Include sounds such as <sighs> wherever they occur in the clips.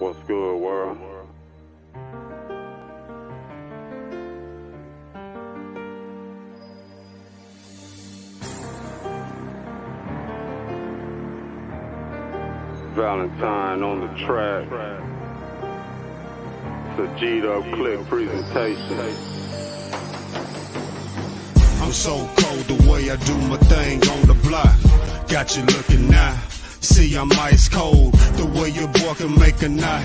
What's good, world? Valentine on the track. It's a G'd click presentation. I'm so cold the way I do my thing on the block. Got you looking now. See, I'm ice cold. The way your boy can make a knot.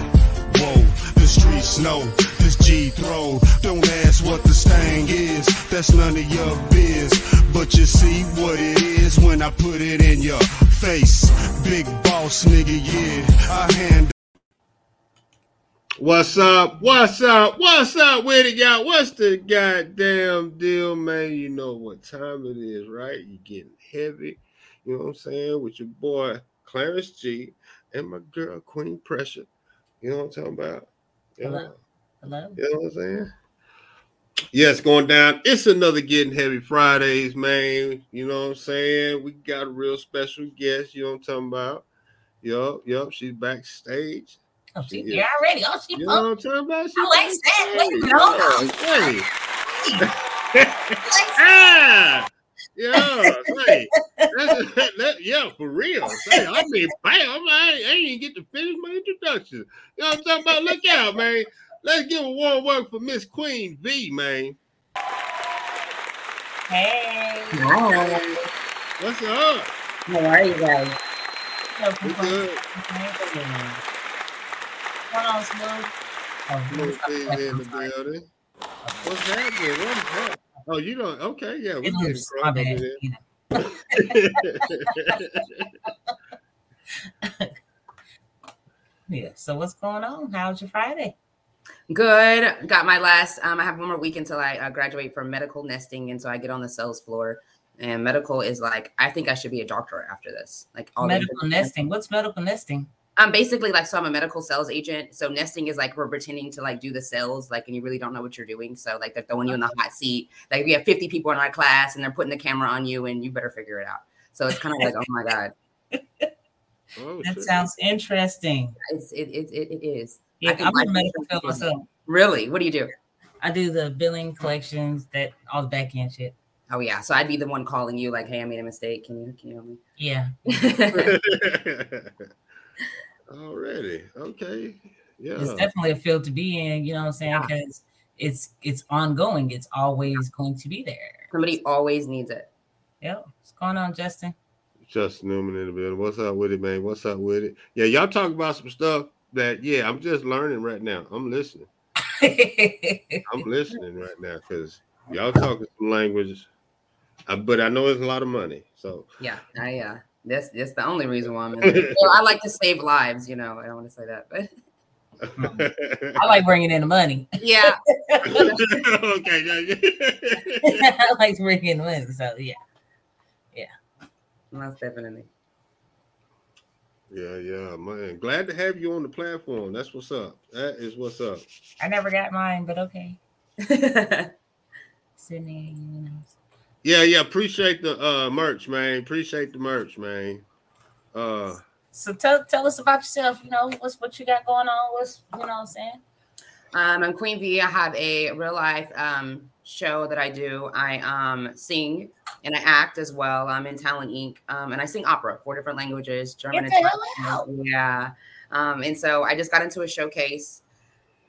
Whoa, the streets know this G throw. Don't ask what the stain is. That's none of your biz. But you see what it is when I put it in your face. Big boss nigga, yeah. I hand What's up? What's up? What's up with it, y'all? What's the goddamn deal, man? You know what time it is, right? You getting heavy, you know what I'm saying? With your boy Clarence G and my girl Queen Pressure. You know what I'm talking about? Yeah. Hello. Hello. You know what I'm saying? Yeah, it's going down. It's another Getting Heavy Fridays, man. You know what I'm saying? We got a real special guest. You know what I'm talking about? Yup, yup. She's backstage. Oh, she, Yeah. already. Oh, she You know what I'm talking about? She I like that. Wait, no, Yeah, hey. <laughs> ah, yeah, say, that, that- yeah, for real. Say, I mean, bam, I, ain't- I ain't even get to finish my introduction. You know what I'm talking about? Look out, man. Let's give a warm welcome for Miss Queen V, man. Hey. What's up? How are you guys? No We complaints. good. What else, Lou? Oh, Little Lou's thing in the building. What's happening? What is that? Oh, you don't? Okay, yeah, we It getting looks my crunk bad. you know. <laughs> Yeah. So what's going on? How's your Friday? Good. Got my last. Um, I have one more week until I uh, graduate from medical nesting, and so I get on the sales floor. And medical is like, I think I should be a doctor after this. Like all medical nesting. What's medical nesting? I'm basically like, so I'm a medical sales agent. So nesting is like we're pretending to like do the sales, like, and you really don't know what you're doing. So like they're throwing you in the hot seat. Like we have 50 people in our class, and they're putting the camera on you, and you better figure it out. So it's kind of like, oh my god, <laughs> Oh, That shit. sounds interesting. it's it it, it, it is. Yeah, I'm a medical future field myself. Really? What do you do? I do the billing collections, that all the back end shit. Oh yeah. So I'd be the one calling you, like, hey, I made a mistake. Can you can you help me? Yeah. <laughs> <laughs> Already. Okay. Yeah. It's definitely a field to be in, you know what I'm saying? Yeah. Because it's it's ongoing. It's always going to be there. Somebody always needs it. Yep. What's going on, Justin? Justin Newman in the building. What's up with it, man? What's up with it? Yeah, y'all talk about some stuff that, yeah, I'm just learning right now. I'm listening. <laughs> I'm listening right now because y'all talking some languages, uh, but I know it's a lot of money. So, Yeah, I uh that's that's the only reason why I'm in there. <laughs> Well, I like to save lives, you know. I don't want to say that, but <laughs> <laughs> I like bringing in the money. yeah. okay. yeah, yeah. I like bringing in the money. So yeah. Yeah. Most definitely. Yeah, yeah, man. Glad to have you on the platform. That's what's up. That is what's up. I never got mine, but okay. Sydney, you know. Yeah, yeah. Appreciate the uh merch, man. Appreciate the merch, man. Uh So tell tell us about yourself. You know what's what you got going on. What's you know what I'm saying. Um, I'm Queen V. I have a real life um, show that I do. I um, sing and I act as well. I'm in Talent Inc. Um, and I sing opera, four different languages, German Get and hell Italian. Yeah. Um, and so I just got into a showcase.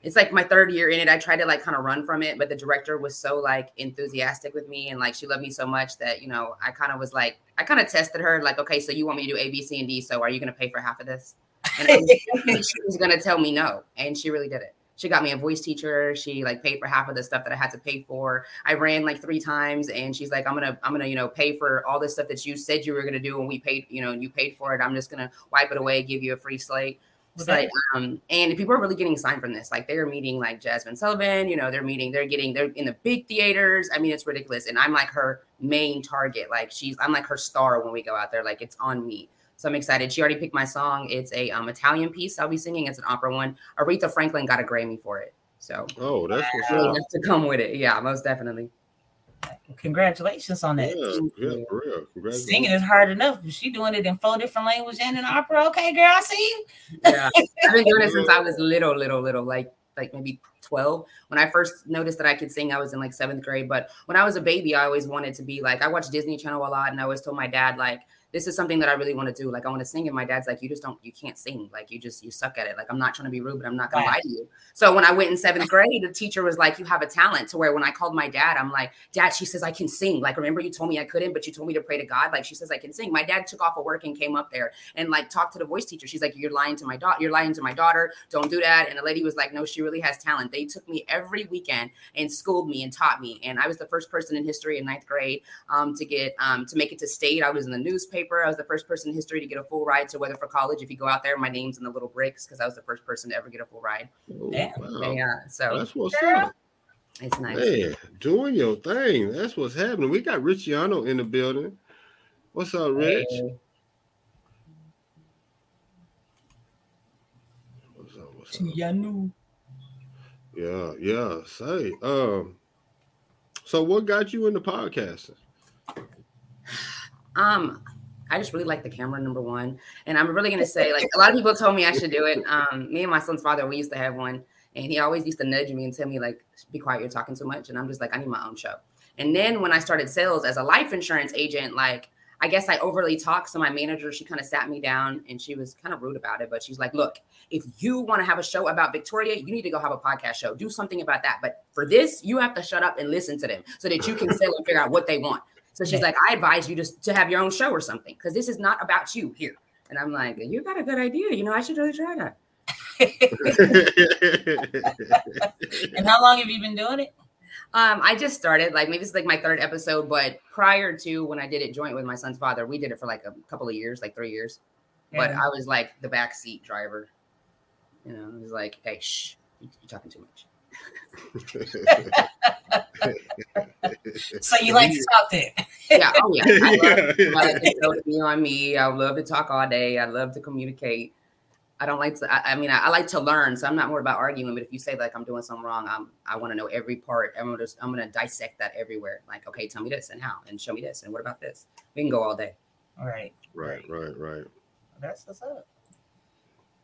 It's like my third year in it. I tried to like kind of run from it, but the director was so like enthusiastic with me and like she loved me so much that you know I kind of was like I kind of tested her like okay, so you want me to do A, B, C, and D, so are you going to pay for half of this? And was- <laughs> she was going to tell me no, and she really did it she got me a voice teacher she like paid for half of the stuff that i had to pay for i ran like three times and she's like i'm gonna i'm gonna you know pay for all this stuff that you said you were gonna do and we paid you know and you paid for it i'm just gonna wipe it away give you a free slate It's like, um, and people are really getting signed from this. Like they're meeting like Jazmine Sullivan, you know, they're meeting, they're getting, they're in the big theaters. I mean, it's ridiculous. And I'm like her main target. Like she's, I'm like her star when we go out there. Like it's on me. So I'm excited. She already picked my song. It's a um, Italian piece I'll be singing. It's an opera one. Aretha Franklin got a Grammy for it. So oh, that's what's really up. to come with it. Yeah, most definitely. Congratulations on that. Yeah, yeah, for real. Congratulations. Singing is hard enough. If she doing it in four different languages and in opera, okay, girl, I see you. Yeah, <laughs> I've been doing it since I was little, little, little, like like maybe 12. When I first noticed that I could sing, I was in like seventh grade. But when I was a baby, I always wanted to be like I watched Disney Channel a lot, and I always told my dad like this is something that I really want to do. Like I want to sing, and my dad's like, you just don't, you can't sing. Like you just you suck at it. Like I'm not trying to be rude, but I'm not gonna lie to you. So when I went in seventh <laughs> grade, the teacher was like, you have a talent. To where when I called my dad, I'm like, Dad, she says I can sing. Like remember you told me I couldn't, but you told me to pray to God. Like she says I can sing. My dad took off of work and came up there and like talked to the voice teacher. She's like, you're lying to my daughter. You're lying to my daughter. Don't do that. And the lady was like, no, she really has talent. They took me every weekend and schooled me and taught me. And I was the first person in history in ninth grade um, to get um, to make it to state. I was in the newspaper. I was the first person in history to get a full ride to Weatherford College. If you go out there, my name's in the little bricks because I was the first person to ever get a full ride. Oh, Damn. wow. Yeah, so That's what's Girl. up. it's nice. Man, doing your thing. That's what's happening. We got Richiano in the building. What's up, Rich? Hey. What's up? What's up? Yanu. Yeah, yeah. Say, um, so what got you into podcasting? <sighs> Um, I just really like the camera, number one. And I'm really gonna say, like a lot of people told me I should do it. Um, me and my son's father, we used to have one, and he always used to nudge me and tell me, like, be quiet, you're talking too much. And I'm just like, I need my own show. And then when I started sales as a life insurance agent, like I guess I overly talked. So my manager, she kind of sat me down and she was kind of rude about it. But she's like, look, if you want to have a show about Victoria, you need to go have a podcast show. Do something about that. But for this, you have to shut up and listen to them so that you can sell and figure out what they want. So she's like, I advise you just to have your own show or something because this is not about you here. And I'm like, you got a good idea. You know, I should really try that. <laughs> And how long have you been doing it? Um, I just started like maybe it's like my third episode, but prior to when I did it joint with my son's father, we did it for like a couple of years, like three years. But I was like the backseat driver. You know, it was like, hey, shh, you- you're talking too much. So you like to talk then? Yeah, oh yeah. I love <laughs> Yeah. I like to show be on me. I love to talk all day. I love to communicate. I don't like to. I, I mean, I, I like to learn, so I'm not more about arguing. But if you say like I'm doing something wrong, I'm I want to know every part. I'm gonna I'm gonna dissect that everywhere. Like, okay, tell me this and how, and show me this, and what about this? We can go all day. All right. right, right, right. That's what's up.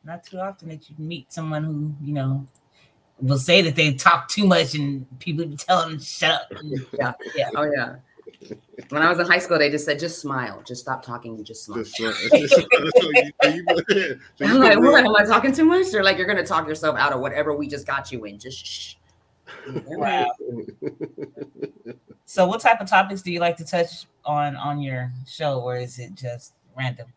Not too often that you meet someone who, you know, will say that they talk too much and people tell them shut up. <laughs> Yeah. Yeah. Oh yeah. When I was in high school, they just said, just smile, just stop talking, and just smile. So I'm like, what? Am I talking too much? They're like, you're gonna talk yourself out of whatever we just got you in. Just shh. Wow. So what type of topics do you like to touch on on your show or is it just random?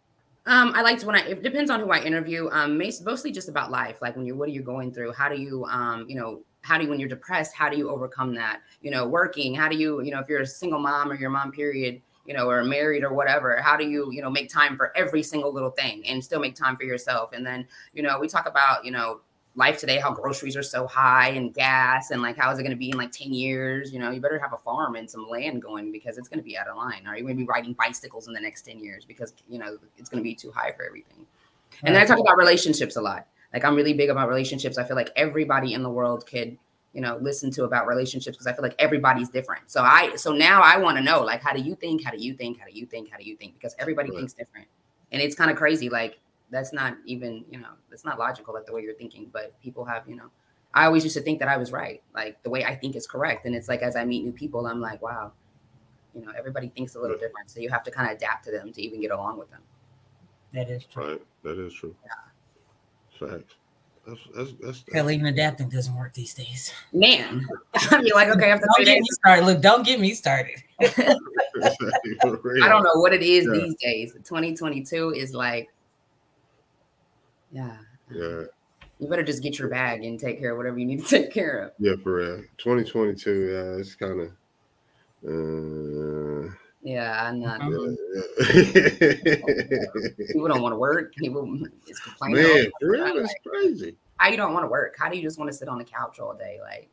Um, I liked when I. It depends on who I interview. Um, mostly just about life. Like when you're what are you going through? How do you, um, you know, how do you when you're depressed? How do you overcome that? You know, working. How do you, you know, if you're a single mom or your mom, period, you know, or married or whatever. How do you, you know, make time for every single little thing and still make time for yourself? And then, you know, we talk about, you know, life today, how groceries are so high and gas, and like how is it going to be in like ten years? You know, you better have a farm and some land going because it's going to be out of line. Are you going to be riding bicycles in the next ten years because you know it's going to be too high for everything? And then I talk about relationships a lot. Like I'm really big about relationships. I feel like everybody in the world could, you know, listen to about relationships because I feel like everybody's different. So I so now I want to know like how do you think? How do you think? How do you think? How do you think? Because everybody Right. thinks different. And it's kind of crazy. Like that's not even, you know, that's not logical like the way you're thinking, but people have, you know, I always used to think that I was right. Like the way I think is correct. And it's like as I meet new people, I'm like, wow, you know, everybody thinks a little different. So you have to kind of adapt to them to even get along with them. That is true. Right, that is true. Facts. That's that's that's. Hell, even adapting doesn't work these days. Man, <laughs> you're like, okay, after Don't get me started. Look, don't get me started. <laughs> <laughs> I don't know what it is Yeah. these days. 2022 is like, yeah, Yeah, you better just get your bag and take care of whatever you need to <laughs> take care of. yeah, for real. 2022. Yeah, it's kind of. Uh, Yeah, I'm not. Yeah. <laughs> People don't want to work. People is complaining. Man, for real, I'm it's like, crazy. How you don't want to work? How do you just want to sit on the couch all day? Like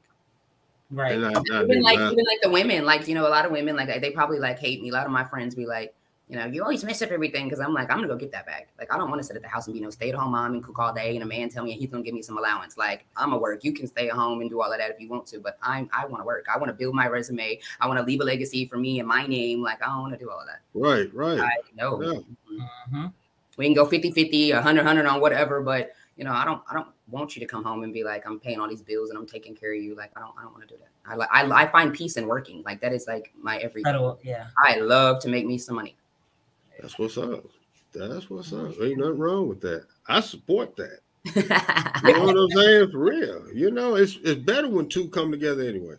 Right. And I, I even like not- even like the women, like you know, a lot of women like they probably like hate me. A lot of my friends be like, You know, you always mess up everything because I'm like, I'm gonna go get that bag. Like, I don't want to sit at the house and be no stay at home mom and cook all day, and a man tell me he's gonna give me some allowance. Like, I'm gonna work. You can stay at home and do all of that if you want to, but I'm I want to work. I want to build my resume. I want to leave a legacy for me and my name. Like, I don't want to do all of that. Right, right. I know. Yeah. hmm We can go 50 50, 100 100 on whatever, but you know, I don't I don't want you to come home and be like, I'm paying all these bills and I'm taking care of you. Like, I don't I don't want to do that. I like I, I find peace in working. Like, that is like my every. Yeah. I love to make me some money. That's what's up. That's what's up. Ain't nothing wrong with that. I support that. <laughs> You know what I'm saying? For real. You know, it's it's better when two come together anyway.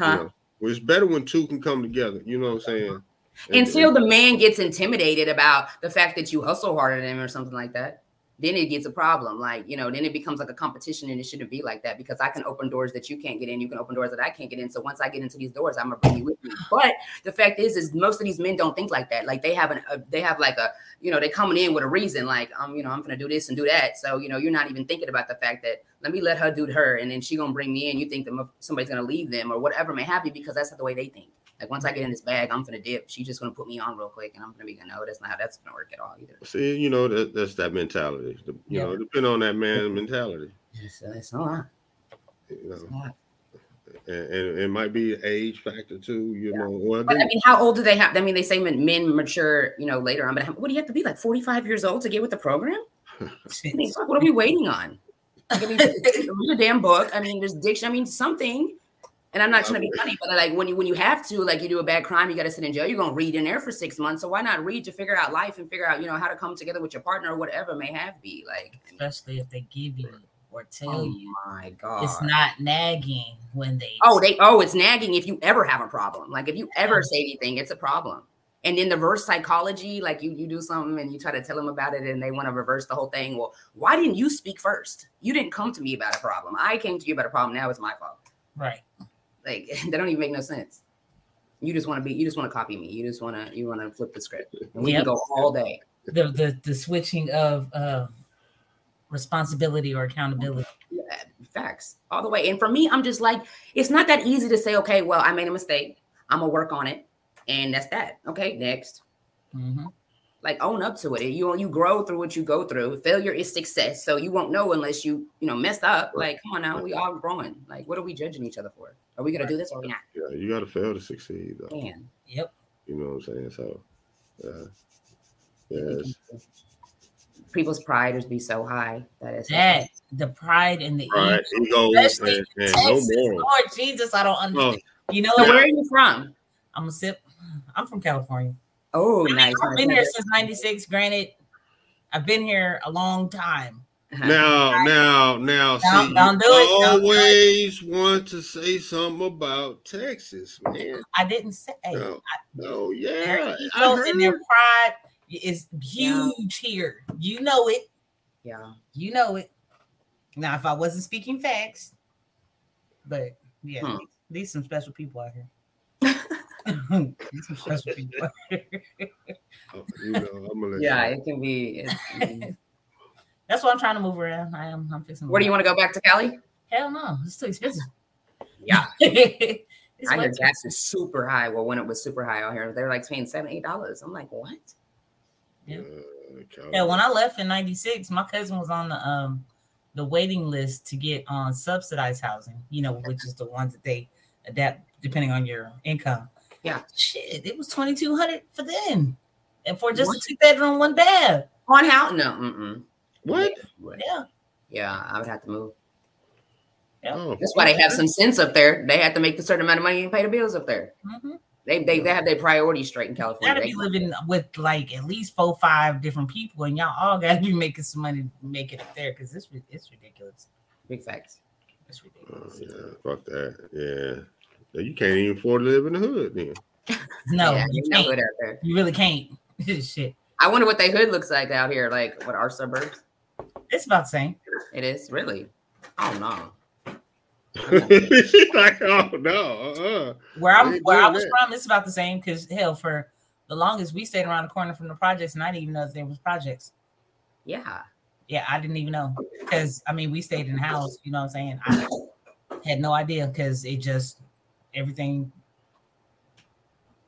You know? Well, it's better when two can come together. You know what I'm saying? Until the man gets intimidated about the fact that you hustle harder than him or something like that, then it gets a problem. Like, you know, then it becomes like a competition and it shouldn't be like that because I can open doors that you can't get in. You can open doors that I can't get in. So once I get into these doors, I'm gonna bring you with me. <sighs> But the fact is, is most of these men don't think like that. Like they have an, a, they have like a, you know, they coming in with a reason. Like, um, you know, I'm gonna do this and do that. So, you know, you're not even thinking about the fact that let me let her do her and then she gonna bring me in. You think that somebody's gonna leave them or whatever may happen because that's not the way they think. Like once I get in this bag, I'm gonna dip. She's just gonna put me on real quick, and I'm gonna be gonna no, that's not how that's gonna work at all either. See, you know, that, that's that mentality. The- You Yeah. know, depend on that man's mentality. It's, it's a lot. You It's a know, lot. and, and it might be an age factor too. You know, well, But I mean, how old do they have? I mean, they say men, mature, you know, later on. But how, what do you have to be like 45 years old to get with the program? <laughs> I mean, what are we waiting on? Like, I mean, <laughs> read a damn book. I mean, there's diction. I mean, something. And I'm not trying to be funny, but like when you when you have to, like you do a bad crime, you got to sit in jail. You're gonna read in there for six months. So why not read to figure out life and figure out, you know, how to come together with your partner or whatever may have be like. Especially if they give you or tell Oh you. my god! It's not nagging when they Oh, they oh, it's nagging if you ever have a problem. Like if you ever say anything, it's a problem. And in the reverse psychology, like you you do something and you try to tell them about it and they want to reverse the whole thing. Well, why didn't you speak first? You didn't come to me about a problem. I came to you about a problem. Now it's my fault. right. Like <laughs> that don't even make no sense. You just want to be you just want to copy me. You just want to you want to flip the script. And we Yep. can go all day. The the the switching of um responsibility or accountability. Yeah, facts all the way. And for me, I'm just like, it's not that easy to say, okay, well, I made a mistake. I'm gonna work on it. And that's that. Okay, next. Mhm. like own up to it. You you grow through what you go through. Failure is success. So you won't know unless you you know messed up. Like come on now, we all growing. Like what are we judging each other for? Are we gonna do this or we not? yeah, you got to fail to succeed, though. Man, Yep. You know what I'm saying? So, yeah, yes, people's pride is be so high that is it's That the pride and the right. ego. Ego Especially and, and no Texas, moral. Lord Jesus, I don't oh. understand. You know So what? where are you from? I'm a sip. I'm from California. Oh, I mean, nice. I've nice, been here since '96. Granted, I've been here a long time. Now, now, now, Don't- see, don't do you it, don't do it. always want to say something about Texas, man. I didn't say. No, no, Their yeah, I ego and their heard. pride is huge here. You know it. Yeah. You know it. Now, if I wasn't speaking facts, but yeah, Hmm. these some special people out here. <laughs> these some special people. out here. Oh, You know, I'm gonna let Yeah, you. it can be. <laughs> It's, That's why I'm trying to move around. I am. I'm fixing. to where do you want to go back to Cali? Hell no, it's too expensive. Yeah. <laughs> It's I way hear gas is super high. Well, when it was super high out here, they're like paying seven, eight dollars. I'm like, what? Yeah. Uh, Yeah, when I left in '96, my cousin was on the um the waiting list to get on subsidized housing. You know, which is the ones that they adapt depending on your income. Yeah. shit, it was twenty two hundred for them, and for just What? a two bedroom, one bath. On how? No. Mm-mm. What? Yeah, Yeah, I would have to move. Oh, That's why they have some sense up there. They have to make a certain amount of money and pay the bills up there. hmm They they, they have their priorities straight in California. gotta They- be living with like at least four, five different people, and y'all all gotta be making some money to make it up there because it's it's ridiculous. Big facts. It's Oh, ridiculous. yeah, fuck that. Yeah. Yeah, You can't even afford to live in the hood then. <laughs> No, yeah, you no can't. hood out there. You really can't. <laughs> shit, I wonder what they hood looks like out here. Like what our suburbs? It's about the same. It is really. Oh no. She's like, oh no, uh-uh. Where I'm ain't where I was that. from, it's about the same because hell, for the longest we stayed around the corner from the projects, and I didn't even know that there was projects. Yeah. Yeah, I didn't even know because I mean we stayed in the house. You know what I'm saying? I had no idea because it just everything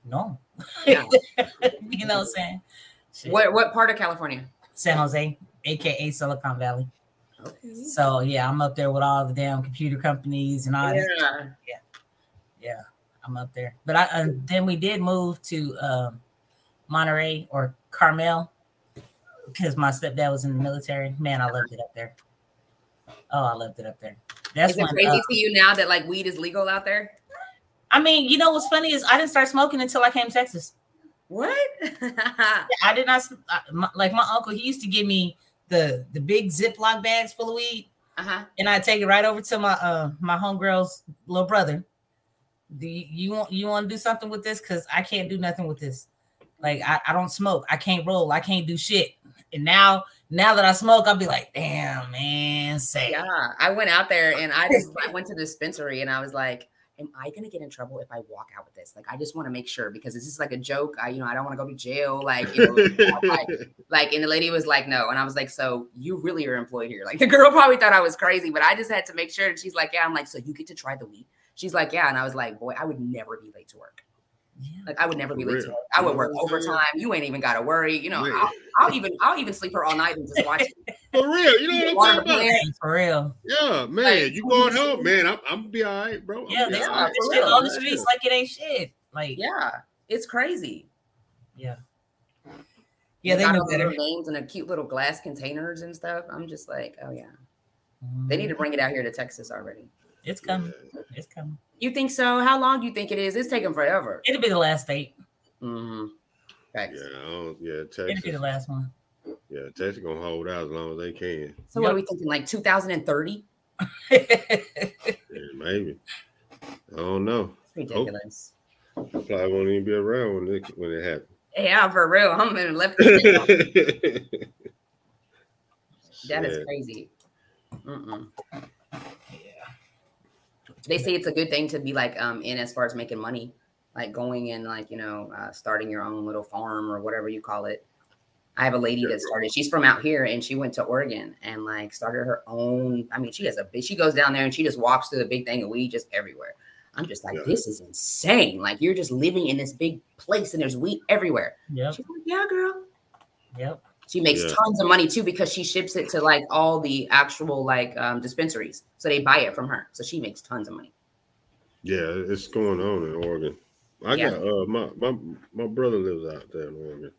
No. Yeah. <laughs> you know what I'm saying? Shit. What what part of California? San Jose, aka Silicon Valley. Okay. So yeah, I'm up there with all the damn computer companies and all that. Yeah. Yeah, I'm up there. But I uh, then we did move to um, Monterey or Carmel because my stepdad was in the military. Man, I loved it up there. Oh, I loved it up there. That's Is it when. crazy uh, to you now that like weed is legal out there? I mean, you know what's funny is I didn't start smoking until I came to Texas. What? <laughs> I did not s- I- my- like my uncle. He used to give me the the big Ziploc bags full of weed, uh-huh. and I take it right over to my uh my homegirl's little brother. Do you, you want you want to do something with this? Because I can't do nothing with this. Like I, I don't smoke. I can't roll. I can't do shit. And now now that I smoke, I'll be like, damn man, say Yeah, I went out there and I just I <laughs> went to the dispensary and I was like, "Am I gonna get in trouble if I walk out with this? Like, I just want to make sure because this is like a joke. I, you know, I don't want to go to jail. Like, you know, <laughs> like, like, and the lady was like, "No," and I was like, "So you really are employed here?" Like, the girl <laughs> probably thought I was crazy, but I just had to make sure. And she's like, "Yeah." I'm like, "So you get to try the weed?" She's like, "Yeah," and I was like, "Boy, I would never be late to work. Yeah. Like, I would never be late to real. work. I would work know what I'm saying? overtime. You ain't even got to worry. You know, I'll, I'll even I'll even sleep her all night and just watch it. <laughs> For real, you know what Water I'm talking about? plant. For real. Yeah, man, Like, you going home, man? I'm, I'm gonna be all right, bro. I'm Yeah, they all are, right. shit real. on the streets like it ain't shit. Like yeah, Yeah, it's crazy. yeah, Yeah, they got knew all the better. names in a cute little glass containers and stuff. I'm just like, oh yeah, they Mhm. need to bring it out here to Texas already. It's coming. It's coming. You think so? How long do you think it is? It's taking forever. It'll be the last date. Mm-hmm. Yeah, I don't, yeah, It'll be the last one. Yeah, Texas gonna hold out as long as they can. So what are we thinking? Like 2030? <laughs> Yeah, maybe. I don't know. It's ridiculous. I probably won't even be around when it when it happens. Yeah, for real. I'm in left. <laughs> that Shit. is crazy. Mm-mm. yeah. They say it's a good thing to be like um in as far as making money, like going and like you know uh, starting your own little farm or whatever you call it. I have a lady that started. She's from out here and she went to Oregon and like started her own. I mean, she has a big. She goes down there and she just walks through the big thing of weed just everywhere. I'm just like, Yeah. this is insane. Like you're just living in this big place and there's weed everywhere. Yep. She's like, yeah, girl. Yep. She makes Yeah. tons of money too because she ships it to like all the actual like um, dispensaries, so they buy it from her. So she makes tons of money. Yeah, it's going on in Oregon. I Yeah. got uh my, my my brother lives out there in Oregon.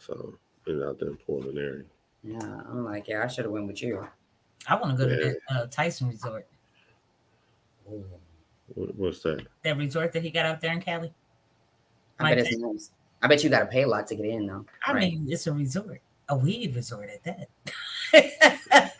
So been out there in Portland area. Yeah, I'm like, yeah, I should have went with you. I want to go to Yeah. that uh, Tyson resort. What, what's that? That resort that he got out there in Cali. I Mike bet it's nice. I bet you got to pay a lot to get in though. I Right. mean, it's a resort, a weed resort at that. <laughs>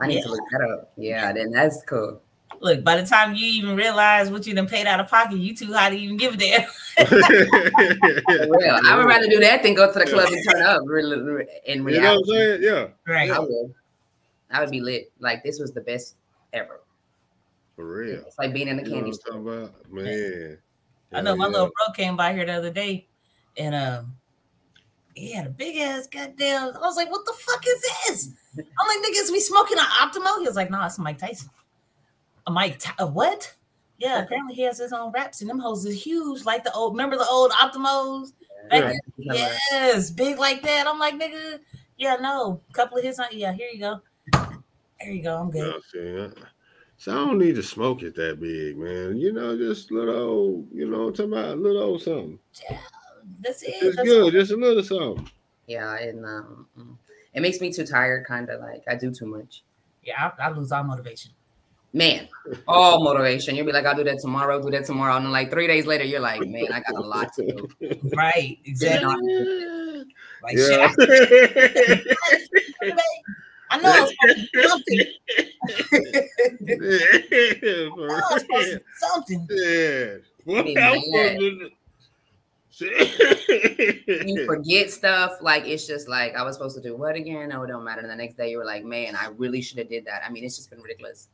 I need yeah. to look that up. Yeah, then that's cool. Look, by the time you even realize what you done paid out of pocket, you too high to even give a damn. <laughs> For real, I would rather do that than go to the club and turn up. Really, really- in You know what I'm reality, saying? Yeah, Right. I would. I would be lit. Like this was the best ever. for real. It's like being in the You know candy what store. I'm talking about? Man. I know my Hell little bro came by here the other day and um he had a big ass goddamn. I was like, what the fuck is this? I'm like, niggas, we smoking an Optimo? He was like, no, it's Mike Tyson. A Mike, Ty- what? Yeah, apparently he has his own raps and them hoes is huge, like the old. Remember the old Optimos? Yeah. Yes, big like that. I'm like, nigga, yeah, no, couple of his. Yeah, here you go. There you go. I'm Yeah, good. See, I- so I don't need to smoke it that big, man. You know, just little you know, what I'm talking about little old something. Yeah, that's it. It's That's good, just a little something. Yeah, and um, mm. it makes me too tired. Kind of like I do too much. Yeah, I, I lose all motivation. Man, all motivation. You'll be like, I'll do that tomorrow, do that tomorrow. And then like three days later, you're like, man, I got a lot to do. <laughs> Right, exactly. <laughs> Yeah. Like shit, <laughs> I, I know I was supposed to something. For I know I was supposed to real. do something. Yeah. What Be else mad. was you forget stuff. Like it's just like I was supposed to do what again? Oh, it don't matter. And the next day you were like, man, I really should have did that. I mean, it's just been ridiculous.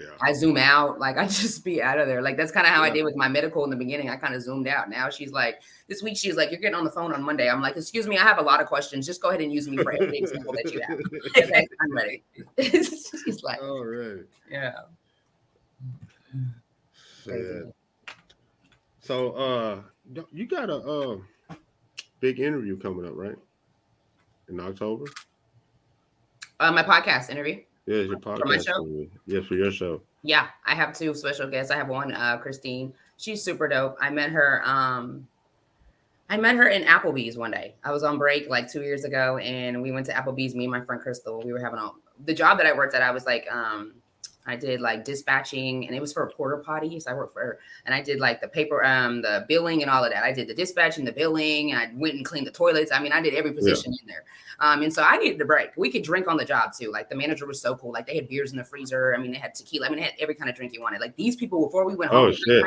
Yeah. I zoom out, like I <laughs> just be out of there. Like that's kind of how I did with my medical in the beginning. I kind of zoomed out. Now she's like, this week she's like, you're getting on the phone on Monday. I'm like, excuse me, I have a lot of questions. Just go ahead and use me for every example that you have. <laughs> Okay, I'm ready. <laughs> she's like, All right. yeah. Shit. So uh you got a uh big interview coming up, right? In October? Uh, my podcast interview. Yeah, it's your podcast. my show? Yes, for your show. Yeah, I have two special guests. I have one, uh, Christine. She's super dope. I met her. Um, I met her in Applebee's one day. I was on break like two years ago, and we went to Applebee's. Me and my friend Crystal. We were having a the job that I worked at. I was like, um, I did like dispatching, and it was for a porta potty. So I worked for, and I did like the paper, um, the billing, and all of that. I did the dispatching, the billing. I went and cleaned the toilets. I mean, I did every position in there. Um, and so I needed a break. We could drink on the job too. Like the manager was so cool. Like they had beers in the freezer. I mean, they had tequila. I mean, they had every kind of drink you wanted. Like these people before we went home. Oh, home. shit.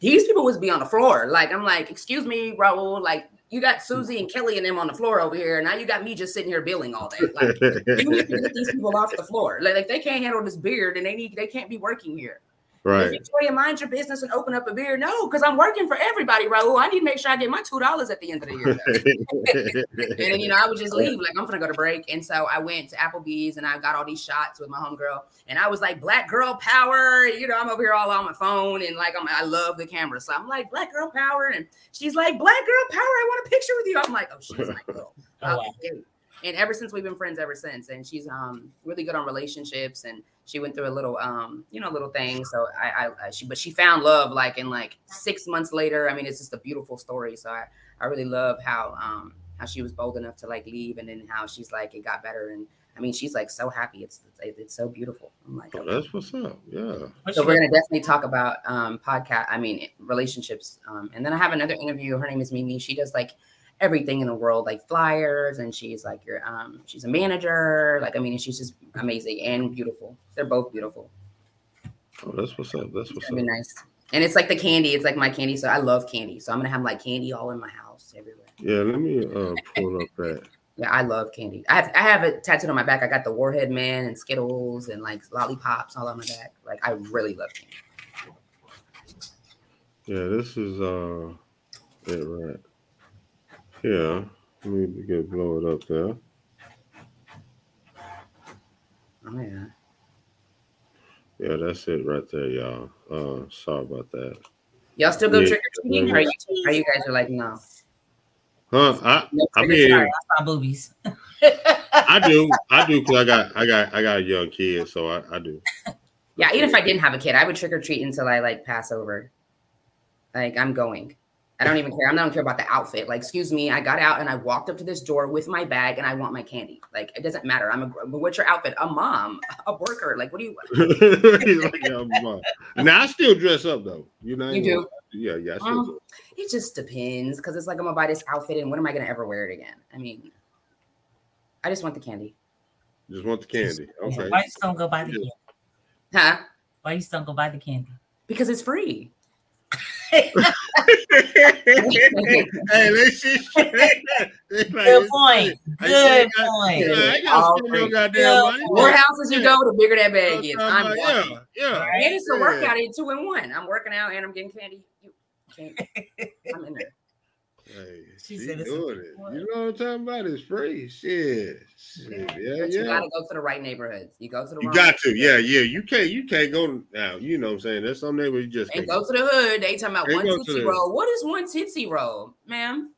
These people was be on the floor. Like I'm like, excuse me, Raul. Like you got Susie and Kelly and them on the floor over here. And now you got me just sitting here billing all day. Like <laughs> you need to get these people off the floor. Like, like they can't handle this beard and they need they can't be working here. Right. Victoria, mind your business and open up a beer. No, because I'm working for everybody, Raul. I need to make sure I get my two dollars at the end of the year. <laughs> and then, you know, I would just leave. Like, I'm gonna go to break. And so I went to Applebee's and I got all these shots with my homegirl. And I was like, black girl power. You know, I'm over here all on my phone and like I'm I love the camera. So I'm like, black girl power. And she's like, black girl power. I want a picture with you. I'm like, oh, she's my girl. <laughs> Oh, wow. Okay. And ever since we've been friends ever since. And she's um really good on relationships and she went through a little um you know little thing so I, I I she but she found love like in like six months later i mean it's just a beautiful story so i i really love how um how she was bold enough to like leave and then how she's like it got better and i mean she's like so happy it's it's, it's so beautiful i'm like Oh, that's what's up. Yeah. So we're gonna definitely talk about um podcast i mean relationships um and then i have another interview her name is mimi she does like everything in the world like flyers and she's like your um she's a manager like i mean she's just amazing and beautiful they're both beautiful Oh, that's what's up. That's what's up. be nice and it's like the candy it's like my candy so i love candy so i'm gonna have like candy all in my house everywhere Yeah, let me uh pull up that. <laughs> yeah i love candy i have i have it tattooed on my back i got the warhead man and skittles and like lollipops all on my back like i really love candy Yeah, this is uh it right. Yeah. Let me get blow it up there. oh yeah Yeah, that's it right there, y'all. Uh sorry about that. y'all still go Yeah. trick-or-treating or you, are you guys are like no Huh? I No I mean I saw boobies. <laughs> I do. I do because I got I got I got a young kid, so I, I do. Yeah, even if I didn't have a kid, I would trick or treat until I like pass over. Like I'm going. I don't even care. I don't care about the outfit. Like, excuse me, I got out and I walked up to this door with my bag and I want my candy. Like, it doesn't matter. I'm a. but What's your outfit? A mom, a worker. Like, what do you? <laughs> He's like, yeah. Now I still dress up though. You know. You do? Yeah, yeah. I still Um, do. It just depends because it's like I'm gonna buy this outfit and when am I gonna ever wear it again? I mean, I just want the candy, Just want the candy. Okay. Why you just don't go buy the candy? huh? Why you just don't go buy the candy? Because it's free. Hey, let's <laughs> just. Good point. Good point. Yeah, I gotta spend no goddamn Good money. point. More houses you go, the bigger that bag is. Yeah, I'm walking. yeah, yeah. And it's a Yeah. workout in two in one. I'm working out and I'm getting candy. You. <laughs> I'm in there. Hey, She she said it's doing it. one. You know what I'm talking about? It's free. Shit. Shit. Yeah, But you gotta go to the right neighborhoods. You go to the You wrong got to, yeah, yeah. You can't, you can't go now. You know what I'm saying? There's some neighborhoods you just and can't go to the hood. They talking about They one go to tootsie the- roll. What is one tootsie roll, ma'am?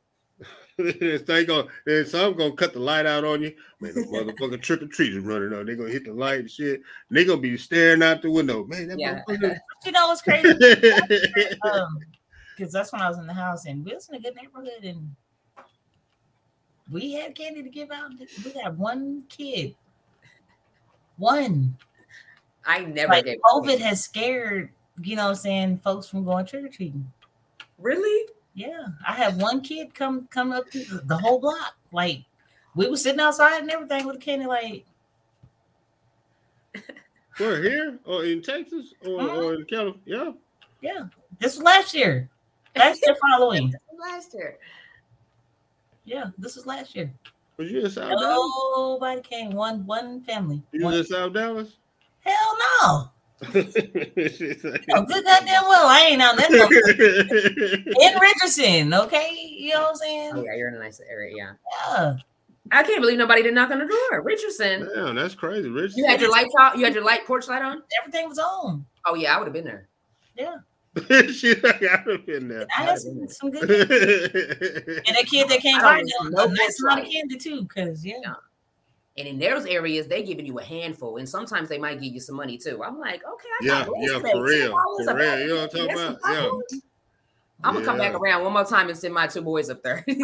<laughs> they gonna then some gonna cut the light out on you. Man, the motherfucking trick or treaters running up. They gonna hit the light and shit. And they gonna be staring out the window. Man, that Yeah. <laughs> You know what's crazy? <laughs> Um, because that's when I was in the house and we was in a good neighborhood and we had candy to give out. We had one kid. One. I never Like gave COVID has scared, you know what I'm saying, folks from going trick or treating. really. Yeah. I had one kid come come up to the whole block. Like we were sitting outside and everything with a candy, like We're here or in Texas or, Uh-huh. or in California. Yeah. yeah. This was last year. Last year for Halloween. Last year. Yeah, this was last year. Was you in South Dallas? Nobody came. One one family. You One- was in South Dallas? Hell no. She's <laughs> like- Oh, good goddamn well. I ain't on that no- in Richardson, okay? You know what I'm saying? Oh yeah, you're in a nice area. Yeah. Yeah. I can't believe nobody did knock on the door. Richardson. Damn, that's crazy. Rich. You had your lights out. You had your light porch light on. Everything was on. Oh yeah, I would have been there. Yeah. <laughs> she like, I'd have been there. I had some, some good candy. And a kid that came I by, don't a know nice what's amount of right. candy too, because yeah. Yeah. And in those areas, they giving you a handful, and sometimes they might give you some money too. I'm like, okay, I Yeah, got yeah, this for real, for real. You know what I'm talking about? Yeah. I'm gonna come back around one more time and send my two boys up there. <laughs>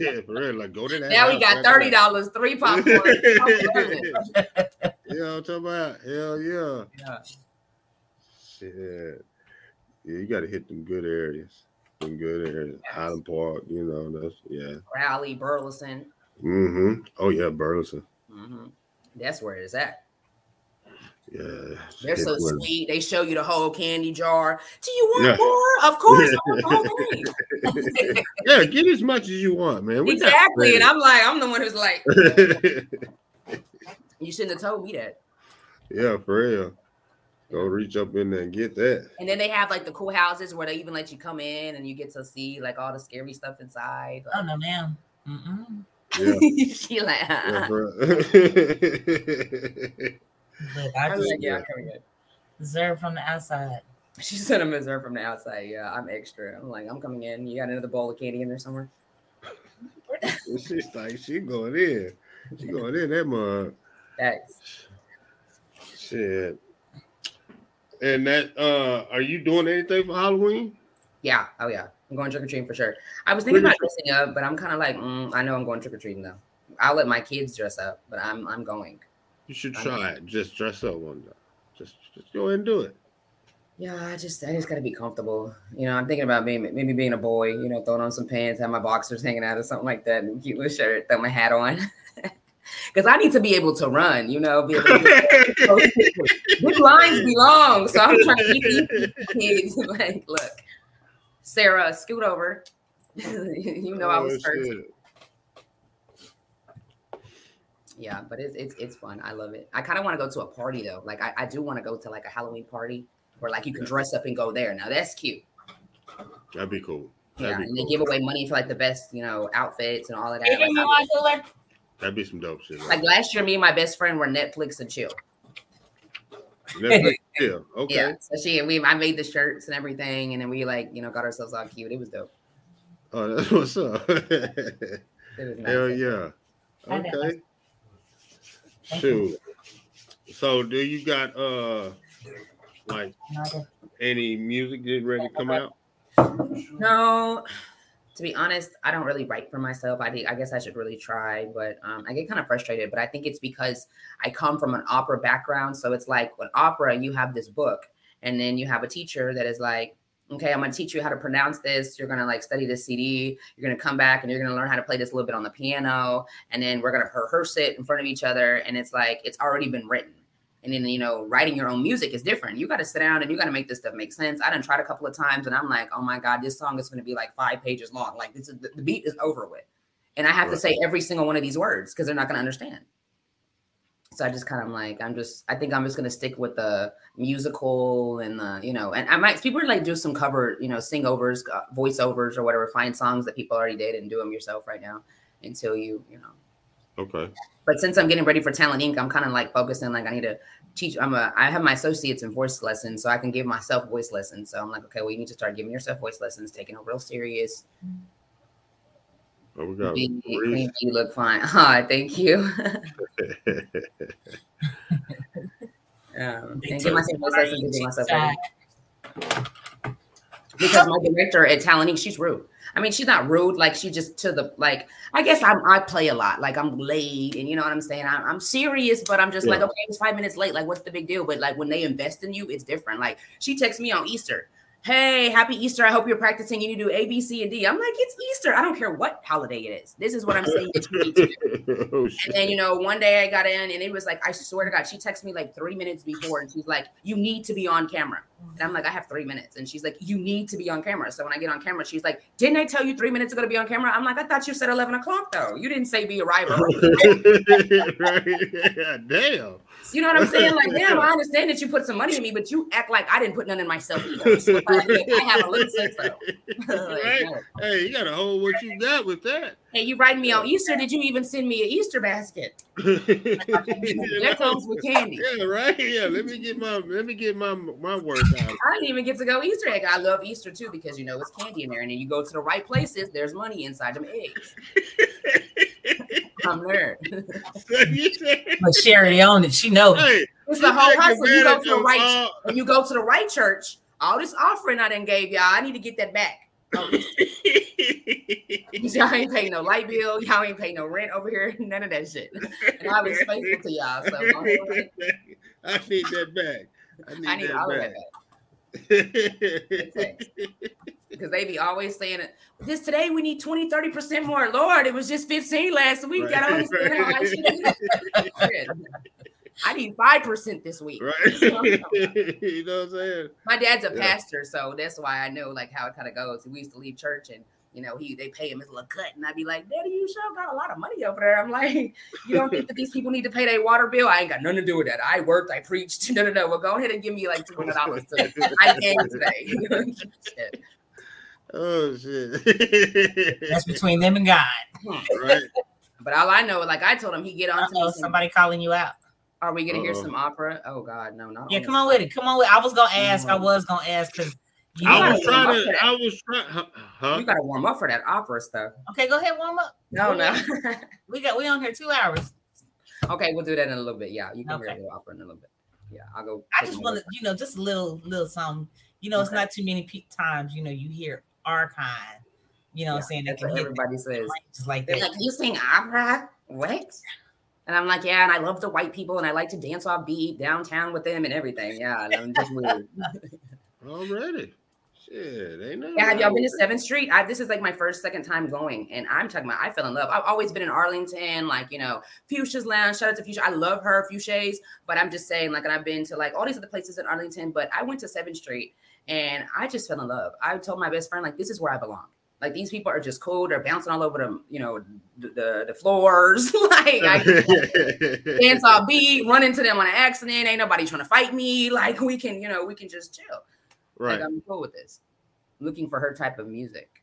Yeah, for real. Like go to that. now we got thirty dollars, three popcorn. <laughs> I'm loving it. You know what I'm talking about? Hell yeah. Yeah. Shit. Yeah, you gotta hit them good areas. Them good areas. Yes. Highland Park, you know, that's yeah. Raleigh, Burleson. Mm-hmm. Oh yeah, Burleson. hmm That's where it's at. Yeah. They're so with- sweet. They show you the whole candy jar. Do you want Yeah. more? Of course, I want the whole thing. Yeah, get as much as you want, man. We got exactly. And. I'm like, I'm the one who's like, <laughs> you shouldn't have told me that. yeah, for real. Go reach up in there and get that. And then they have like the cool houses where they even let you come in and you get to see like all the scary stuff inside. Oh no, ma'am. Mm-mm. Yeah. <laughs> she like, yeah for real. <laughs> Look, I I'm just like, yeah, come here. observe from the outside. She sent a missouri from the outside. Yeah, I'm extra. I'm like, I'm coming in. You got another bowl of candy in there somewhere? <laughs> She's like, she going in. She going in that mug. Thanks. Shit. And that uh are you doing anything for Halloween? Yeah. Oh yeah. I'm going trick or treating for sure. I was thinking about dressing up, but I'm kind of like, mm, I know I'm going trick or treating though. I'll let my kids dress up, but I'm I'm going. You should try it. Just dress up one day. Just just go ahead and do it. Yeah, I just I just gotta be comfortable. You know, I'm thinking about being maybe being a boy. You know, throwing on some pants, have my boxers hanging out or something like that, and a cute little shirt, throw my hat on. <laughs> <laughs> Because I need to be able to run. You know, be able to Good <laughs> lines be long, so I'm trying to get these <laughs> kids like, look, Sarah, scoot over. you know I was Oh, first. shit. Yeah, but it's it's it's fun. I love it. I kind of want to go to a party though. Like I, I do want to go to like a Halloween party where like you can dress up and go there. Now that's cute. That'd be cool. Yeah, That'd be and they give away money for like the best, you know, outfits and all of that. You give me Like, one, Cooler? That'd be some dope shit. like last year, me and my best friend were Netflix and chill. Netflix, yeah. <laughs> Okay. Yeah, so she and we, I made the shirts and everything, and then we like, you know, got ourselves all cute. It was dope. Oh, that's <laughs> what's up. <laughs> It was nice. Hell yeah. Okay. Shoot. So do you got uh like any music getting ready to come out? No, to be honest, I don't really write for myself. I think I guess I should really try, but um, I get kind of frustrated. But I think it's because I come from an opera background, so it's like with opera, you have this book, and then you have a teacher that is like, okay, I'm gonna teach you how to pronounce this. You're gonna like study this CD. You're gonna come back and you're gonna learn how to play this a little bit on the piano, and then we're gonna rehearse it in front of each other. And it's like it's already been written. And then you know, writing your own music is different. You got to sit down and you got to make this stuff make sense. I done tried a couple of times, and I'm like, oh my god, this song is going to be like five pages long. Like this is the, beat is over with, and I have to say every single one of these words because they're not going to understand. So I just kind of like, I'm just, I think I'm just going to stick with the musical and the, you know, and I might people are like do some cover, you know, sing overs, uh, voiceovers or whatever. Find songs that people already did and do them yourself right now until you, you know, Okay. but since I'm getting ready for Talent Inc., I'm kind of like focusing like I need to teach. I'm a I have my associates in voice lessons, so I can give myself voice lessons. So I'm like, okay, well, you need to start giving yourself voice lessons, taking it real serious. Oh, we got Be, Reese. clean, you look fine. <laughs> Ah, thank you. <laughs> um, and give myself voice lessons and give myself because my director at Talent Inc., she's rude. I mean, she's not rude. Like she just to the like. I guess I'm I play a lot. Like I'm late, and you know what I'm saying. I'm, I'm serious, but I'm just like, okay, it's five minutes late. Like, what's the big deal? But like when they invest in you, it's different. Like she texts me on Easter. Hey, happy Easter. I hope you're practicing. You need to do A, B, C, and D. I'm like, it's Easter. I don't care what holiday it is. This is what I'm saying that you need to do. oh And then, you know, one day I got in and it was like, I swear to God, she texted me like three minutes before and she's like, You need to be on camera. And I'm like, I have three minutes. And she's like, You need to be on camera. So when I get on camera, she's like, Didn't I tell you three minutes ago to be on camera? I'm like, I thought you said 11 o'clock though. You didn't say be arrive early. <laughs> right. <laughs> <laughs> Damn. You know what I'm saying? Like, damn, I <laughs> understand that you put some money in me, but you act like I didn't put none in myself either. So, like, I have a little sense though. <laughs> Like, <laughs> right? no. Hey, you gotta hold what you got with that. Hey, you writing me on Easter? Did you even send me an Easter basket? That comes with candy. Yeah, right. Yeah, let me get my let me get my my work out. I didn't even get to go Easter egg. I love Easter too because you know it's candy in there, and then you go to the right places. There's money inside them eggs. I'm <laughs> nerd. So you said- <laughs> But Sherry on it. She knows. hey, It's the whole take hustle. You go to the right all- uh, when you go to the right church. All this offering I done gave y'all, I need to get that back. Oh, <laughs> y'all ain't paying no light bill. Y'all ain't paying no rent over here. None of that shit. And I was faithful to y'all. So. I need that back. I need, I need that all of that back. Because they be always saying it. This today we need 20, 30% more. Lord, it was just 15 last week. This shit. <laughs> I need 5% this week. right? <laughs> you know what I'm saying? My dad's a Yeah. pastor, so that's why I know like how it kind of goes. We used to leave church and you know, he they pay him his little cut, and I'd be like, Daddy, you sure got a lot of money over there. I'm like, <laughs> you don't think that these people need to pay their water bill? I ain't got nothing to do with that. I worked, I preached. No, no, no. Well, go ahead and give me like two hundred dollars. I came today. Shit. Oh shit! That's between them and God. <laughs> right? But all I know, like I told him, he get on to. Uh-oh, some- somebody calling you out. Are we gonna hear Uh-oh. some opera? Oh God, no, not Yeah, come on with it. Come on with. It. I was gonna ask. I was gonna ask because you. I was trying warm up for to. I was trying. Huh? huh? You gotta warm up for that opera stuff. okay, go ahead, warm up. No, no. <laughs> We got we on here two hours. okay, we'll do that in a little bit. Yeah, you can hear Okay. a little opera in a little bit. Yeah, I'll go. I just want to, you know, just a little, little something. You know, it's not too many pe- times. You know, you hear archive. You know, what I'm Yeah, saying they That's can what hit everybody says. just like They're that. like, you sing opera? What? And I'm like, yeah, and I love the white people, and I like to dance off beat downtown with them and everything. Yeah, and I'm just weird. <laughs> Already. Shit, ain't nothing. Yeah, have y'all been to Seventh Street? I, this is like my first, second time going, and I'm talking about I fell in love. I've always been in Arlington, like you know, Fuchsia's Lounge. Shout out to Fuchsia. I love her, Fuchsia's. But I'm just saying, like, and I've been to like all these other places in Arlington, but I went to Seventh Street, and I just fell in love. I told my best friend, like, this is where I belong. Like these people are just cool. They're bouncing all over the, you know, the the, the floors. <laughs> like I dance <laughs> all beat, run into them on an accident. Ain't nobody trying to fight me. Like we can, you know, we can just chill. right. Like I'm cool with this. Looking for her type of music.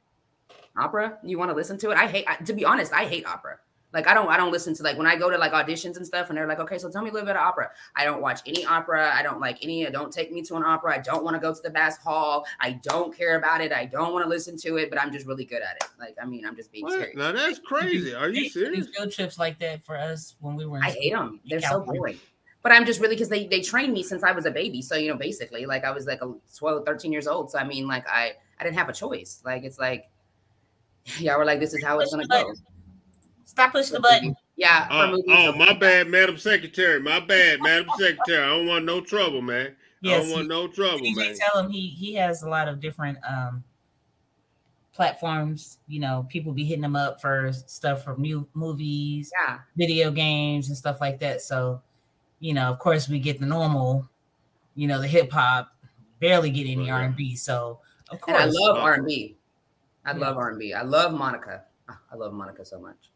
Opera? You want to listen to it? I hate. I, to be honest, I hate opera. Like I don't. I don't listen to like when I go to like auditions and stuff, and they're like, okay, so tell me a little bit of opera. I don't watch any opera. I don't like any. Uh, don't take me to an opera. I don't want to go to the Bass Hall. I don't care about it. I don't want to listen to it, but I'm just really good at it. Like I mean, I'm just being What? serious. Now that's crazy. Are you used to do serious? Field trips like that for us when we were. In I hate them. They're so boring. But I'm just really because they they trained me since I was a baby. So you know, basically, like I was like a 12, 13 years old. So I mean, like I I didn't have a choice. Like it's like <laughs> y'all were like, this is how it's gonna go. Button. Stop pushing the button. Yeah. Oh, movies, oh, okay. my bad, Madam Secretary. My bad, Madam Secretary. I don't want no trouble, man. I don't want no trouble, TJ, man. tell him he he has a lot of different um platforms. You know, people be hitting him up for stuff for mu- movies, Yeah. video games, and stuff like that. So, you know, of course, we get the normal, you know, the hip hop. Barely get any R and B. So, of And I love Oh. R and B. I Yeah. love R and B. I love Monica. Ah, I love Monica so much.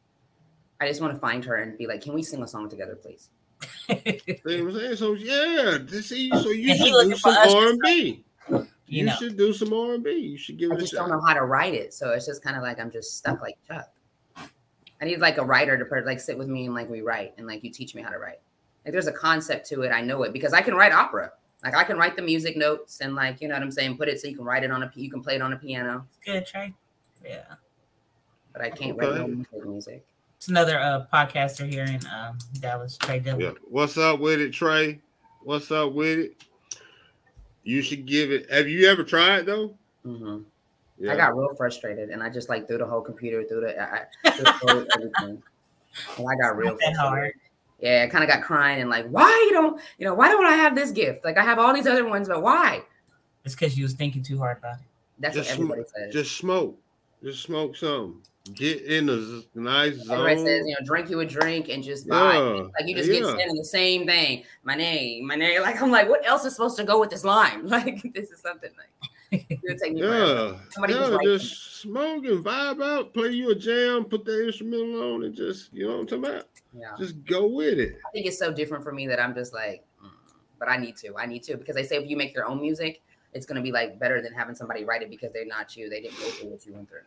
I just want to find her and be like, can we sing a song together, please? <laughs> See what I'm saying? So yeah, to see, so you And should do some R and B. you You know, should do some R and B. You should give I it a just don't shot. know how to write it. So it's just kind of like I'm just stuck like Chuck. I need like a writer to put, like sit with me and like we write and like you teach me how to write. Like there's a concept to it. I know it because I can write opera. Like I can write the music notes and like you know what I'm saying. Put it so you can write it on a you can play it on a piano, good try. Yeah, but I can't write no music. Music. it's another uh podcaster here in um Dallas, Trey Dillon. Yeah. What's up with it, Trey? What's up with it? You should give it. Have you ever tried though? Mhm. Yeah. I got real frustrated and I just like threw the whole computer through the, I, I, through the whole everything. And I got real Not that hard. Yeah, I kind of got crying and like, why you don't, you know, why don't I have this gift? Like I have all these other ones, but why? It's because you was thinking too hard about it. That's Just what sm- everybody says. Just smoke. Just smoke some. Get in a z- nice zone. everybody says, you know, drink you a drink and just buy. yeah. Like you just get yeah. saying the same thing. My name, my name. Like I'm like, what else is supposed to go with this lime? <laughs> Like this is something like it'll take. Yeah, yeah, just smoke and vibe out, play you a jam, put the instrumental on, and just you know what I'm talking about. Yeah. Just go with it. I think it's so different for me that I'm just like, mm, but I need to. I need to because they say if you make your own music, it's gonna be like better than having somebody write it because they're not you. They didn't go through what you went through.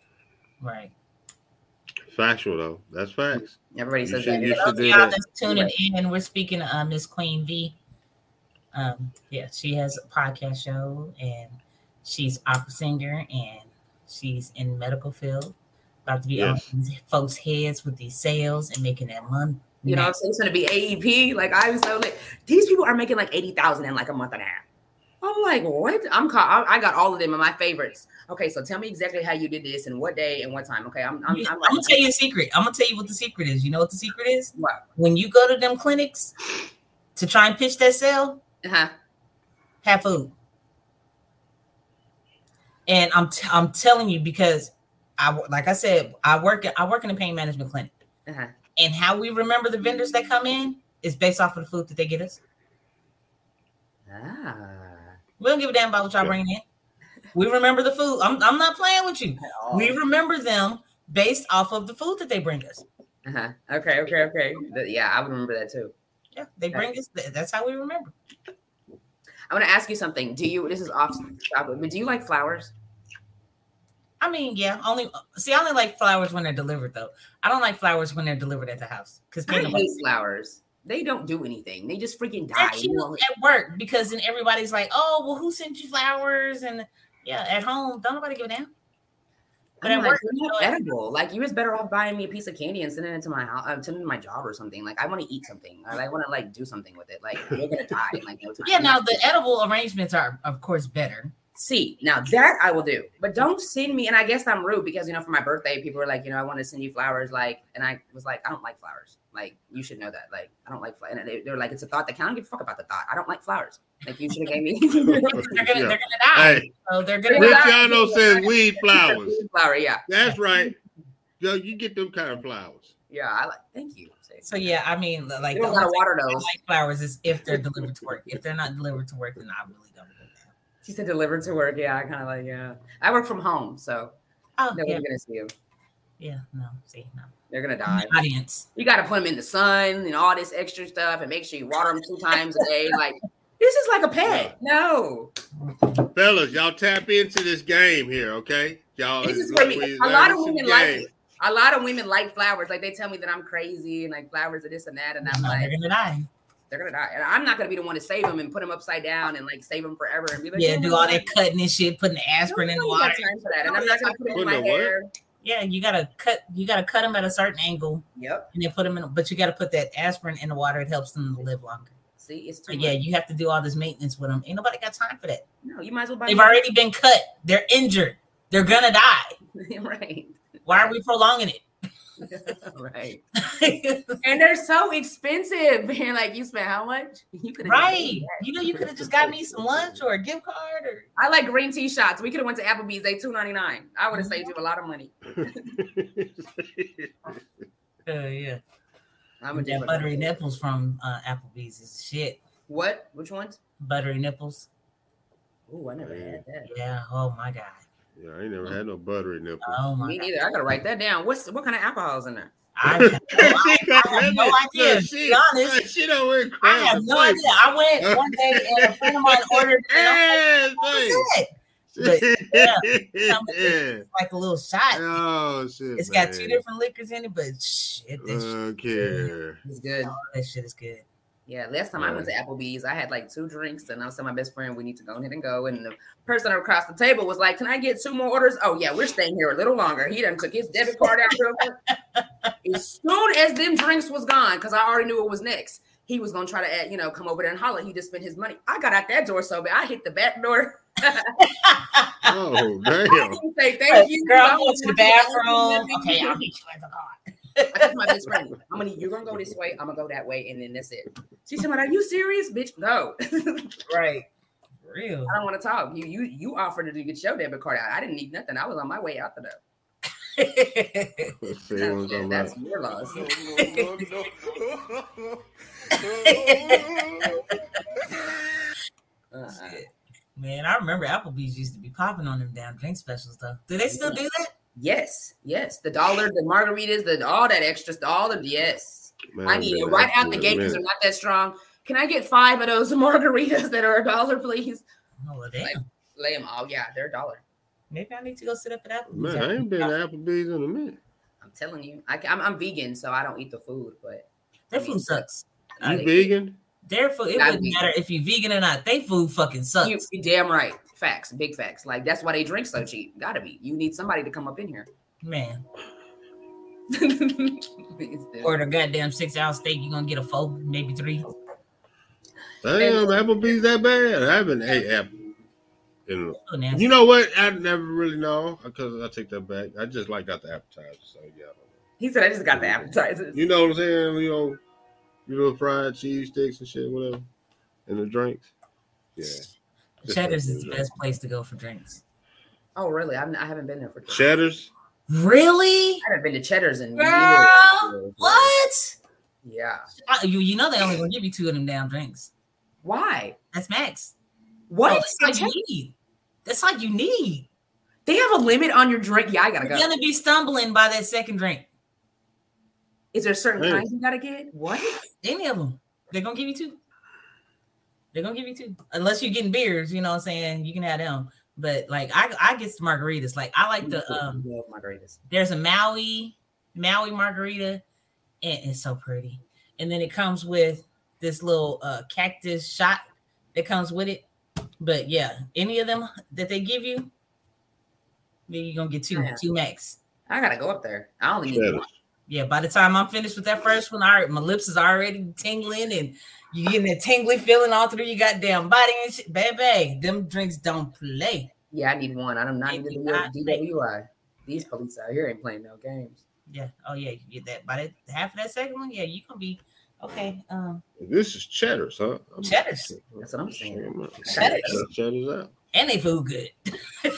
Right. Factual though. That's facts. Everybody You says should- that. you For should those of do y'all that. that's tuning in, we're speaking to uh, Miss Queen V. Um, yeah, she has a podcast show and she's opera singer and she's in medical field. About to be Yes. on these folks' heads with these sales and making that money. You know, what I'm saying? it's gonna be AEP. Like I was so like, these people are making like eighty thousand in like a month and a half. I'm like, what? I'm caught. I got all of them in my favorites. Okay, so tell me exactly how you did this and what day and what time. Okay, I'm I'm, I'm, I'm gonna tell you a secret. I'm gonna tell you what the secret is. You know what the secret is? What? When you go to them clinics to try and pitch that sale, Uh-huh. have food. And I'm t- I'm telling you because I like I said I work I work in a pain management clinic, Uh-huh. and how we remember the vendors that come in is based off of the food that they get us. Ah. We don't give a damn about what y'all bringing in. We remember the food. I'm I'm not playing with you. We remember them based off of the food that they bring us. Uh-huh. Okay, okay, okay. Yeah, I would remember that too. Yeah, they bring us. That's how we remember. I want to ask you something. Do you? This is off topic, but do you like flowers? I mean, yeah. Only see, I only like flowers when they're delivered, though. I don't like flowers when they're delivered at the house because I hate flowers. They don't do anything. They just freaking die. You know, at work because then everybody's like, "Oh, well, who sent you flowers?" And yeah, at home, don't nobody give a damn. But I'm at like, work, you know, edible. Like you was better off buying me a piece of candy and sending it to my house, uh, sending to my job or something. Like I want to eat something. I want to like do something with it. Like you're gonna die. in, Like no <laughs> time. yeah. Now the edible arrangements are, of course, better. See, now that I will do, but don't send me. And I guess I'm rude because you know, for my birthday, people were like, you know, I want to send you flowers. Like, and I was like, I don't like flowers. Like, you should know that. Like, I don't like flowers. And they, they're like, it's a thought that count. I don't give a fuck about the thought. I don't like flowers. Like, you should have gave me. <laughs> <laughs> They're gonna, Yeah. they're gonna die. Hey, So they're gonna. Rich- die. Luciano says weed flowers. <laughs> Flower, yeah, That's right. Yo, you get them kind of flowers. yeah. I like. Thank you. So yeah, I mean, like you the don't gotta only water thing I those. like flowers is if they're delivered to work. If they're not delivered to work, then I really don't give. She said delivered to work. Yeah, I kind of like. Yeah, I work from home, so Oh nobody's yeah, gonna see them. yeah. No, see, no. They're gonna die. Audience. You got to put them in the sun and all this extra stuff, and make sure you water them two times a day. Like this is like a pet. No, Fellas, y'all tap into this game here, okay? Y'all this is look, for me. we- A lot of women the like it. A lot of women like flowers. Like they tell me that I'm crazy and like flowers are this and that, and I'm No, like, they're gonna die. they're gonna die. And I'm not gonna be the one to save them and put them upside down and like save them forever and be like, Yeah, "Oh, do all that cutting and shit, putting the aspirin in the Nobody got water. time for that, and I'm not gonna put it in my the what? Yeah, you gotta cut. You gotta cut them at a certain angle, Yep. and then put them in. But you gotta put that aspirin in the water. It helps them to live longer. See, it's too yeah, you have to do all this maintenance with them. Ain't nobody got time for that. No, you might as well buy. They've already been cut. They're injured. They're gonna die. <laughs> right. Why are we prolonging it? <laughs> right. And they're so expensive. And like you spent how much? You could have right. You know, you could have just got me some lunch or a gift card or I like green tea shots. We could have went to Applebee's. They two ninety nine. I would have saved you a lot of money. <laughs> uh, yeah. I'm a That different- buttery nipples from uh, Applebee's is shit. What? Which ones? Buttery nipples. Oh, I never had that. Yeah. Oh my god. Yeah, I ain't never mm. had no buttery nipple. Oh my Me god. neither. I gotta write that down. What's what kind of alcohol's in there? I <laughs> have no, I, I have no idea. look, she- honest, She don't wear I have no idea. I went one day and a friend of mine <laughs> ordered and I'm like, what was that? But, <laughs> yeah, yeah. Like a little shot. Oh shit. It's got two different liquors in it, but shit, that, shit, Okay. It's good. that shit is good. Yeah, last time I went to Applebee's, I had like two drinks, and I was telling my best friend we need to go ahead and go. And the person across the table was like, "Can I get two more orders?" Oh yeah, we're staying here a little longer. He done took his debit card out real quick. <laughs> as soon as them drinks was gone, because I already knew it was next. He was gonna try to, add, you know, come over there and holler. He just spent his money. I got out that door so bad, I hit the back door. <laughs> Oh <laughs> I damn. didn't say thank you. Girl, I I'm going to the bathroom. Okay, I'll meet you at the car. I told my best friend, <laughs> I'm gonna you're gonna go this way, I'm gonna go that way, and then that's it. She said, Are you serious? Bitch, no. <laughs> Right. Real. I don't want to talk. You you you offered to get your show debit card out. I didn't need nothing. I was on my way out the door. Let's see what I'm talking about. That's your loss. Uh, Man, I remember Applebee's used to be popping on them damn drink specials though. Do they still do that? Yes, yes. The dollar, the margaritas, the all that extra, all of yes. Man, I need it right out the gate because they're not that strong. Can I get five of those <laughs> margaritas that are a dollar, please? Oh well, damn. Lay them all. Yeah, they're a dollar. Maybe I need to go sit up at Applebee's. Man, I ain't been to Applebee's in a minute. I'm telling you, I, am I'm vegan, so I don't eat the food, but Their food sucks. You I- vegan? Their food, it Not wouldn't vegan. matter if you vegan or not. They food fucking sucks. you, you damn right. Facts, big facts. Like that's why they drink so cheap. Gotta be. You need somebody to come up in here. Man, Please <laughs> do. order a goddamn six ounce steak, you're gonna get a four, maybe three. Damn, Applebee's that bad? I haven't ate apple. in- Oh. You know what? I never really know because I take that back. I just like got the appetizer. So yeah. he said, "I just got the appetizers." You know what I'm saying? You know, you know, fried cheese sticks and shit, whatever, and the drinks. Yeah. Just Cheddar's is the that. best place to go for drinks. Oh, really? I'm, I haven't been there for. Cheddar's. Really? I haven't been to Cheddar's in Girl, years. What? Yeah. Uh, You, you know they only gonna give you two of them damn drinks. Why? That's max. What? Oh, that's like you need. That's like you need. They have a limit on your drink. Yeah, I gotta go. You're go. gonna be stumbling by that second drink. Is there a certain Hey. kind you gotta get? What? Any of them. They're gonna give you two. They're gonna give you two. Unless you're getting beers, you know what I'm saying? You can have them. But like I I get some margaritas. Like I like the um margaritas. there's a Maui, Maui margarita, and it's so pretty. And then it comes with this little uh cactus shot that comes with it. But yeah, any of them that they give you, then you're gonna get two, Yeah. two max. I gotta go up there. I only need Cheddar's. one. Yeah, by the time I'm finished with that first one, I my lips is already tingling and you getting that tingly feeling all through your goddamn body and shit. Baby, them drinks don't play. Yeah, I need one. I don't not They need do the not play. DWI. These police out here ain't playing no games. Yeah. Oh yeah, you get that. By the half of that second one, yeah, you gonna be okay. Um, This is Cheddar's, huh? I'm- Cheddar's. That's what I'm saying. Cheddar's. Check Cheddar's out. and they food good. <laughs>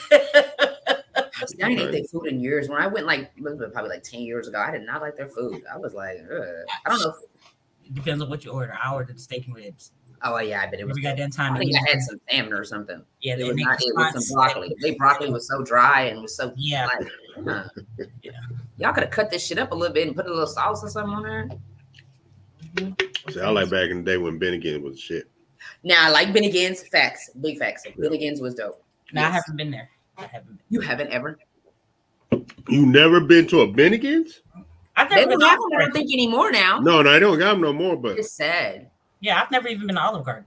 See, I ain't ate their food in years. When I went like probably like 10 years ago, I did not like their food. I was like, Ugh. I don't know. If, Depends on what you order. I ordered the steak and ribs. oh yeah, I bet it was. Every goddamn time. I think I had some salmon or something. Yeah, It they was not. It was some broccoli. They broccoli was so dry and was so Yeah, like. uh, Yeah. Y'all could have cut this shit up a little bit and put a little sauce or something on there. See, I like back in the day when Bennigan was shit. Now, I like Bennigan's. Facts, big facts. Bennigan's was dope. no, I haven't been there. I haven't. Been. You haven't ever. You never been to a Bennigan's? I've They don't have them, I don't think anymore now. No, no, I don't got them no more. But It's sad. Yeah, I've never even been to Olive Garden.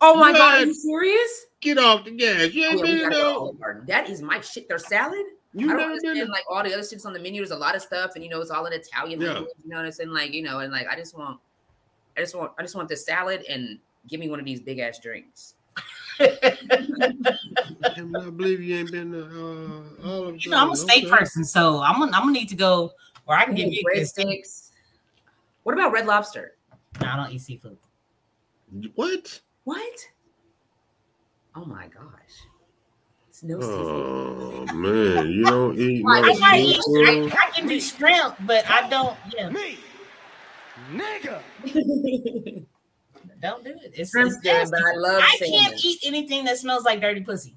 Oh my god, are you serious? get off the gas. You Oh, ain't yeah, we been gotta go to there. Olive Garden. That is my shit. Their salad. You I don't never been like all the other shit's on the menu. There's a lot of stuff, and you know it's all in Italian Yeah. language. You know what I'm saying? Like you know, and like I just want, I just want, I just want this salad and give me one of these big ass drinks. I believe you ain't been to uh, Olive you know, I'm a Garden. steak Okay. person, so I'm gonna, I'm gonna need to go where I can get Ooh, me a good breadsticks. What about Red Lobster? No, I don't eat seafood. What? What? Oh my gosh, it's no seafood. Oh man, you don't <laughs> eat Why? no I, gotta eat, seafood. I, I can do shrimp, but I don't. Yeah, Me, nigga. <laughs> don't do it. It's, Shrimp's it's good, nasty. but I love I can't eat anything that smells like dirty pussy.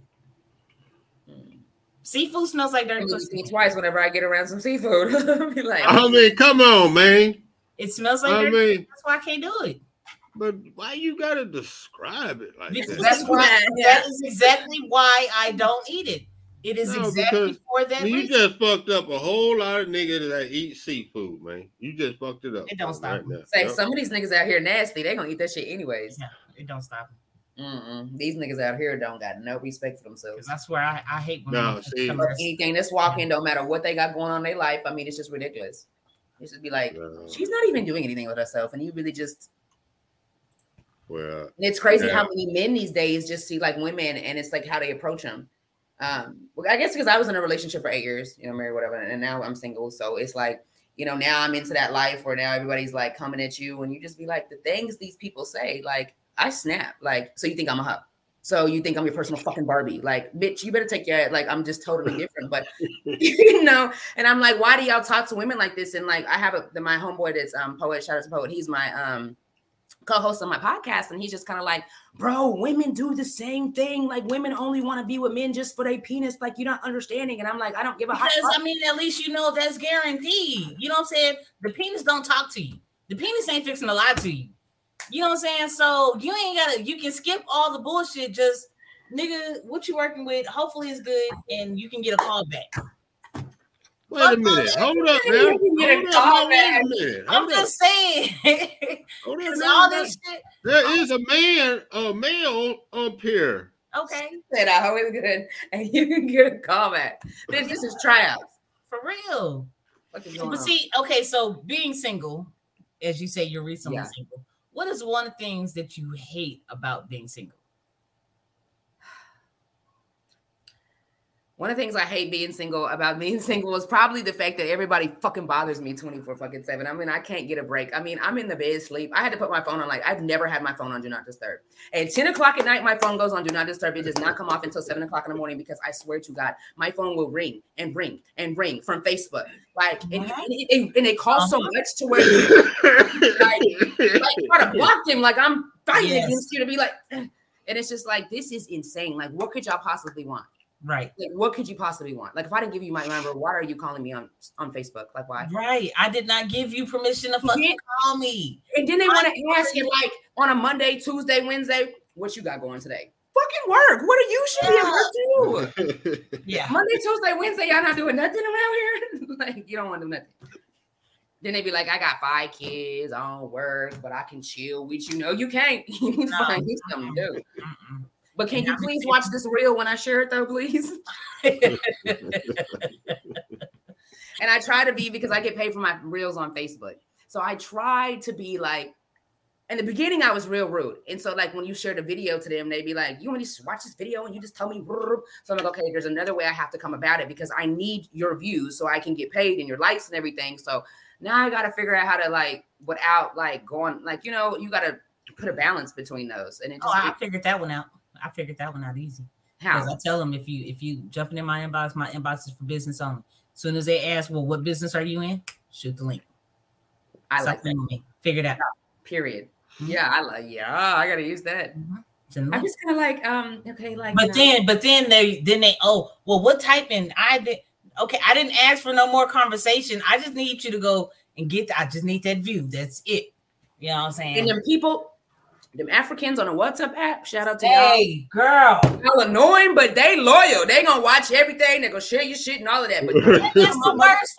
Mm. Seafood smells like dirty pussy. think twice whenever I get around some seafood. I'll <laughs> be like, I mean, come on, man. It smells like I dirty. mean, That's why I can't do it. but why you gotta describe it like Because that? That's that's why- why, that is exactly why I don't eat it. It is No, exactly because for that You reason. just fucked up a whole lot of niggas that eat seafood, man. You just fucked it up. It don't stop. now. say Yep. some of these niggas out here nasty. They gonna eat that shit anyways. Yeah, it don't stop. Mm-mm. These niggas out here don't got no respect for themselves. that's where I, I hate when No, I'm- see- I'm just- anything that's walking, don't matter what they got going on in their life. I mean, it's just ridiculous. It should be like, Uh, she's not even doing anything with herself, and you really just. well, And it's crazy Yeah. how many men these days just see like women, and it's like how they approach them. Um, well, I guess because I was in a relationship for eight years, you know, married, whatever, and now I'm single, so it's like, you know, now I'm into that life where now everybody's like coming at you, and you just be like, the things these people say, like, I snap, like, so you think I'm a hoe. So you think I'm your personal fucking Barbie? Like, bitch, you better take your like. I'm just totally different, but <laughs> <laughs> you know. And I'm like, why do y'all talk to women like this? And like, I have a the, my homeboy that's um poet. Shout out to poet. He's my um co-host on my podcast, and he's just kind of like, bro, women do the same thing. Like, women only want to be with men just for their penis. Like, you're not understanding. And I'm like, I don't give a Because. I mean, at least you know that's guaranteed. You know what I'm saying? The penis don't talk to you. The penis ain't fixing to lie to you. You know what I'm saying? So you ain't gotta. You can skip all the bullshit. Just nigga, what you working with? Hopefully it's good, and you can get a call back. Wait a minute. Hold up man. You can get a Hold up, call now. Wait a minute. I'm Hold up. just saying. Hold up, <laughs> all this shit. There is a man, a male up here. Okay, Said I always good, <laughs> and you can get a call back. This, this is tryouts. for real. What is going But see, okay, so being single, as you say, you're recently Yeah. single. What is one of the things that you hate about being single? One of the things I hate being single about <laughs> being single is probably the fact that everybody fucking bothers me 24 fucking 7. I mean, I can't get a break. I mean, I'm in the bed sleep. I had to put my phone on like I've never had my phone on do not disturb. At 10 o'clock at night, my phone goes on do not disturb. It does not come off until 7 o'clock in the morning because I swear to God, my phone will ring and ring and ring from Facebook. Like, and, and, it, and it costs so Uh-huh. much to where you <laughs> like try to <laughs> block them like I'm fighting Yes. against you to be like, <clears throat> and it's just like this is insane. Like, what could y'all possibly want? Right. Like, what could you possibly want? Like, if I didn't give you my number, why are you calling me on on Facebook? Like, why? Right. I did not give you permission to fucking call me. And then they want to ask you like on a Monday, Tuesday, Wednesday, what you got going today? Fucking work. What are you should be at work too? <laughs> Yeah. Monday, Tuesday, Wednesday, y'all not doing nothing around here. <laughs> like, you don't want to do nothing. Then they be like, I got five kids, I don't work, but I can chill with you. No, you can't. <laughs> You need to No. find something to do. Mm-mm. But can you please watch this reel when I share it though, please? <laughs> and I try to be because I get paid for my reels on Facebook. So I try to be like, in the beginning, I was real rude. And so, like, when you shared a video to them, they'd be like, You want to watch this video? And you just tell me, so I'm like, Okay, there's another way I have to come about it because I need your views so I can get paid and your likes and everything. So now I got to figure out how to, like, without like going, like, you know, you got to put a balance between those. And it Oh, just, I figured that one out. I figured that one out easy. how? I tell them if you if you jumping in my inbox, my inbox is for business only. As soon as they ask, well, what business are you in? Shoot the link. I Stop like that. playing me. Figure it out. Period. Mhm. Yeah, I like. Yeah, I gotta use that. It's in the I'm just kind of like, um, okay, like. But uh, then, but then they then they oh well, what typing? I did okay. I didn't ask for no more conversation. I just need you to go and get. I just need that view. That's it. You know what I'm saying? and then people, them Africans on the WhatsApp app. Shout out to y'all. hey, girl, Y'all annoying, but they loyal. They gonna watch everything. They gonna share your shit and all of that. But <laughs> that's the worst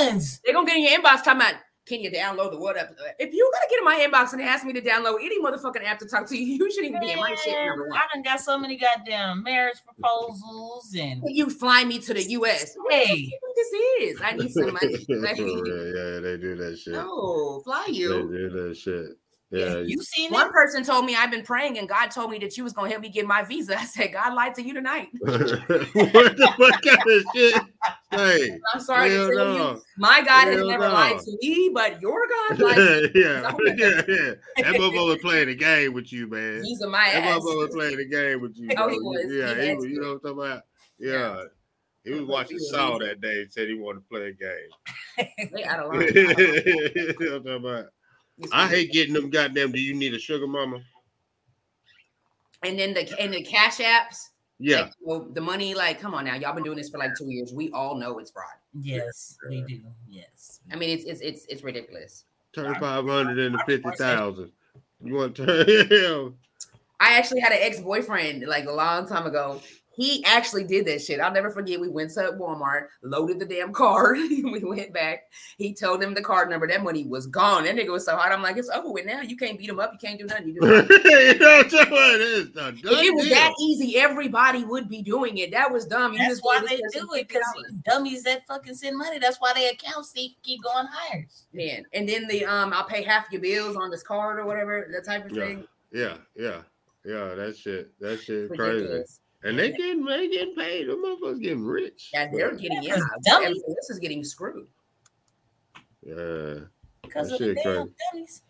ones. they gonna get in your inbox talking about. Can you download the what app? Uh, if you gotta get in my inbox and ask me to download any motherfucking app to talk to you, <laughs> you shouldn't even be in my shit. Man, Number one. I done got so many goddamn marriage proposals and You fly me to the U.S. What the fuck Hey. this is. I need some money. <laughs> Like, yeah, yeah, they do that shit. no, fly you. They do that shit. Yeah, you seen One it? person told me I've been praying and God told me that you was gonna help me get my visa. <laughs> I said, God lied to you tonight. <laughs> what the fuck kind of shit? Hey, <laughs> I'm sorry to tell you, my God has never no. lied to me, but your God lied to yeah, yeah, yeah. That motherfucker was playing the game with you, man. He's a my That motherfucker was playing the game with you. Oh, he was. Yeah, He he was. You know what I'm talking about? Yeah. Yeah. He was watching He was Saul easy. that day and said he wanted to play a game. They out of you know what I'm talking about? I hate getting them goddamn. Do you need a sugar mama? And then the and the cash apps. Yeah. like, well, the money, like, come on now, y'all been doing this for like two years. We all know it's fraud. Yes, we do. Yes. I mean, it's it's it's it's ridiculous. Turn five hundred into fifty thousand. You want to turn? <laughs> I actually had an ex boyfriend like a long time ago. He actually did that shit. I'll never forget. We went to Walmart, loaded the damn card. <laughs> we went back. He told him the card number. That money was gone. That nigga was so hot. I'm like, it's over with now. You can't beat him up. You can't do nothing. You just <laughs> you know what I'm talking about? It's a if it was deal. that easy, everybody would be doing it. That was dumb. You That's just why they do it because dummies that fucking send money. That's why their accounts keep keep going higher. man. And then the um, I'll pay half your bills on this card or whatever, that type of Yeah. thing. Yeah, yeah, yeah. That shit. That shit crazy. Ridiculous. And they getting they getting paid. Them motherfuckers getting rich. Yeah, they're getting yeah. Yeah, 'cause dummies- Everything else is getting screwed. Yeah. Because of the shit damn crazy. dummies.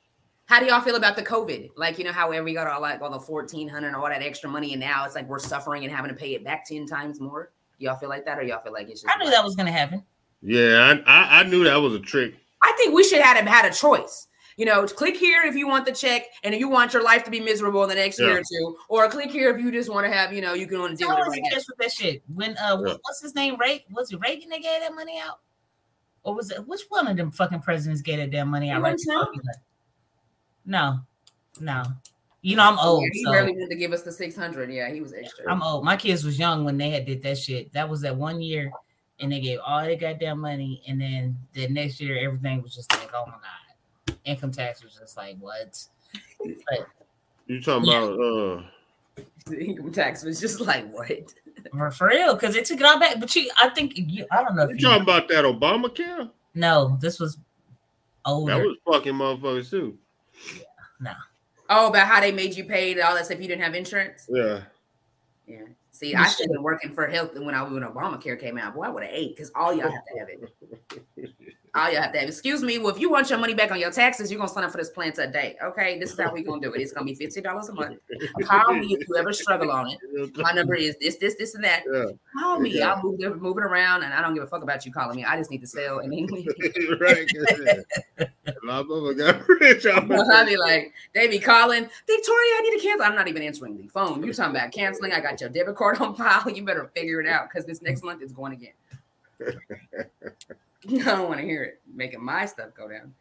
How do y'all feel about the COVID? Like, you know how we got all like all the fourteen hundred and all that extra money, and now it's like we're suffering and having to pay it back ten times more. Y'all feel like that, or y'all feel like it's just? I knew that was gonna happen. Yeah, I, I I knew that was a trick. I think we should have had a choice. You know, click here if you want the check and if you want your life to be miserable in the next year or two, or click here if you just want to have, you know, you can want to deal with I it was right now. with that shit. When uh, Yeah. what's his name? Ray was it Reagan that gave that money out, or was it which one of them fucking presidents gave that damn money out? It Right? wasn't Trump. before he left? No, no. You know I'm old, Yeah, he so barely wanted to give us the six hundred. Yeah, he was extra. I'm old. My kids was young when they had did that shit. That was that one year and they gave all their goddamn money, and then the next year everything was just like, oh my god, income tax was just like what? But You talking Yeah. about uh <laughs> The income tax was just like what? for, for real, because it took it all back. But you, I think you, I don't know. you If you, talking about that Obamacare? no, this was older. That was fucking motherfuckers too. Oh, about how they made you pay all that stuff. You didn't have insurance. Yeah. Yeah. See, I should have been working for health when I when Obamacare came out. Boy, I would have ate because all y'all have to have it. <laughs> All y'all have to have. Excuse me. Well, if you want your money back on your taxes, you're gonna sign up for this plan today. Okay, this is how we're gonna do it. It's gonna be fifty dollars a month. Call me if you ever struggle on it. My number is this, this, this, and that. Yeah. Call me. Yeah. I'll move it, move it around, and I don't give a fuck about you calling me. I just need to sell, and then <laughs> right. 'cause, yeah. A lot of them got rich <laughs> I'll be like, they be calling, Victoria, I need to cancel. I'm not even answering the phone. You're talking about canceling. I got your debit card on file. <laughs> You better figure it out because this next month is going again. <laughs> I don't want to hear it making my stuff go down.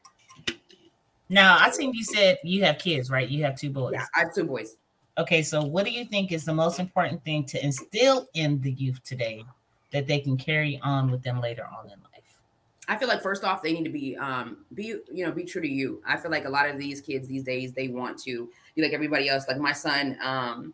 Now, I think you said you have kids, right? You have two boys. Yeah, I have two boys. Okay, so what do you think is the most important thing to instill in the youth today that they can carry on with them later on in life? I feel like first off, they need to be um be you know be true to you. I feel like a lot of these kids these days they want to be like everybody else. Like my son, um,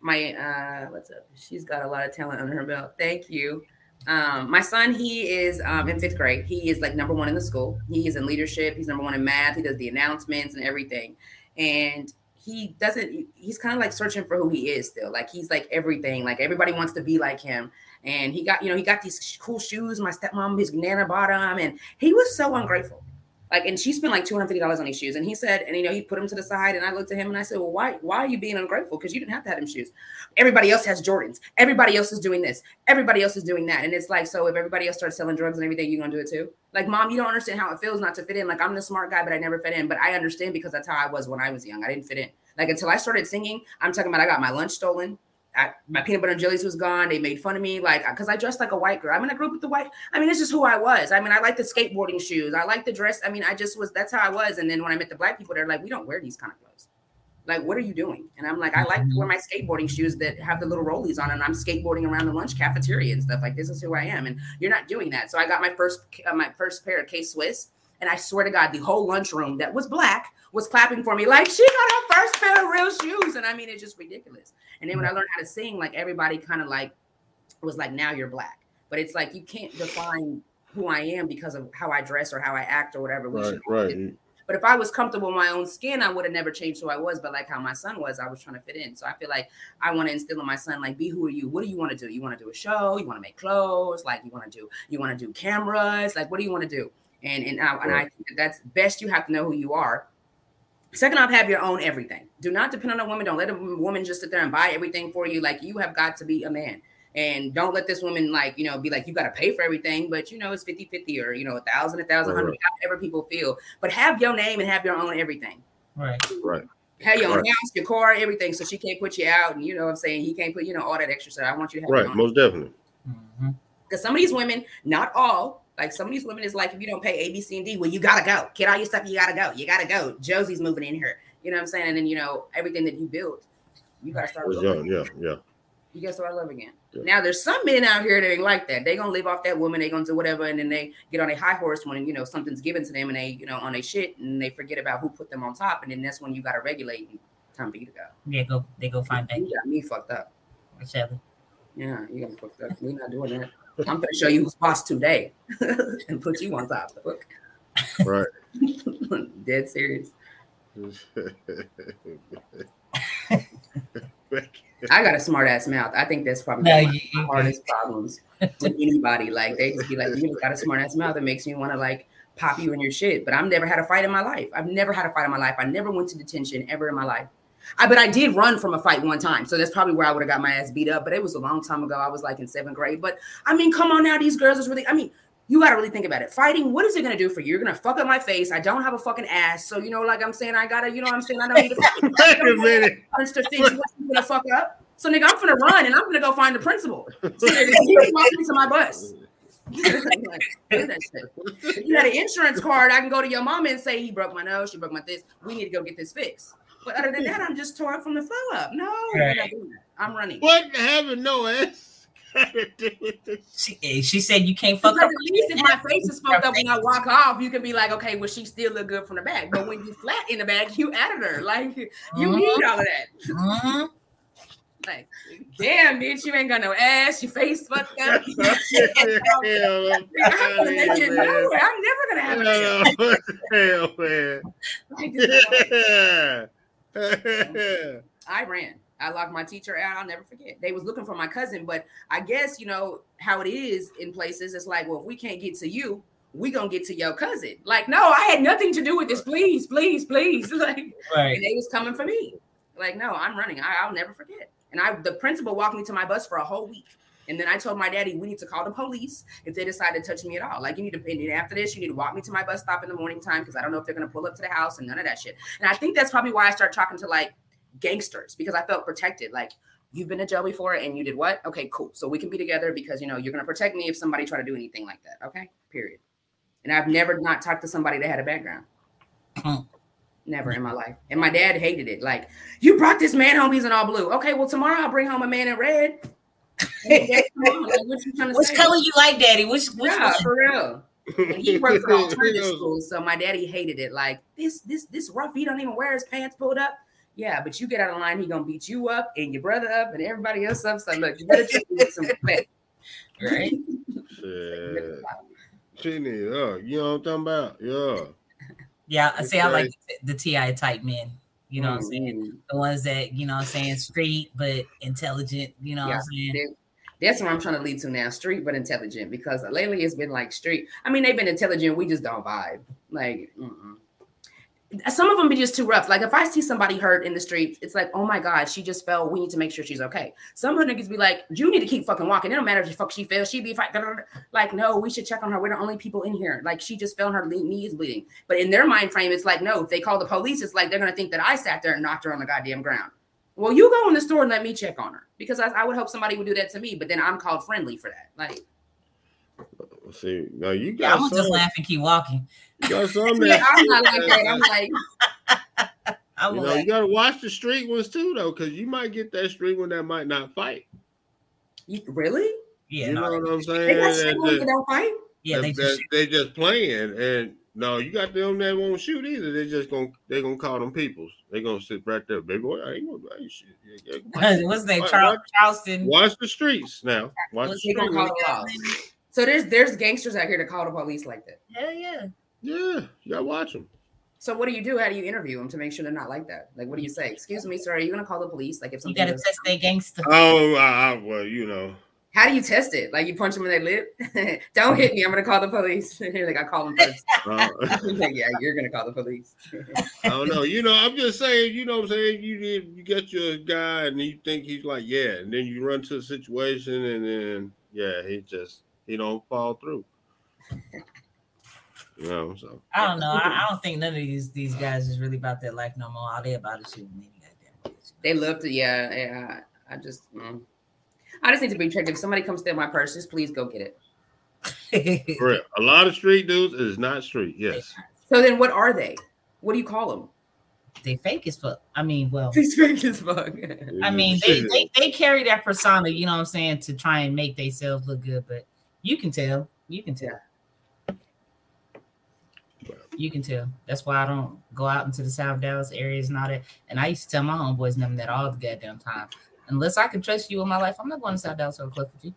my uh, what's up? She's got a lot of talent under her belt. Thank you. Um, my son, he is um, in fifth grade. He is like number one in the school. He is in leadership. He's number one in math. He does the announcements and everything. And he doesn't. He's kind of like searching for who he is still. Like he's like everything. Like everybody wants to be like him and he got you know he got these cool shoes my stepmom his nana bought him and he was so ungrateful like and she spent like $250 on these shoes. And he said and you know he put them to the side and i looked at him and i said well why why are you being ungrateful? Because you didn't have to have them shoes. Everybody else has jordans. Everybody else is doing this. Everybody else is doing that. And it's like so if everybody else starts selling drugs and everything you're gonna do it too? Like mom you don't understand how it feels not to fit in. Like i'm the smart guy but i never fit in. But i understand because that's how i was when i was young. I didn't fit in. Like until i started singing i'm talking about i got my lunch stolen I, my peanut butter and jellies was gone. They made fun of me, like because I dressed like a white girl. I'm in a group with the white. I mean, it's just who I was. I mean, I like the skateboarding shoes. I like the dress. I mean, I just was. That's how I was. And then when I met the black people, they're like, we don't wear these kind of clothes. Like, what are you doing? And I'm like, I like to wear my skateboarding shoes that have the little rollies on, and I'm skateboarding around the lunch cafeteria and stuff. Like, this is who I am. And you're not doing that. So I got my first, uh, my first pair of K Swiss, and I swear to God, the whole lunchroom that was black was clapping for me, like she got her first pair of real shoes. And I mean, it's just ridiculous. And then when I learned how to sing, like everybody kind of like was like, now you're black. But it's like you can't define who I am because of how I dress or how I act or whatever. Right, right. But if I was comfortable in my own skin, I would have never changed who I was. But like how my son was, I was trying to fit in. So I feel like I want to instill in my son, like, be who are you? What do you want to do? You want to do a show? You want to make clothes? Like you want to do? You want to do cameras? Like what do you want to do? And and I, and I think that that's best. You have to know who you are. Second off, have your own everything. Do not depend on a woman. Don't let a woman just sit there and buy everything for you. Like you have got to be a man. And don't let this woman like, you know, be like, you got to pay for everything, but you know, it's 50 50 or, you know, a thousand, a thousand, Right, hundred, however people feel. But have your name and have your own everything. Right. Right. Have your own Right. house, your car, everything. So she can't put you out. And you know what I'm saying? He can't put, you know, all that extra stuff. I want you to have your Right. own. Most definitely. Mhm. Because some of these women, not all, like some of these women is like, if you don't pay A, B, C, and D, well, you gotta go. Get all your stuff, you gotta go. You gotta go. Josie's moving in here. You know what I'm saying? And then you know, everything that you built, you gotta start Was over. young. Yeah. Yeah. You gotta start love again. Yeah. Now there's some men out here that ain't like that. They gonna live off that woman, they gonna do whatever, and then they get on a high horse when you know something's given to them and they, you know, on a shit and they forget about who put them on top, and then that's when you gotta regulate and time for you to go. Yeah, go they go find You Becky got me fucked up. or Shelly. Yeah, you got me fucked up. We're not doing that. I'm gonna show you who's boss today <laughs> and put you on top. Look. Right. <laughs> Dead serious. I got a smart ass mouth. I think that's probably No, one of my hardest problems with anybody. Like they just be like, you got a smart ass mouth It makes me want to like pop you in your shit. But I've never had a fight in my life. I've never had a fight in my life. I never went to detention ever in my life. I but I did run from a fight one time. So that's probably where I would have got my ass beat up. But it was a long time ago. I was like in seventh grade. But I mean, come on now, these girls is really, I mean, you got to really think about it. Fighting, what is it going to do for you? You're going to fuck up my face. I don't have a fucking ass. So, you know, like I'm saying, I got to, you know what I'm saying? I don't need to <laughs> Wait a minute. punch to fix what you gonna fuck up. So nigga, I'm gonna run and I'm gonna go find the principal. So nigga, he walk me to my bus. Like, do that shit. If you had an insurance card, I can go to your mama and say he broke my nose, she broke my this. We need to go get this fixed. But other than that, I'm just tore up from the flow up. No, we're not doing that. I'm running. What having no ass? got to do with this? She, eh, she said you can't fuck Because up. at least if my face is fucked up when I walk off, you can be like, okay, well, she still look good from the back. But when you flat in the back, you added her. <laughs> Like you Mhm. need all of that. Mhm. <laughs> Like, damn, bitch, you ain't got no ass, your face fucked up. <laughs> I'm gonna make it nowhere. I'm never gonna have an ass. Hell, hell, man. Like, this is- <laughs> I ran. I locked my teacher out. I'll never forget. They was looking for my cousin, but I guess you know how it is in places. It's like, well, if we can't get to you, we gonna get to your cousin. Like, no, I had nothing to do with this. Please, please, please. <laughs> Like, Right. and they was coming for me. Like, no, I'm running. I, I'll never forget. And I, the principal walked me to my bus for a whole week. And then I told my daddy, we need to call the police if they decide to touch me at all. Like, you need to, and after this, you need to walk me to my bus stop in the morning time because I don't know if they're going to pull up to the house and none of that shit. And I think that's probably why I started talking to like gangsters because I felt protected. Like, you've been to jail before and you did what? Okay, cool. So we can be together because, you know, you're going to protect me if somebody try to do anything like that. Okay, period. And I've never not talked to somebody that had a background. <clears throat> Never in my life. And my dad hated it. Like, you brought this man home, he's in all blue. Okay, well, tomorrow I'll bring home a man in red. Like, what you trying to Which say? color you like, Daddy? Which which yeah, one? for real. And he worked for <laughs> alternative schools, so my daddy hated it. Like this, this, this rough. He don't even wear his pants pulled up. Yeah, but you get out of line, he gonna beat you up and your brother up and everybody else up. So look, you better treat me some respect. Right. <laughs> Shit. She need, uh, you know what I'm talking about? Yeah. Yeah, I say I like the, the Ti type men. You know what I'm saying? Mhm. The ones that you know what I'm saying street but intelligent. You know Yeah. what I'm saying? That's what I'm trying to lead to now. Street but intelligent because lately it's been like street. I mean, they've been intelligent. We just don't vibe. Like, mm-mm. Some of them be just too rough. Like, if I see somebody hurt in the streets, it's like, oh my god, she just fell. We need to make sure she's okay. Some of niggas be like, you need to keep fucking walking. It don't matter if she fuck she fell. She be fight. Like, no, we should check on her. We're the only people in here. Like, she just fell. Her knee is bleeding. But in their mind frame, it's like, no. If they call the police, it's like they're gonna think that I sat there and knocked her on the goddamn ground. Well, you go in the store and let me check on her because I, I would hope somebody would do that to me. But then I'm called friendly for that. Like, See, now you Yeah, got I'm gonna just some, laugh and keep walking. you got <laughs> some yeah, I'm not like that. I'm like, <laughs> I'm you know, you gotta watch the street ones too, though, because you might get that street one that might not fight. you, really? Yeah, you no, know what I'm saying? They got That- shit ones that that- don't fight. yeah, they just they just playing, and no, you got them that won't shoot either. They just gonna they gonna call them peoples. They gonna sit right there, big boy. I ain't gonna I ain't shit. Yeah, yeah. <laughs> what's name? Charles watch- Charleston. Watch the streets now. Watch the What's streets. Call the laws. So there's there's gangsters out here to call the police like that. Hell yeah. Yeah, you gotta watch them. So what do you do? How do you interview them to make sure they're not like that? Like, what do you say? Excuse me, sir. Are you gonna call the police? Like, if You something gotta test that gangster. Oh, I, I, well, you know. How do you test it? Like, you punch them in their lip? <laughs> don't hit me. I'm gonna call the police. <laughs> like, I call them first. <laughs> Uh, like, yeah, you're gonna call the police. I don't know. You know, I'm just saying. You know, what I'm saying you. You get your guy, and you think he's like, yeah, and then you run to the situation, and then yeah, he just he don't fall through. <laughs> You know, so I don't know. I, I don't think none of these these guys is really about that life no more. All they about is shooting any goddamn bitch. They love to, yeah, yeah. I just, mm. I just need to be checked. If somebody comes steal my purse, just please go get it. <laughs> for real, a lot of street dudes is not street. Yes, So then, what are they? What do you call them? they fake as fuck. I mean, well, He's fake as fuck. I mean, they, they they carry that persona, you know what I'm saying, to try and make themselves look good, but you can tell. You can tell. You can tell. That's why I don't go out into the South Dallas areas and all that. And I used to tell my homeboys and them that all the goddamn time. Unless I can trust you in my life, I'm not going to South Dallas or Cliff with you.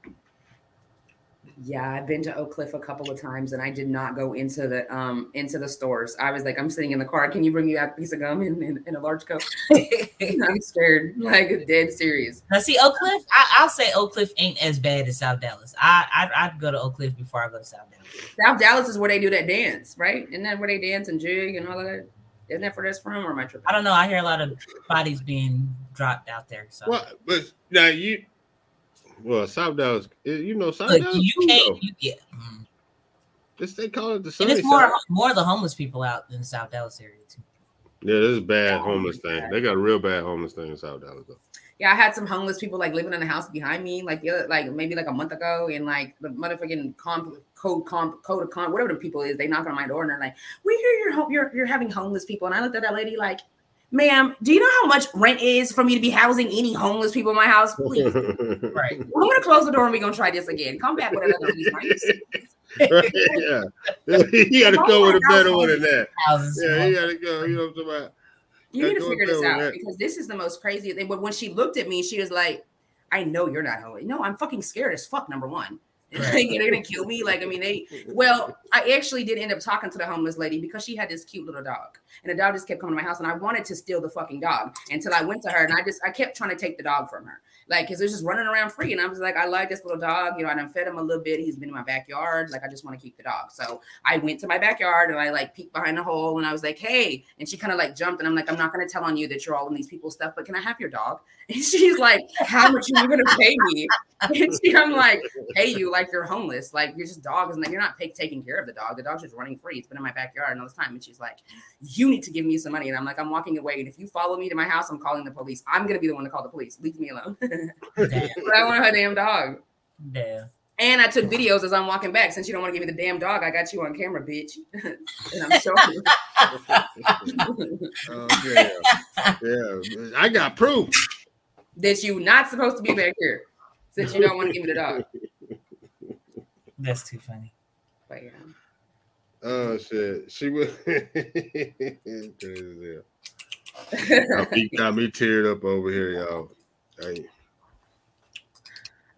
Yeah, I've been to Oak Cliff a couple of times, and I did not go into the um into the stores. I was like, I'm sitting in the car. Can you bring me that piece of gum in, in, in a large cup? <laughs> I'm scared, like dead serious. Now, see, Oak Cliff, I, I'll say Oak Cliff ain't as bad as South Dallas. I, I'd, I'd go to Oak Cliff before I go to South Dallas. South Dallas is where they do that dance, right? Isn't that where they dance and jig and all of that? Isn't that where that's from, or am I tripping? I don't know. I hear a lot of bodies being dropped out there. So well, but now you, well, South Dallas, eh, you know, South Look, Dallas, you can't. though. You get. mm. This they call it the And it's more side. more of the homeless people out in the South Dallas area too. Yeah, this is bad homeless thing. They got a real bad homeless thing in South Dallas though. Yeah, I had some homeless people like living in the house behind me, like the other, like maybe like a month ago, and like the motherfucking comp, code comp, code of comp, whatever the people is, they knock on my door and they're like, "We hear you're home, you're you're having homeless people," and I looked at that lady like, ma'am, do you know how much rent is for me to be housing any homeless people in my house? Please. <laughs> Right. I'm gonna close the door and we're gonna try this again. Come back with another reason. yeah. <laughs> you gotta Oh go with a better one than that. Houses. Yeah, you gotta go. You know what I'm talking about? You need Gotta to figure this out because this is the most crazy thing. But when she looked at me, she was like, I know you're not homeless. No, I'm fucking scared as fuck, number one. <laughs> Like, they're gonna kill me. Like, I mean, they well, I actually did end up talking to the homeless lady because she had this cute little dog. And the dog just kept coming to my house, and I wanted to steal the fucking dog until I went to her and I just I kept trying to take the dog from her. Like, cause it was just running around free. And I was like, I like this little dog. You know, I done fed him a little bit. He's been in my backyard. Like, I just want to keep the dog. So I went to my backyard and I like peeked behind the hole and I was like, hey. And she kind of like jumped and I'm like, I'm not gonna tell on you that you're all in these people's stuff, but can I have your dog? <laughs> And she's like, How much are you gonna pay me? <laughs> And she, I'm like, pay you like you're homeless, like you're just dogs, and like you're not pay- taking care of the dog. The dog's just running free. It's been in my backyard all this time. And she's like, You need to give me some money. And I'm like, I'm walking away. And if you follow me to my house, I'm calling the police. I'm gonna be the one to call the police. Leave me alone. <laughs> but I want her damn dog. Damn. And I took videos as I'm walking back. Since you don't want to give me the damn dog, I got you on camera, bitch. <laughs> and I'm showing you. Oh, damn. yeah. I got proof. that you not supposed to be back here. Since you don't want to give me the dog. That's too funny. But yeah. Oh shit. She was <laughs> crazy as hell. <laughs> Got me, teared up over here, y'all. Hey.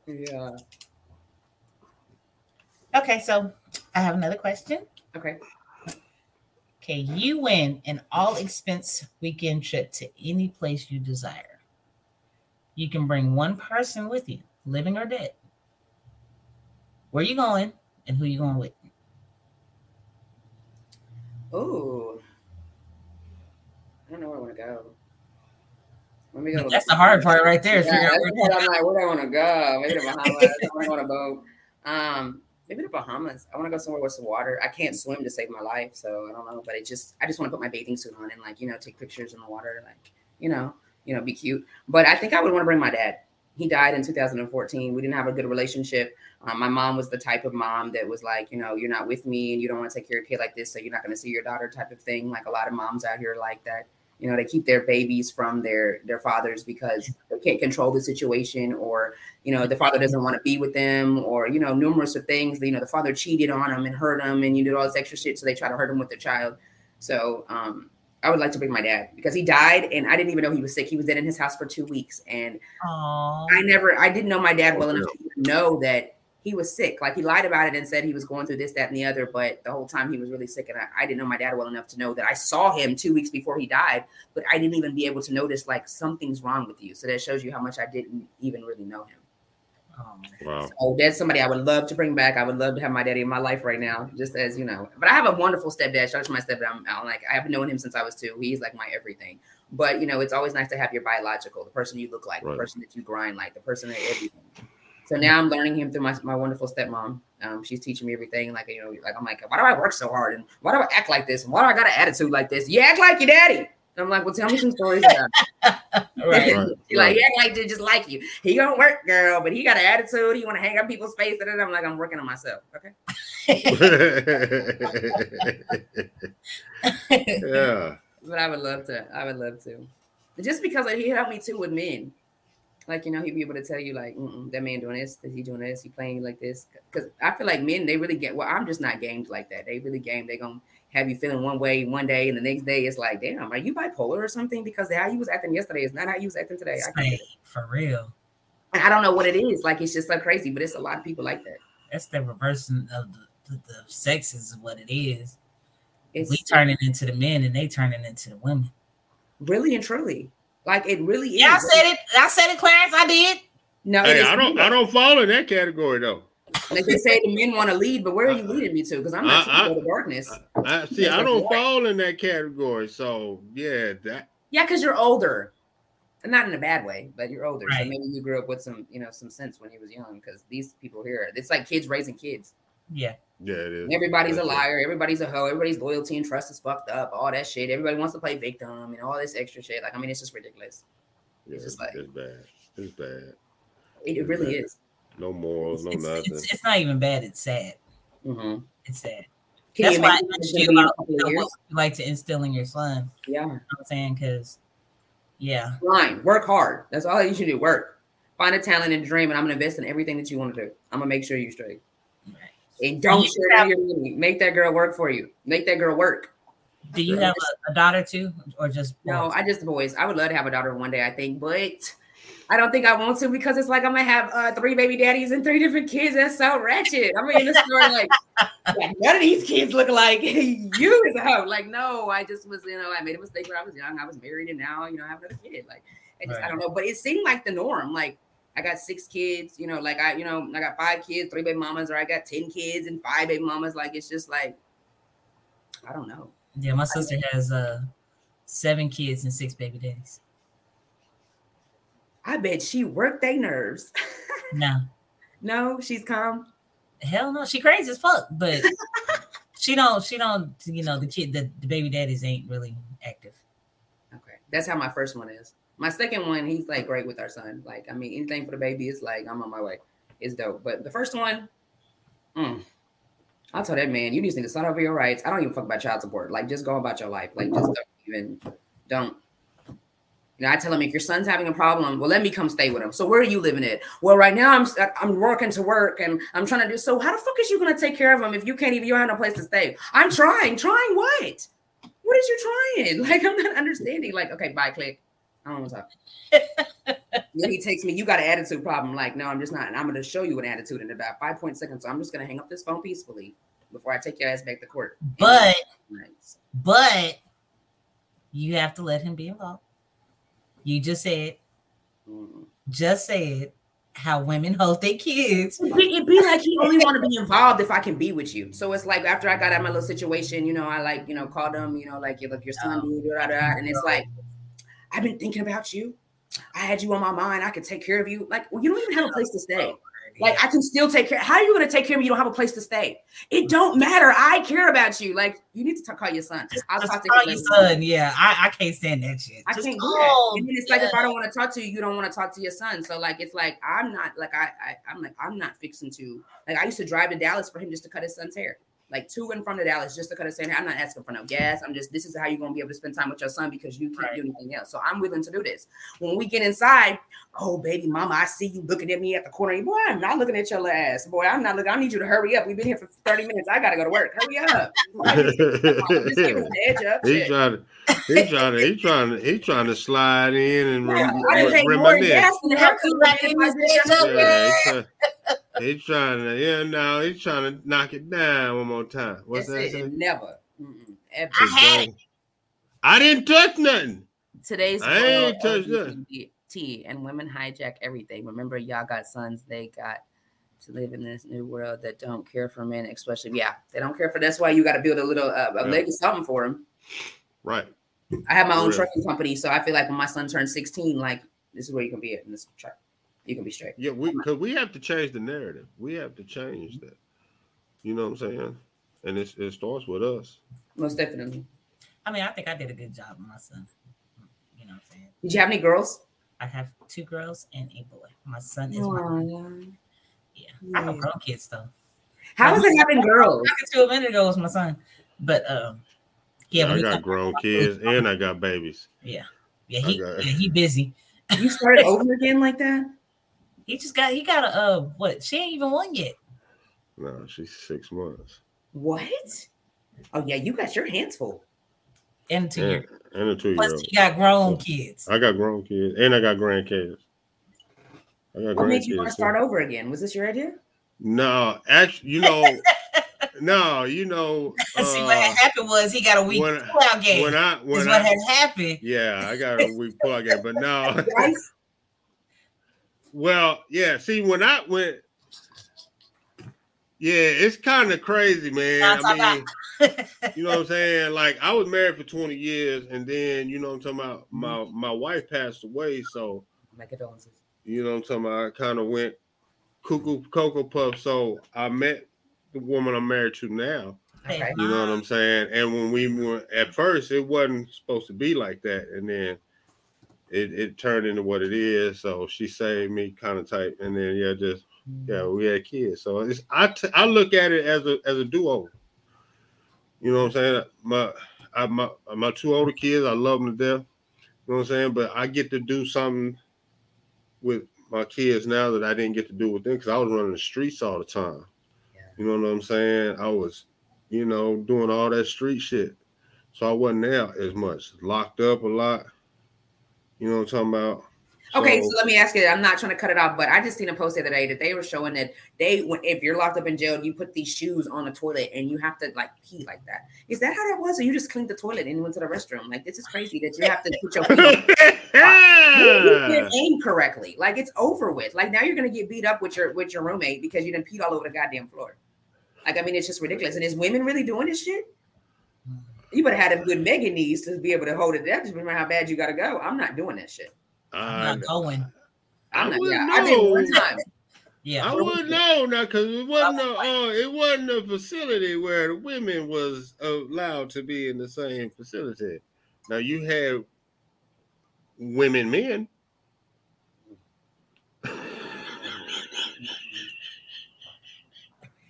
Yeah. Okay, so I have another question. Okay. Okay, you win an all expense weekend trip to any place you desire. You can bring one person with you, living or dead. Where are you going and who you going with? Ooh. I don't know where I want to go. Let me go. That's the hard part right there. Yeah, where- I'm like, where do I want to go? Maybe the Bahamas. I want to go on a boat. Um, maybe the Bahamas. I want to go somewhere with some water. I can't swim to save my life, so I don't know. But it just, I just want to put my bathing suit on and like, you know, take pictures in the water, like, you know, you know, be cute. But I think I would want to bring my dad. He died in 2014. We didn't have a good relationship. Um, my mom was the type of mom that was like, you know, you're not with me and you don't want to take care of a kid like this, so you're not going to see your daughter type of thing. Like a lot of moms out here like that. You know, they keep their babies from their their fathers because they can't control the situation, or you know, the father doesn't want to be with them, or you know, numerous of things. You know, the father cheated on them and hurt them, and you did all this extra shit, so they try to hurt him with their child. So, um, I would like to bring my dad because he died, and I didn't even know he was sick. He was dead in his house for two weeks, and Aw. I never, I didn't know my dad well enough to know that he was sick. Like he lied about it and said he was going through this, that, and the other. But the whole time he was really sick, and I, I didn't know my dad well enough to know that I saw him two weeks before he died, but I didn't even be able to notice like something's wrong with you. So that shows you how much I didn't even really know him. Aw. Wow. Oh, that's somebody I would love to bring back. I would love to have my daddy in my life right now, just as you know. But I have a wonderful stepdad. Shout out to my stepdad. I'm, I'm like I have known him since I was two. He's like my everything. But you know, it's always nice to have your biological, the person you look like, Right. the person that you grind like, the person that everything. So now I'm learning him through my, my wonderful stepmom. Um, she's teaching me everything. Like you know, like I'm like, why do I work so hard and why do I act like this and why do I got an attitude like this? You act like your daddy. And I'm like, well, tell me some stories about. it. <laughs> Right. <laughs> Right, like, yeah, like to just like you. He don't work, girl, but he got an attitude. He want to hang up people's face. And I'm like, I'm working on myself. Okay. <laughs> yeah. But I would love to. I would love to. Just because like, he helped me too with men. Like, you know, he'd be able to tell you, like, Mm-mm, that man doing this, is he doing this, he playing like this. Because I feel like men, they really get, well, I'm just not gamed like that. They really game. They going to have you feeling one way one day, and the next day it's like, damn, are you bipolar or something? Because how you was acting yesterday is not how you was acting today. I, can't- Same, for real. I don't know what it is. Like, it's just so crazy, but it's a lot of people like that. That's the reversing of the, the, the sexes is what it is. It's we turning into the men and they turning into the women. really and truly. Like, it really is. Yeah, I said it. I said it, Clarence. I did. No, Hey, I don't I don't fall in that category though. Like they say, the men want to lead, but where are you leading me to? Because I'm not I- trying to go to darkness. I see I don't fall in that category. So yeah, that Yeah, because you're older, and not in a bad way, but you're older. So maybe you grew up with some, you know, some sense when you was young. Because these people here, it's like kids raising kids. Yeah. yeah it is. Everybody's a That's it. liar. Everybody's a hoe. Everybody's loyalty and trust is fucked up. All that shit. Everybody wants to play victim and all this extra shit. Like, I mean, it's just ridiculous. Yeah, It's just like- it's bad. It's bad. It, it really is. No morals, no It's, nothing. it's, it's not even bad. It's sad. hmm It's sad. Can That's why I imagine asked you gonna be in a about you know, what you like to instill in your son. You Yeah. know what I'm saying? Because, yeah, Grind, work hard. That's all you should do. Work. Find a talent and dream, and I'm gonna invest in everything that you want to do. I'm gonna make sure you're straight. And don't You share have- your money. Make that girl work for you. Make that girl work. do you have a, a daughter too, or just No. I just boys. I would love to have a daughter one day, I think, but I don't think I want to because it's like I'm gonna have uh, three baby daddies and three different kids. That's so ratchet. I'm in the store like, <laughs> like, none of these kids look like <laughs> you as a hoe. Like, no, I just was, you know, I made a mistake when I was young. I was married and now, you know, I have another kid. Like, I just, I don't know, but it seemed like the norm. Like, I got six kids, you know, like I, you know, I got five kids, three baby mamas, or I got 10 kids and five baby mamas. Like, it's just like, I don't know. Yeah, my sister has uh seven kids and six baby daddies. I bet she worked their nerves. <laughs> No, no, she's calm. hell no, she crazy as fuck, but <laughs> she don't, she don't, you know, the kid, the, the baby daddies ain't really active. Okay, that's how my first one is. My second one, he's like great with our son. Like, I mean, anything for the baby is like, I'm on my way. It's dope. But the first one, mm, I'll tell that man, you just need to start over your rights. I don't even fuck about child support. Like, just go about your life. Like, just don't even, don't. You know, I tell him if your son's having a problem, well, let me come stay with him. So where are you living at? Well, right now I'm I'm working to work and I'm trying to do. So how the fuck is you gonna take care of him if you can't even you have no place to stay? I'm trying. Trying what? What is you trying? <laughs> Like I'm not understanding. Like okay, bye, click. I don't want to talk. <laughs> then he takes me. You got an attitude problem. Like no, I'm just not. And I'm gonna show you an attitude in about five point seconds. So I'm just gonna hang up this phone peacefully before I take your ass back to court. But, but you have to let him be involved. You just said, Mm. just said how women hold their kids. It be, it be like he only want to be involved if I can be with you. So it's like after I got out of my little situation, you know, I like, you know, called him, you know, like, you look, your son, Oh. da, da, da, and it's like, I've been thinking about you. I had you on my mind. I could take care of you. Like, well, you don't even have a place to stay. Like, I can still take care. How are you going to take care of me? You don't have a place to stay. It mm. don't matter. I care about you. Like, you need to talk, call your son. I'll Just talk to call your son. Yeah, I, I can't stand that shit. I Just can't do call. that. And then it's like if I don't want to talk to you, you don't want to talk to your son. So like it's like I'm not like I, I I'm like I'm not fixing to like I used to drive to Dallas for him just to cut his son's hair. Like to and from the Dallas just to cut his son's hair. I'm not asking for no gas. I'm just this is how you're gonna be able to spend time with your son because you can't do anything else. So I'm willing to do this. When we get inside, oh baby mama, I see you looking at me at the corner. Boy, I'm not looking at your ass. Boy, I'm not looking. I need you to hurry up. We've been here for 30 minutes. I gotta go to work. Hurry up. Just give us the edge up. He trying to, he <laughs> trying to, he trying to, he trying to slide in and Yeah, rem- I done paid rem- more reminisce. gas than the haircut. Right in his Yeah, he try- he trying to, yeah, no, he's trying to knock it down one more time. What's That's that? it. say? Never. Ever. I had it. I didn't touch nothing. Today's I ain't world touched that. LGBT and women hijack everything. Remember, y'all got sons. They got to live in this new world that don't care for men, especially yeah, they don't care for. That's why you got to build a little uh, a Yeah. leg of something for them. Right. I have my own Real. trucking company, so I feel like when my son turns sixteen, like this is where you can be at in this truck. You can be straight. Yeah, we because we have to change the narrative. We have to change that. You know what I'm saying? And it's, it starts with us. Most definitely. I mean, I think I did a good job with my son. You know what I'm saying? Did you have any girls? I have two girls and a boy. My son is my yeah. I have Yeah. grown kids though. How is it having girls? Talking to a minute ago was my son, but um, yeah, when I he got grown kids and I got babies. yeah, yeah, he Okay. yeah, he busy. You started over again like that? He just got he got a uh what? She ain't even one yet. No, she's six months. What? Oh yeah, you got your hands full. And two And, years. and a two year Plus, old. he got grown kids. I got grown kids and I got grandkids. I got What made you want to start too. over again? Was this your idea? No, actually, you know, <laughs> no, you know, See what uh, had happened was he got a week when, pullout game. when I is when what I had happened. yeah, I got a week plug in, but no, <laughs> Twice? Well, yeah. See, when I went, yeah, it's kind of crazy, man. I mean, you know what I'm saying? Like I was married for 20 years, and then you know what I'm talking about. Mm-hmm. My my wife passed away, so My condolences. you know what I'm talking about. I kind of went cuckoo cocoa puff. So I met the woman I'm married to now. Okay. You know what I'm saying? And when we were at first, it wasn't supposed to be like that, and then it, it turned into what it is. So she saved me, kind of type, and then yeah, just yeah, mm. we had kids. So it's I t- I look at it as a as a duo. You know what I'm saying? My I, my my two older kids, I love them to death. You know what I'm saying? But I get to do something with my kids now that I didn't get to do with them because I was running the streets all the time. Yeah. You know what I'm saying? I was, you know, doing all that street shit. So I wasn't there as much. Locked up a lot. You know what I'm talking about? Okay, so let me ask you. I'm not trying to cut it off, but I just seen a post the other day that they were showing that they, when if you're locked up in jail, you put these shoes on the toilet and you have to like pee like that. Is that how that was, or you just cleaned the toilet and went to the restroom? Like this is crazy that you have to put your feet. on. You didn't aim correctly. Like it's over with. Like now you're gonna get beat up with your with your roommate because you didn't pee all over the goddamn floor. Like I mean, it's just ridiculous. And is women really doing this shit? You better have them good Megan knees to be able to hold it down. Just remember how bad you gotta go. I'm not doing that shit. I'm I, not going. I'm I not. wouldn't Yeah, I did one time. Yeah. I wouldn't know now because it wasn't a uh, it wasn't a facility where the women was allowed to be in the same facility. Now you have women men.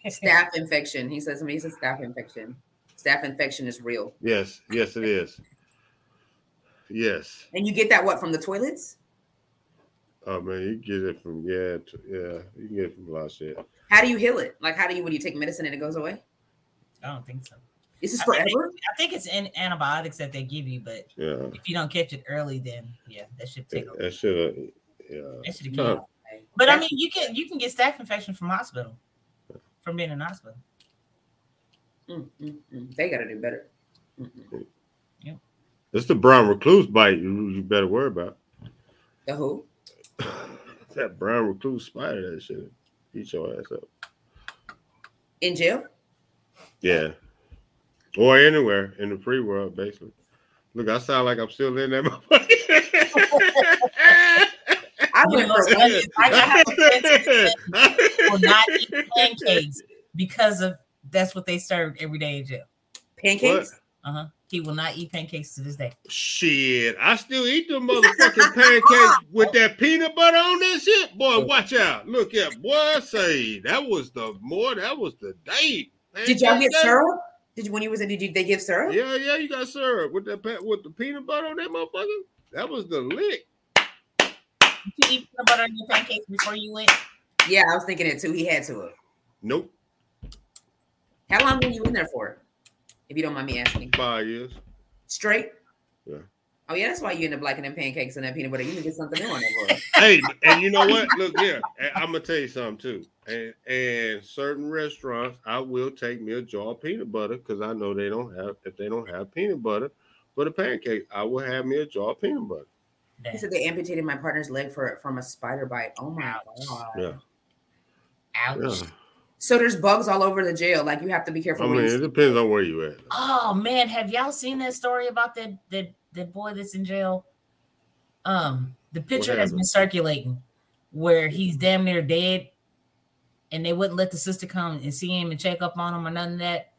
staph infection. He says to me, he's a staph infection. Staph infection is real. Yes, yes, it is. Yes. And you get that what from the toilets? Oh man, you get it from yeah, to, yeah. You get it from a lot of shit. How do you heal it? Like how do you when you take medicine and it goes away? I don't think so. Is this I think, forever? I think it's in antibiotics that they give you, but Yeah, if you don't catch it early, then yeah, that should take. that should. Yeah. That should No. kill. But I mean, you can you can get staph infection from hospital, from being in hospital. Mm, mm, mm. They got to do better. Mm. It's the brown recluse bite you, you better worry about. The who? <laughs> that brown recluse spider that shit eat your ass up. In jail? Yeah. Or anywhere in the free world, basically. Look, I sound like I'm still in that <laughs> motherfucker. I went for I- I have <laughs> a friend will not eat pancakes because of that's what they serve every day in jail. pancakes. Uh huh. He will not eat pancakes to this day. Shit, I still eat them motherfucking pancakes with that peanut butter on that shit. Boy, watch out. Look at boy, I say that was the more that was the day. Did y'all get day. syrup? Did you when you was in? Did you they give syrup? Yeah, yeah, you got syrup with that pa- with the peanut butter on that motherfucker. That was the lick. Did you eat peanut butter in your pancakes before you went? Yeah, I was thinking it too. He had to have. Nope, How long were you in there for? If you don't mind me asking. five years. Straight? Yeah. Oh yeah, that's why you end up liking them pancakes and that peanut butter. You can get something new on it. hey, and you know what? Look here, I'm gonna tell you something too. And and certain restaurants, I will take me a jar of peanut butter because I know they don't have if they don't have peanut butter for the pancake, I will have me a jar of peanut butter. He said they amputated my partner's leg for from a spider bite. Oh my god. Yeah, Ouch. yeah. So there's bugs all over the jail. Like you have to be careful. I careful. mean, it depends on where you at. Oh man, have y'all seen that story about that that that boy that's in jail? Um, the picture has been circulating where he's damn near dead, and they wouldn't let the sister come and see him and check up on him or none of that.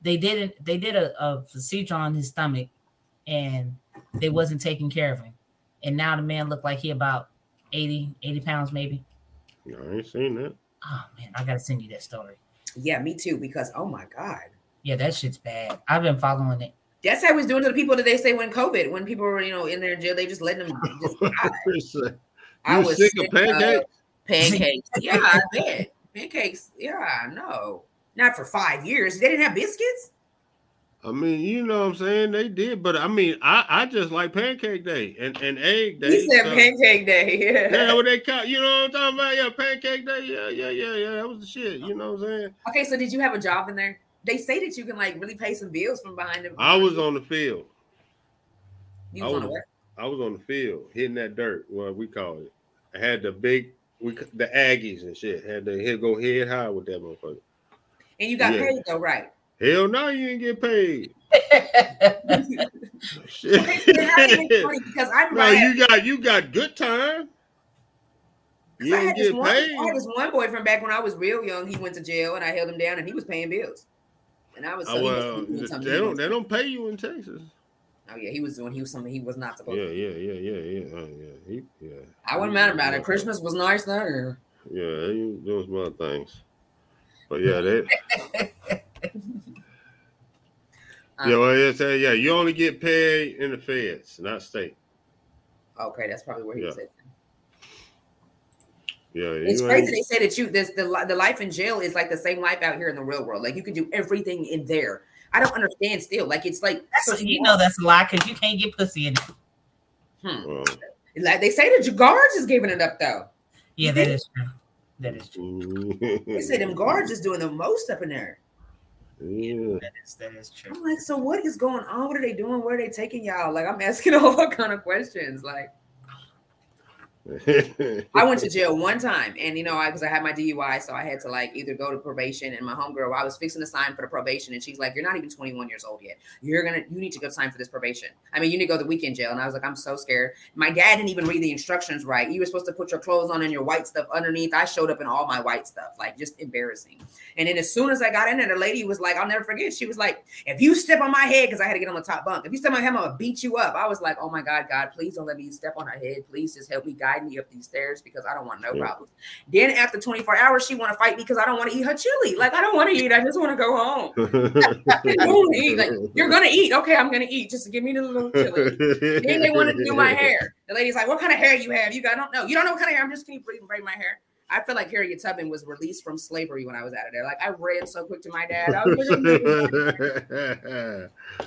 They didn't. They did a, a procedure on his stomach, and they wasn't taking care of him. And now the man looked like he about 80, 80 pounds maybe. I ain't seen that. Oh man, I gotta send you that story. yeah, me too. Because oh my god. Yeah, that shit's bad. I've been following it. That's how I was doing to the people that they say when COVID, when people were, you know, in their jail, they just letting them <laughs> just die. you I was sick sick of pancakes? <laughs> pancakes. Yeah, I bet. Pancakes. Yeah, no. Not for five years. They didn't have biscuits. I mean, you know what I'm saying? They did, but I mean, I, I just like pancake day and, and egg day. He said so- pancake day. <laughs> Yeah, what they call you know what I'm talking about? Yeah, pancake day. Yeah, yeah, yeah, yeah. That was the shit. You know what I'm saying? Okay, so did you have a job in there? They say that you can like really pay some bills from behind them. I was on the field. You I was on the? I was on the field hitting that dirt, what we call it. I had the big we the Aggies and shit. Had to head go head high with that motherfucker. And you got Yeah. paid though, right? Hell no, you ain't get paid. Shit. Okay, so how did it make money? Because <laughs> I remember no, you got you got good time. You I had this get one, I had this one boyfriend back when I was real young. He went to jail and I held him down and he was paying bills. And I was oh, so Oh, he was well, doing they don't was- they don't pay you in Texas. Oh yeah, he was doing he was something he was not supposed Yeah, to. yeah, yeah, yeah, yeah, yeah. He, yeah. I wasn't mad about it. Christmas was nice there. Yeah, he doing some things. But yeah, they <laughs> Um, yeah, well, it's, uh, yeah, you only get paid in the feds, not state. Okay, that's probably where he Yeah. was at. Yeah, It's crazy they say that you this the the life in jail is like the same life out here in the real world. Like you can do everything in there. I don't understand still. Like it's like so That's, you know that's a lie because you can't get pussy in it. hmm. Well, like they say that your guards is giving it up though. Yeah, that is true. That is true. <laughs> They say them guards is doing the most up in there. Yeah. That is that is true. I'm like, so what is going on? What are they doing? Where are they taking y'all? Like I'm asking <laughs> all kind of questions. Like I went to <laughs> jail one time, and you know, I because I had my DUI, so I had to like either go to probation. And my homegirl, I was fixing to sign for the probation, and she's like, "You're not even 21 years old yet. You're gonna, you need to go sign for this probation. I mean, you need to go to the weekend jail." And I was like, "I'm so scared." My dad didn't even read the instructions right. You were supposed to put your clothes on and your white stuff underneath. I showed up in all my white stuff, like just embarrassing. And then as soon as I got in there, the lady was like, "I'll never forget." She was like, "If you step on my head, because I had to get on the top bunk. If you step on my head, I'm gonna beat you up." I was like, "Oh my god, God, please don't let me step on her head. Please just help me guide me up these stairs because I don't want no Yeah. problems." Then after 24 hours, she want to fight me because I don't want to eat her chili. Like I don't want to eat. I just want to go home. <laughs> <laughs> I don't eat. Like you're gonna eat. Okay, I'm gonna eat. Just give me the little chili. Then they want to do my hair. The lady's like, "What kind of hair you have? You got? I don't know. You don't know what kind of hair. I'm just gonna braiding my hair." I feel like Harriet Tubman was released from slavery when I was out of there. Like I ran so quick to my dad.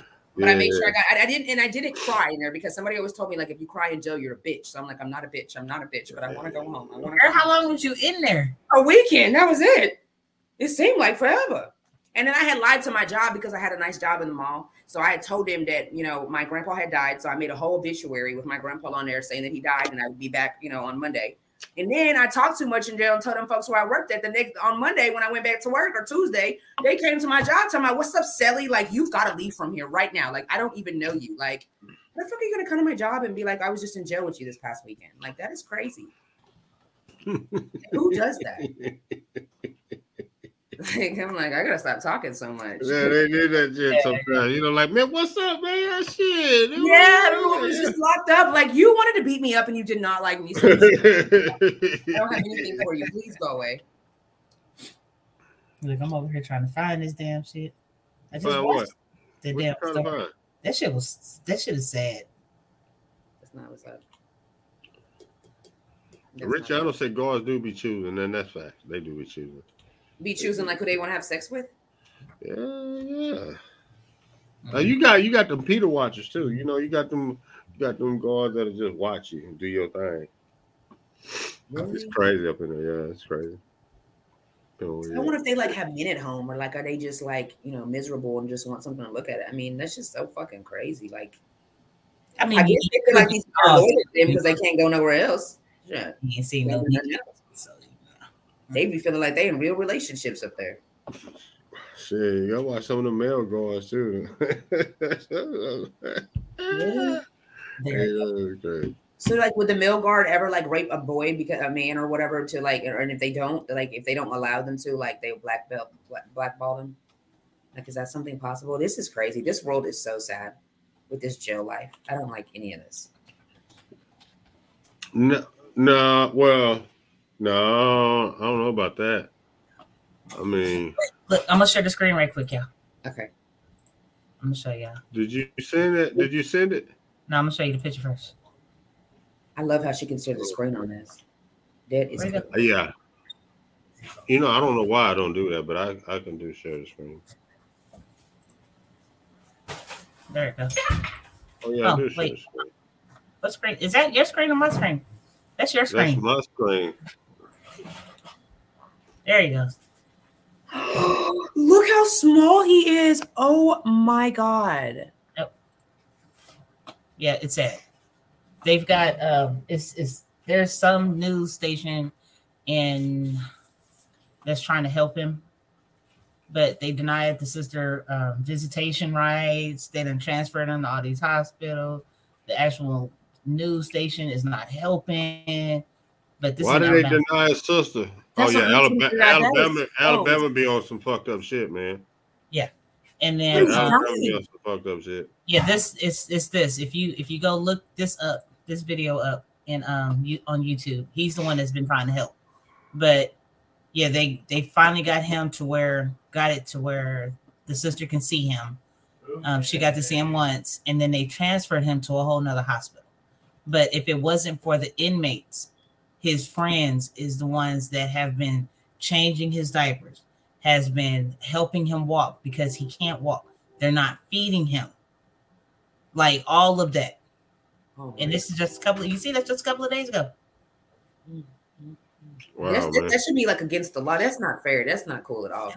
<laughs> I was like, But I made sure I got. I, I didn't, and I didn't cry in there because somebody always told me like, if you cry in jail, you're a bitch. So I'm like, I'm not a bitch. I'm not a bitch, but I want to go home. I want to. How long was you in there? A weekend. That was it. It seemed like forever. And then I had lied to my job because I had a nice job in the mall. So I had told him that you know my grandpa had died. So I made a whole obituary with my grandpa on there saying that he died and I would be back, you know, on Monday. And then I talked too much in jail and told them folks where I worked at the next on Monday when I went back to work or Tuesday, they came to my job telling me, What's up, Sally? Like, you've got to leave from here right now. Like, I don't even know you. Like, the fuck are you gonna come to my job and be like, I was just in jail with you this past weekend? Like, that is crazy. <laughs> Who does that? <laughs> <laughs> Like, I'm like, I gotta stop talking so much. Yeah, they do that shit sometimes. <laughs> You know, like, man, what's up, man? Shit. Yeah, everyone was just locked up. Like you wanted to beat me up and you did not like me. So I don't have anything for you. Please go away. Look, I'm over here trying to find this damn shit. I just Find watched what? the What damn trying story. That shit was that shit is sad. That's not what's up. That's Rich not- Adams said guards do be choosing, and that's fact. They do be choosing. Be choosing like who they want to have sex with. Yeah, yeah. Now you got you got them Peter watchers too. You know, you got them you got them guards that'll just watch you and do your thing. It's crazy up in there. Yeah, it's crazy. Oh, I wonder if they like have men at home or like are they just like you know miserable and just want something to look at. It. I mean, that's just so fucking crazy. Like I mean, I guess they feel like these are loyal to them because they can't go nowhere else. Yeah, you ain't seen They no nothing else. They be feeling like they in real relationships up there. Shit, you gotta watch some of the male guards too. <laughs> Yeah. So like would the male guard ever like rape a boy because a man or whatever to like or and if they don't like if they don't allow them to like they black belt black, blackball them like is that something possible this is crazy this world is so sad with this jail life i don't like any of this No, no, well, no, I don't know about that. I mean, Look, I'm gonna share the screen right quick, y'all. okay I'm gonna show y'all. did you send it? Did you send it? No, I'm gonna show you the picture first. i love how she can share the screen on this that is Right up. Yeah. You know, I don't know why I don't do that, but I, I can do share the screen. There it goes. Oh yeah, I Oh, do share wait. the screen. What screen? Is that your screen or my screen? That's your screen. That's my screen. There he goes. look how small he is oh my god Yeah, it's sad. They've got um it's it's there's some news station in that's trying to help him, but they denied the sister um, visitation rights. They didn't transfer them to all these hospitals. The actual news station is not helping. But this Why is did they deny his sister? That's oh yeah, Alabama, thinking about. That Alabama, is Alabama be on some fucked up shit, man. Yeah, and then um, Alabama be on some fucked up shit. yeah this it's it's this if you if you go look this up this video up in um you on youtube he's the one that's been trying to help but yeah they they finally got him to where got it to where the sister can see him Um, she got to see him once, and then they transferred him to a whole nother hospital. But if it wasn't for the inmates, his friends is the ones that have been changing his diapers, has been helping him walk because he can't walk. They're not feeding him. Like all of that. Oh, And this is just a couple of, you see that's just a couple of days ago. Wow, That's, that, that should be like against the law. That's not fair. That's not cool at all.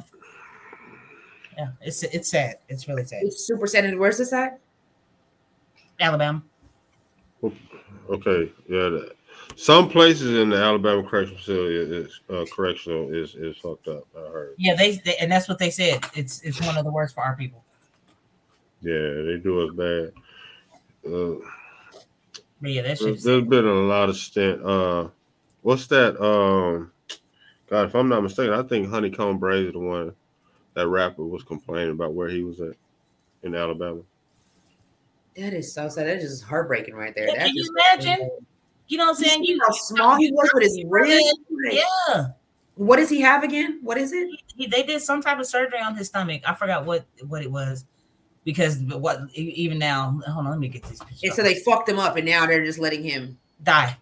Yeah, it's it's sad. It's really sad. It's super sad. And Where's this at? Alabama. Oh, okay, yeah. That. Some places in the Alabama correctional facility is uh, correctional is is fucked up. I heard. Yeah, they, they and that's what they said. It's it's one of the worst for our people. Yeah, they do us bad. Uh, But yeah, that there's, shit. there's been a lot of stint. Uh, what's that? Um, God, if I'm not mistaken, I think Honeykomb Brazy is the one that rapper was complaining about where he was at in Alabama. That is so sad. That is just heartbreaking right there. Yeah, can you just- imagine? You know what I'm saying? see You how small he was with his wrist. Yeah. What does he have again? What is it? He, they did some type of surgery on his stomach. I forgot what what it was because but what even now. Hold on, let me get this picture. And so they fucked him up, and now they're just letting him die.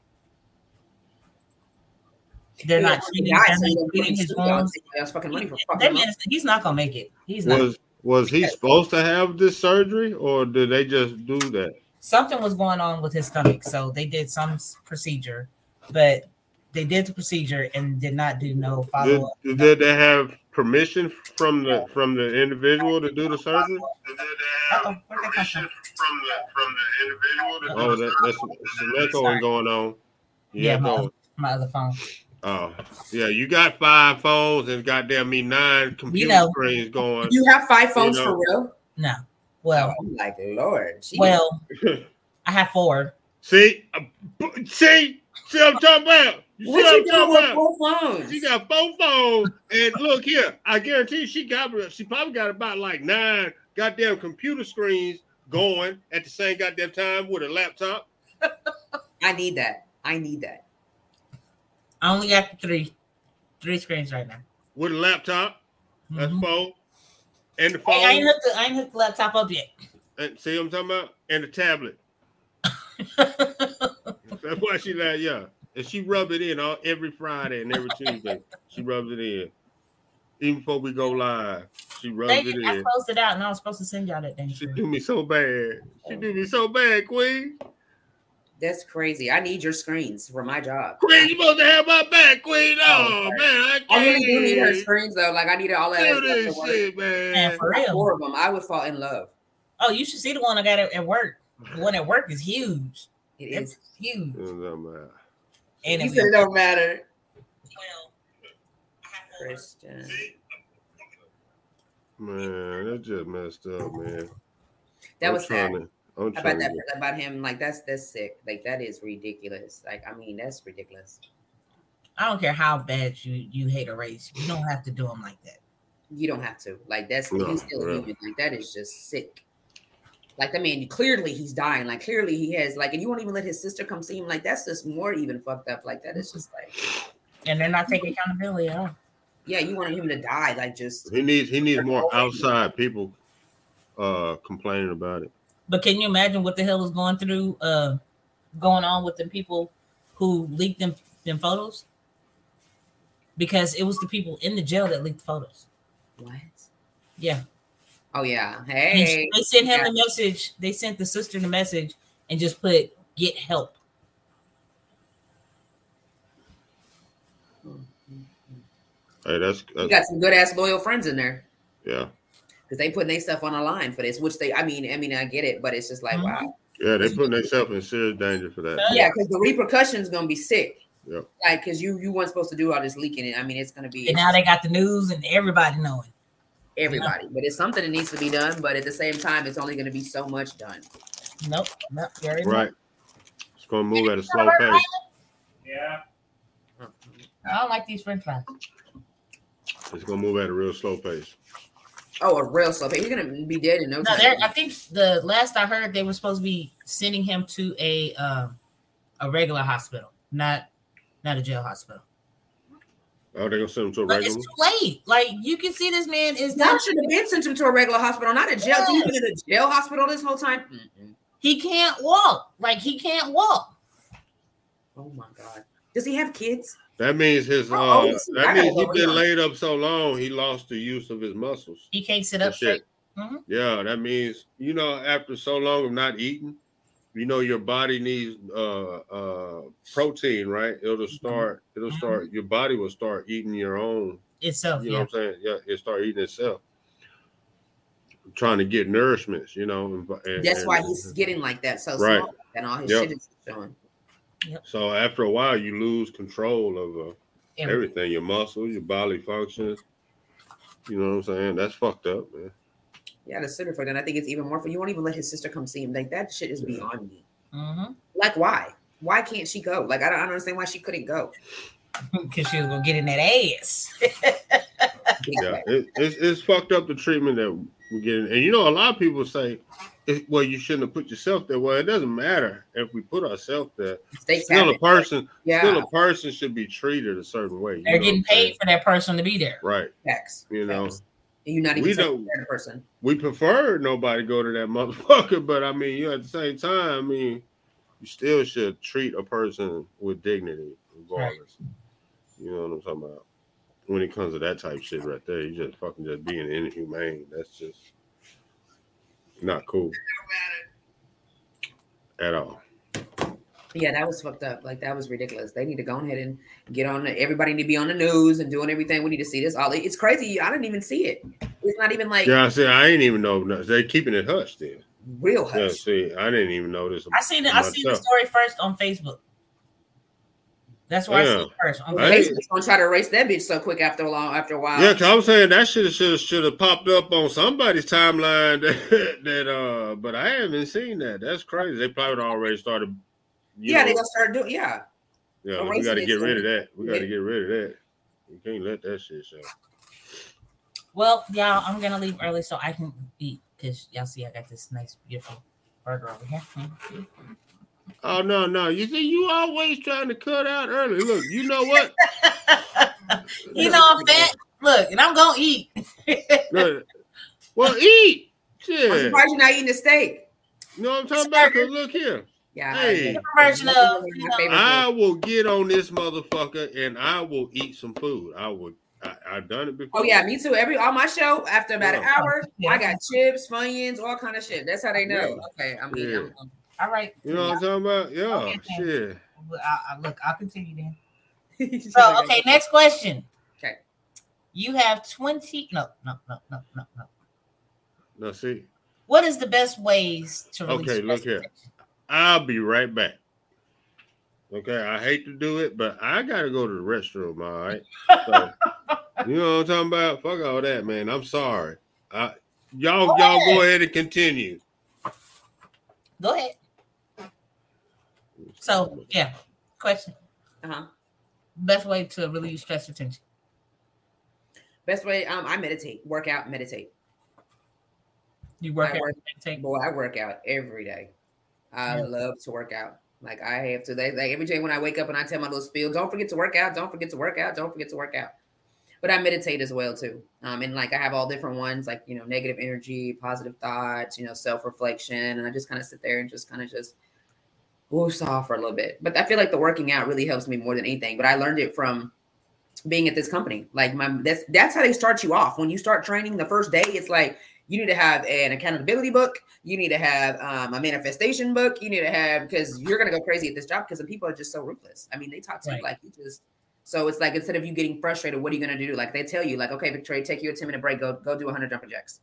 They're Yeah, not treating, died, they're so he not don't treating get his wounds. That's fucking money for fucking That him he's not gonna make it. He's not. Was was he supposed to have this surgery, or did they just do that? Something was going on with his stomach, so they did some procedure, but they did the procedure and did not do no follow up. did they have permission from the from the individual to do oh, the surgery? Uh-oh, where'd that come from? from the from the individual. Oh, that, that's some echoing going on. Yeah, Yeah, my, go. my other phone. Oh, yeah. You got five phones and goddamn me nine computer know. screens going. You have five phones You know. for real? No, well, I'm like, Lord. Jesus. well, <laughs> I have four. see, uh, see, see what I'm talking about. You see what what you I'm doing with four phones? She got four phones, and look here. I guarantee she got. She probably got about like nine goddamn computer screens going at the same goddamn time with a laptop. <laughs> I need that. I need that. I only got three, three screens right now. With a laptop, that's Mhm. four, and the phone. Hey, I ain't hooked the, I ain't hooked the laptop up yet. And see what I'm talking about? And the tablet. <laughs> That's why she like, yeah. And she rub it in all every Friday and every Tuesday. She rubs it in. Even before we go live, she rubs Thank it you. I in. closed it out, and I was supposed to send y'all that thing. She do me so bad. She do me so bad, Queen. That's crazy. I need your screens for my job. Queen, you supposed to have my back, Queen. Oh, Oh, man, I can't. I really do need her screens though. Like I need all that do stuff this shit, man. Man, for real. Four of them. I would fall in love. Oh, you should see the one I got at, at work. The one at work is huge. It It's is. huge. It don't matter. And You it's said it don't matter. well, Christian. Man, that just messed up, man. That I'm was sad. to- I'm How about that get- about him? Like that's that's sick. Like that is ridiculous. Like I mean that's ridiculous. I don't care how bad you you hate a race. You don't have to do them like that. You don't have to. Like that's No, he's still yeah. human. Like that is just sick. Like that man, clearly he's dying. Like clearly he has like, and you won't even let his sister come see him. Like that's just more even fucked up. Like that is just like, And they're not taking accountability at all. yeah, you want him to die. Like just He needs he needs more outside people uh complaining about it. But can you imagine what the hell is going through uh going on with the people who leaked them them photos? Because it was the people in the jail that leaked photos. what? Yeah. Oh yeah. And Hey. They sent him Yeah. the message. They sent the sister the message and just put get help. Hey, that's, You got some good ass loyal friends in there. yeah. Because they putting their stuff on the line for this, which they I mean, I mean, I get it, but it's just like, Mhm. wow. Yeah, they putting themselves in serious danger for that. Yeah, because the repercussions gonna be sick. Yep. Like, cause you you weren't supposed to do all this leaking. It. I mean, it's gonna be And now they got the news and everybody knowing. everybody, but it's something that needs to be done. But at the same time, it's only gonna be so much done. Nope. Nope. very already know. Right. It's gonna move at a slow pace. Yeah. I don't like these French fries. It's gonna move at a real slow pace. Oh, a real slow. He's gonna be dead in no No, time. they're, I think the last I heard, they were supposed to be sending him to a um, a regular hospital, not not a jail hospital. Oh, they're gonna send him to a But it's regular. too late. Like you can see this man is Y'all not should have been sent him to a regular hospital, not a jail. So You've been in a jail hospital this whole time. Mm-mm. he can't walk. Like he can't walk. Oh my god. Does he have kids? That means his. Uh, old is he? I that means he's been laid up so long, he lost the use of his muscles. He can't sit up straight. shit. Yeah, that means you know after so long of not eating, you know your body needs uh uh protein, right? It'll start. It'll start. Your body will start eating your own. Itself, You know yeah. what I'm saying? Yeah, it start eating itself. Trying to get nourishments, you know. And, and- That's why and- he's getting like that so Right. small and all his Yep. shit is showing. So after a while, you lose control of uh, Everything. everything, your muscles, your bodily functions. You know what I'm saying? That's fucked up, man. Yeah, the center for that. I think it's even more for you. Won't even let his sister come see him. Like that shit is beyond me. Mm-hmm. Like why? Why can't she go? Like I don't, I don't understand why she couldn't go. <laughs> Because she was gonna get in that ass. <laughs> Yeah, it, it's it's fucked up the treatment that we're getting, and you know, a lot of people say, it, "Well, you shouldn't have put yourself there." Well, it doesn't matter if we put ourselves there. Stakes Still, have a person, Yeah, still a person should be treated a certain way. you They're getting what saying? paid for that person to be there. right? facts. You know, Facts. And you're not even taking don't- care the person. we prefer nobody go to that <laughs> motherfucker, but I mean, you know, at the same time, I mean, you still should treat a person with dignity, regardless. You know what I'm talking about? When it comes to that type of shit right there, you just fucking just being inhumane. That's just not cool at all. Yeah, that was fucked up. Like that was ridiculous. They need to go ahead and get on. The, everybody need to be on the news and doing everything. We need to see this. All it's crazy. I didn't even see it. It's not even like Yeah, I see. I ain't even know. They're keeping it hush then. real Yeah, see, I didn't even know this. I seen it. I seen the story first on Facebook. That's where I Yeah. seen it first. I Facebook. ain't- Facebook's gonna try to erase that bitch so quick after a long after a while. Yeah, cause I'm saying that should should should have popped up on somebody's timeline <laughs> that, that uh, but I haven't seen that. That's crazy. They probably already started. yeah, know, they gonna start doing. Yeah, yeah. We got to get rid of that. We got to Yeah. get rid of that. You can't let that shit show. Well, y'all, I'm gonna leave early so I can eat because y'all see I got this nice, beautiful burger over here. Oh no, no. You see, you always trying to cut out early. Look, you know what? <laughs> you know I'm fat. Look, and I'm gonna eat. <laughs> Look, well, <laughs> eat. I'm Shit. surprised you're not eating the steak. You know what I'm talking about? Cause look here. Yeah, Hey. I- Version of, you know, I will get on this motherfucker and I will eat some food. I would. I, I've done it oh, before. Oh yeah, me too. Every on my show, after about an hour, Yeah. I got chips, funyuns, all kind of shit. That's how they know. Yeah. Okay, I'm Yeah. eating. I'm- all right. You know what I'm talking about? Yeah. Okay, shit. I, I, look, I'll continue then. <laughs> So, okay, next question. Okay. You have 20. No, no, no, no, no, no. Now see, What is the best ways to release Okay, look here. and? I'll be right back. Okay, I hate to do it, but I gotta go to the restroom. All right. So, <laughs> you know what I'm talking about? Fuck all that, man. I'm sorry. I, y'all, Go y'all ahead. go ahead and continue. Go ahead. So, yeah, question. Uh-huh. Best way to relieve stress and tension. Best way, um, I meditate, work out, meditate. You work I out, work- meditate. Boy, I work out every day. I Yeah. love to work out. Like I have to. They, like every day when I wake up and I tell my little spiel, don't forget to work out. Don't forget to work out. Don't forget to work out. But I meditate as well too. Um, and like I have all different ones, like you know, negative energy, positive thoughts, you know, self reflection, and I just kind of sit there and just kind of just whoosh off for a little bit. But I feel like the working out really helps me more than anything. But I learned it from being at this company. Like my that's that's how they start you off. When you start training the first day, it's like you need to have an accountability book. You need to have um, a manifestation book. You need to have because you're gonna go crazy at this job because the people are just so ruthless. I mean, they talk to Right. you like you just. So it's like instead of you getting frustrated, what are you gonna do? Like they tell you, like, okay, Victoria, take you a ten minute break. Go go do 100 jumping jacks.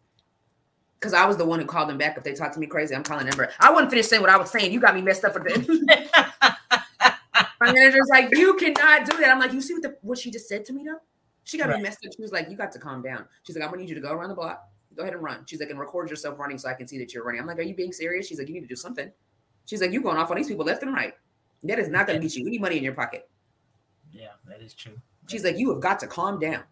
Because I was the one who called them back. If they talk to me crazy, I'm calling them back. I wouldn't finish saying what I was saying. You got me messed up for the. <laughs> My manager's like, you cannot do that. I'm like, you see what the what she just said to me though? She got Right. me messed up. She was like, you got to calm down. She's like, I'm gonna need you to go around the block. Go ahead and run. She's like, and record yourself running so I can see that you're running. I'm like, are you being serious? She's like, you need to do something. She's like, you going off on these people left and right. That is not gonna get you any money in your pocket. Yeah, that is true. She's like, you have got to calm down.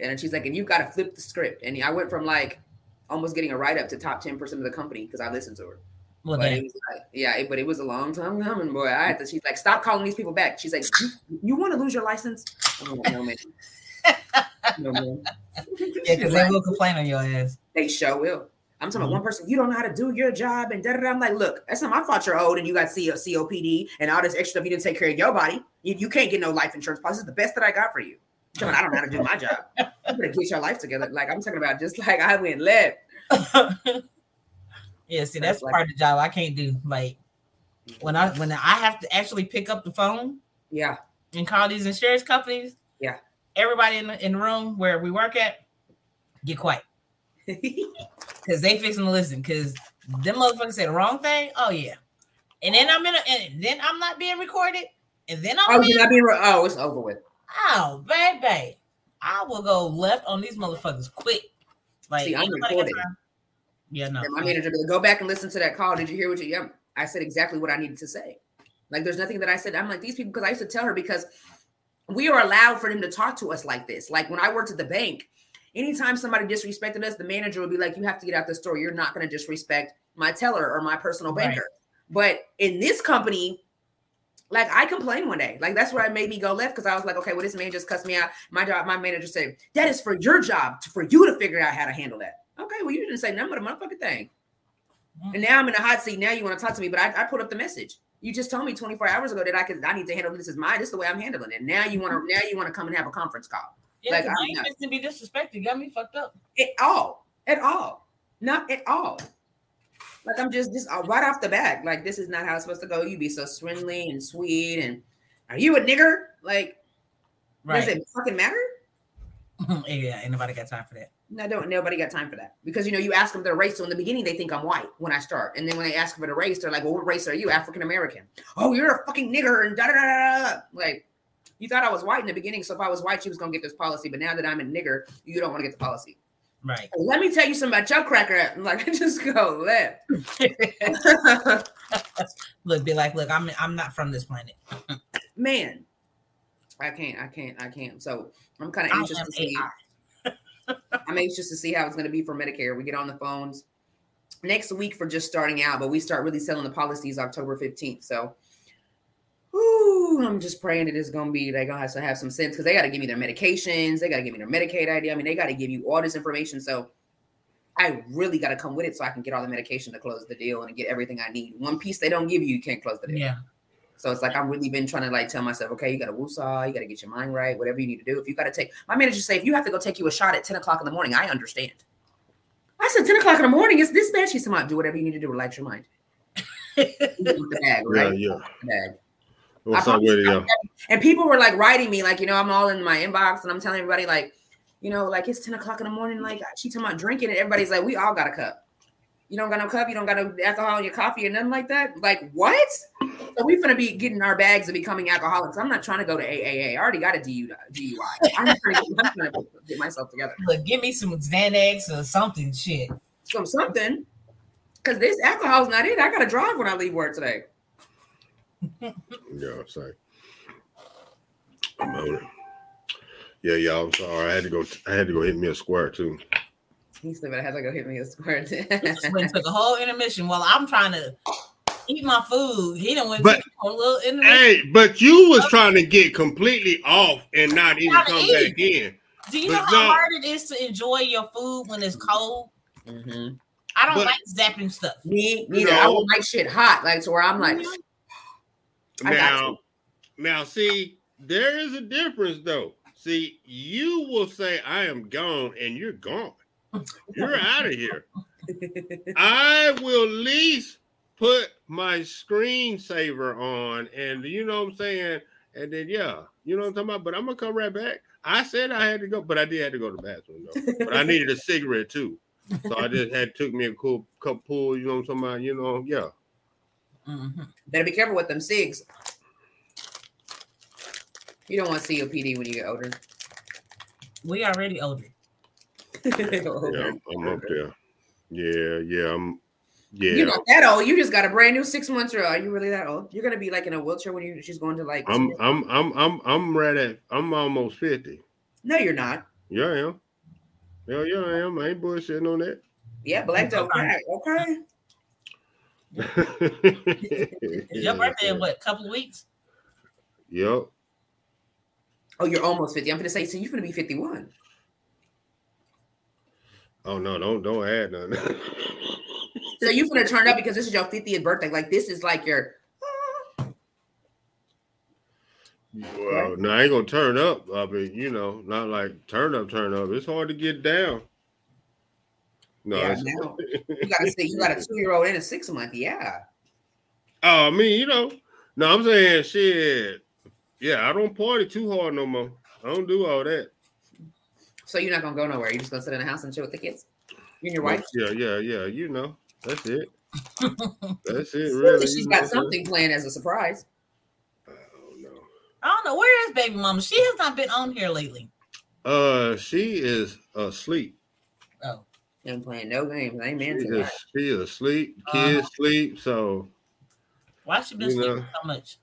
And she's like, and you've got to flip the script. And I went from like almost getting a write up to top 10% of the company because I listened to her. Well, but it was like, yeah, it- but it was a long time coming, boy. I had to. She's like, stop calling these people back. She's like, you, you want to lose your license? No, man. <laughs> No, man. yeah, because they will complain on your ass. They sure will. I'm talking Mhm. about one person, you don't know how to do your job, and da da da. I'm like, look, that's not my fault you're old and you got CO, COPD and all this extra stuff you didn't take care of your body. You, you can't get no life insurance policy. This is the best that I got for you. I'm I don't know how to do my job. You better get your life together. Like, I'm talking about just like I went left. <laughs> yeah, see, That's that's like- part of the job I can't do. Like when I when I have to actually pick up the phone Yeah. and call these insurance companies. Yeah. Everybody in the, in the room where we work at, get quiet <laughs> because they fixing to listen. Because them motherfuckers say the wrong thing. Oh yeah, and then I'm in a, and then I'm not being recorded, and then I'm oh, being, not being re- oh, it's over with. Oh baby, I will go left on these motherfuckers quick. Like See, I'm ain't nobody got recorded. time. Yeah, no. And my manager go back and listen to that call. Did you hear what you? Yeah, I said exactly what I needed to say. Like, there's nothing that I said. I'm like these people because I used to tell her because we are allowed for them to talk to us like this. Like when I worked at the bank, anytime somebody disrespected us, the manager would be like, "You have to get out the store. You're not going to disrespect my teller or my personal Right. banker." But in this company. Like I complained one day, like that's where I made me go left because I was like, okay, well, this man just cussed me out. My job, my manager said, that is for your job, to- for you to figure out how to handle that. Okay, well, you didn't say nothing but a motherfucking thing. Mm. And now I'm in a hot seat. Now you want to talk to me, but I, I put up the message. You just told me 24 hours ago that I could I need to handle this as mine. This is the way I'm handling it. Now you want to mm. now you want to come and have a conference call. Yeah, Like, I'm ain't to be disrespected. Got me fucked up. At all. At all. Not at all. Like I'm just just uh, right off the bat. Like this is not how it's supposed to go. You be so friendly and sweet and are you a nigger? Like Right. does it fucking matter? <laughs> yeah, ain't nobody got time for that. No, don't. Nobody got time for that because you know you ask them their race. So in the beginning, they think I'm white when I start, and then when they ask for the race, they're like, "Well, what race are you? African American? Oh, you're a fucking nigger." And da da da da. da. Like, you thought I was white in the beginning, so if I was white, you was gonna get this policy. But now that I'm a nigger, you don't want to get the policy. Right. Let me tell you something about your cracker. I'm <laughs> like, just go left. <laughs> look, be like, look, I'm I'm not from this planet. <laughs> Man, I can't, I can't, I can't. So I'm kind of anxious to see. I'm anxious to see how it's going to be for Medicare. We get on the phones next week for just starting out, but we start really selling the policies October 15th. So, whew, I'm just praying that it's going to be, they're going to have to have some sense because they got to give me their medications. They got to give me their Medicaid ID. I mean, they got to give you all this information. So, I really got to come with it so I can get all the medication to close the deal and get everything I need. One piece they don't give you, you can't close the deal. Yeah. So it's like I've really been trying to like tell myself, okay, you got to woosah, you got to get your mind right, whatever you need to do. If you got to take, my manager say, if you have to go take you a shot at 10 o'clock in the morning, I understand. I said 10 o'clock in the morning, it's this bad. She said, "Mom, do whatever you need to do relax your mind. <laughs> With the bag, Yeah, right? yeah. The bag. What's I up with it, promise yo? And people were like writing me, like, you know, I'm all in my inbox and I'm telling everybody, like, you know, like it's 10 o'clock in the morning. Like, she talking about drinking, and everybody's like, we all got a cup. You don't got no cup, you don't got no alcohol in your coffee or nothing like that. Like, what? So we're gonna be getting our bags and becoming alcoholics. I'm not trying to go to AAA. I already got a DUI. I'm trying, to, I'm trying to get myself together. Look, give me some Xanax or something. Shit. Some something. Cause this alcohol's not it. I gotta drive when I leave work today. Yeah, I'm sorry. I'm on it. Yeah, y'all. I'm sorry. I had to go. I had to go hit me a square too. He said, "But "I had to go hit me a square." <laughs> Just went and took a whole intermission while I'm trying to eat my food. He done went But- took a little intermission. Hey, but you was trying to get completely off and not even Trying to come eat. back in. Do you know how no. hard it is to enjoy your food when it's cold? Mhm. I don't But- like zapping stuff. Me neither. I don't like shit hot, like to where I'm like, I got Now, now, see, there is a difference though. See, you will say, "I am gone," and you're gone. You're out of here. <laughs> I will at least put my screensaver on, and you know what I'm saying. And then, yeah, you know what I'm talking about. But I'm gonna come right back. I said I had to go, but I did have to go to the bathroom though. But I needed a cigarette too, so I just had took me a cool cup pull. You know what I'm talking about? You know, yeah. Mhm. better be careful with them cigs. You don't want COPD when you get older. We already <laughs> older. Yeah, I'm, I'm up there. Yeah, yeah, I'm. Yeah, You're not that old. You just got a brand new six months old. Are you really that old? You're gonna be like in a wheelchair when you she's going to like. I'm, I'm, I'm, I'm, I'm right at. I'm almost fifty. no, you're not. Yeah, I am. Hell yeah, I am. I ain't bullshitting on that. Yeah, black don't crack. Okay. Your birthday in what? A couple of weeks? Yep. Oh, you're almost 50. I'm gonna say, so you're gonna be 51. Oh no, don't don't add nothing. <laughs> So you're gonna turn up because this is your 50th birthday. Like this is like your well, no, I ain't gonna turn up. I mean, you know, not like turn up, turn up. It's hard to get down. No, Yeah, it's- now. you gotta say you got a <laughs> two-year-old and a six month. Yeah. Oh, I mean, you know, no, I'm saying shit. Yeah, I don't party too hard no more. I don't do all that. So you're not gonna go nowhere. You're just gonna sit in the house and chill with the kids. You and your wife. Yeah, yeah, yeah. You know, that's it. That's it, <laughs> really. she's got what I'm something planned as a surprise. I don't know. I don't know. Where is baby mama? She has not been on here lately. Uh, she is asleep. Oh, Ain't playing no games. Amen She to is, that. she is asleep. Kids Uh-huh. sleep. So why she been sleeping know. so much?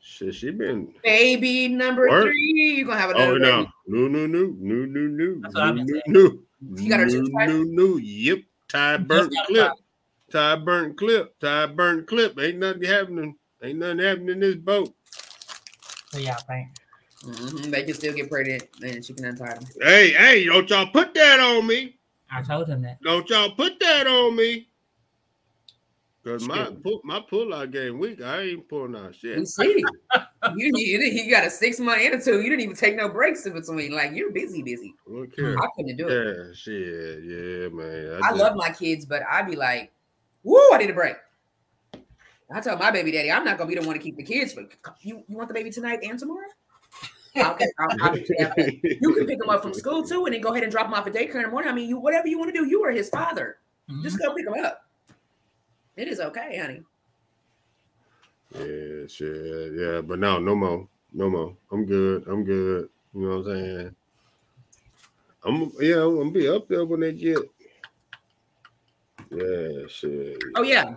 shit, she been. Baby number Work. three. You're gonna have another Oh no, baby. no, no, no, no, no, no, That's what I've been no, saying. no, You got her no, no, no. Yep, tie burnt clip, tie burnt clip, tie burnt clip. Ain't nothing happening. Ain't nothing happening in this boat. So y'all think? Mhm, They can still get pregnant and she can untie them. Hey, hey, don't y'all put that on me. I told him that. Don't y'all put that on me. Cause my pull, my pull out game weak. I ain't pulling out shit. You see, you, you you got a six month and a two. You didn't even take no breaks in between. Like you're busy, busy. Look here. I couldn't do it. Yeah, shit. Yeah, man. I just- love my kids, but I'd be like, "Woo, I need a break." I tell my baby daddy, I'm not gonna be the one to keep the kids. But you, you want the baby tonight and tomorrow? Okay, I'll, I'll be happy. <laughs> You can pick him up from school too, and then go ahead and drop him off at daycare in the morning. I mean, you whatever you want to do. You are his father. Mhm. Just go pick him up. It is okay, honey. Yeah, shit. Yeah, but no, no more. No more. I'm good. I'm good. You know what I'm saying? I'm yeah, I'm gonna be up there when they get. Yeah, shit. Oh yeah,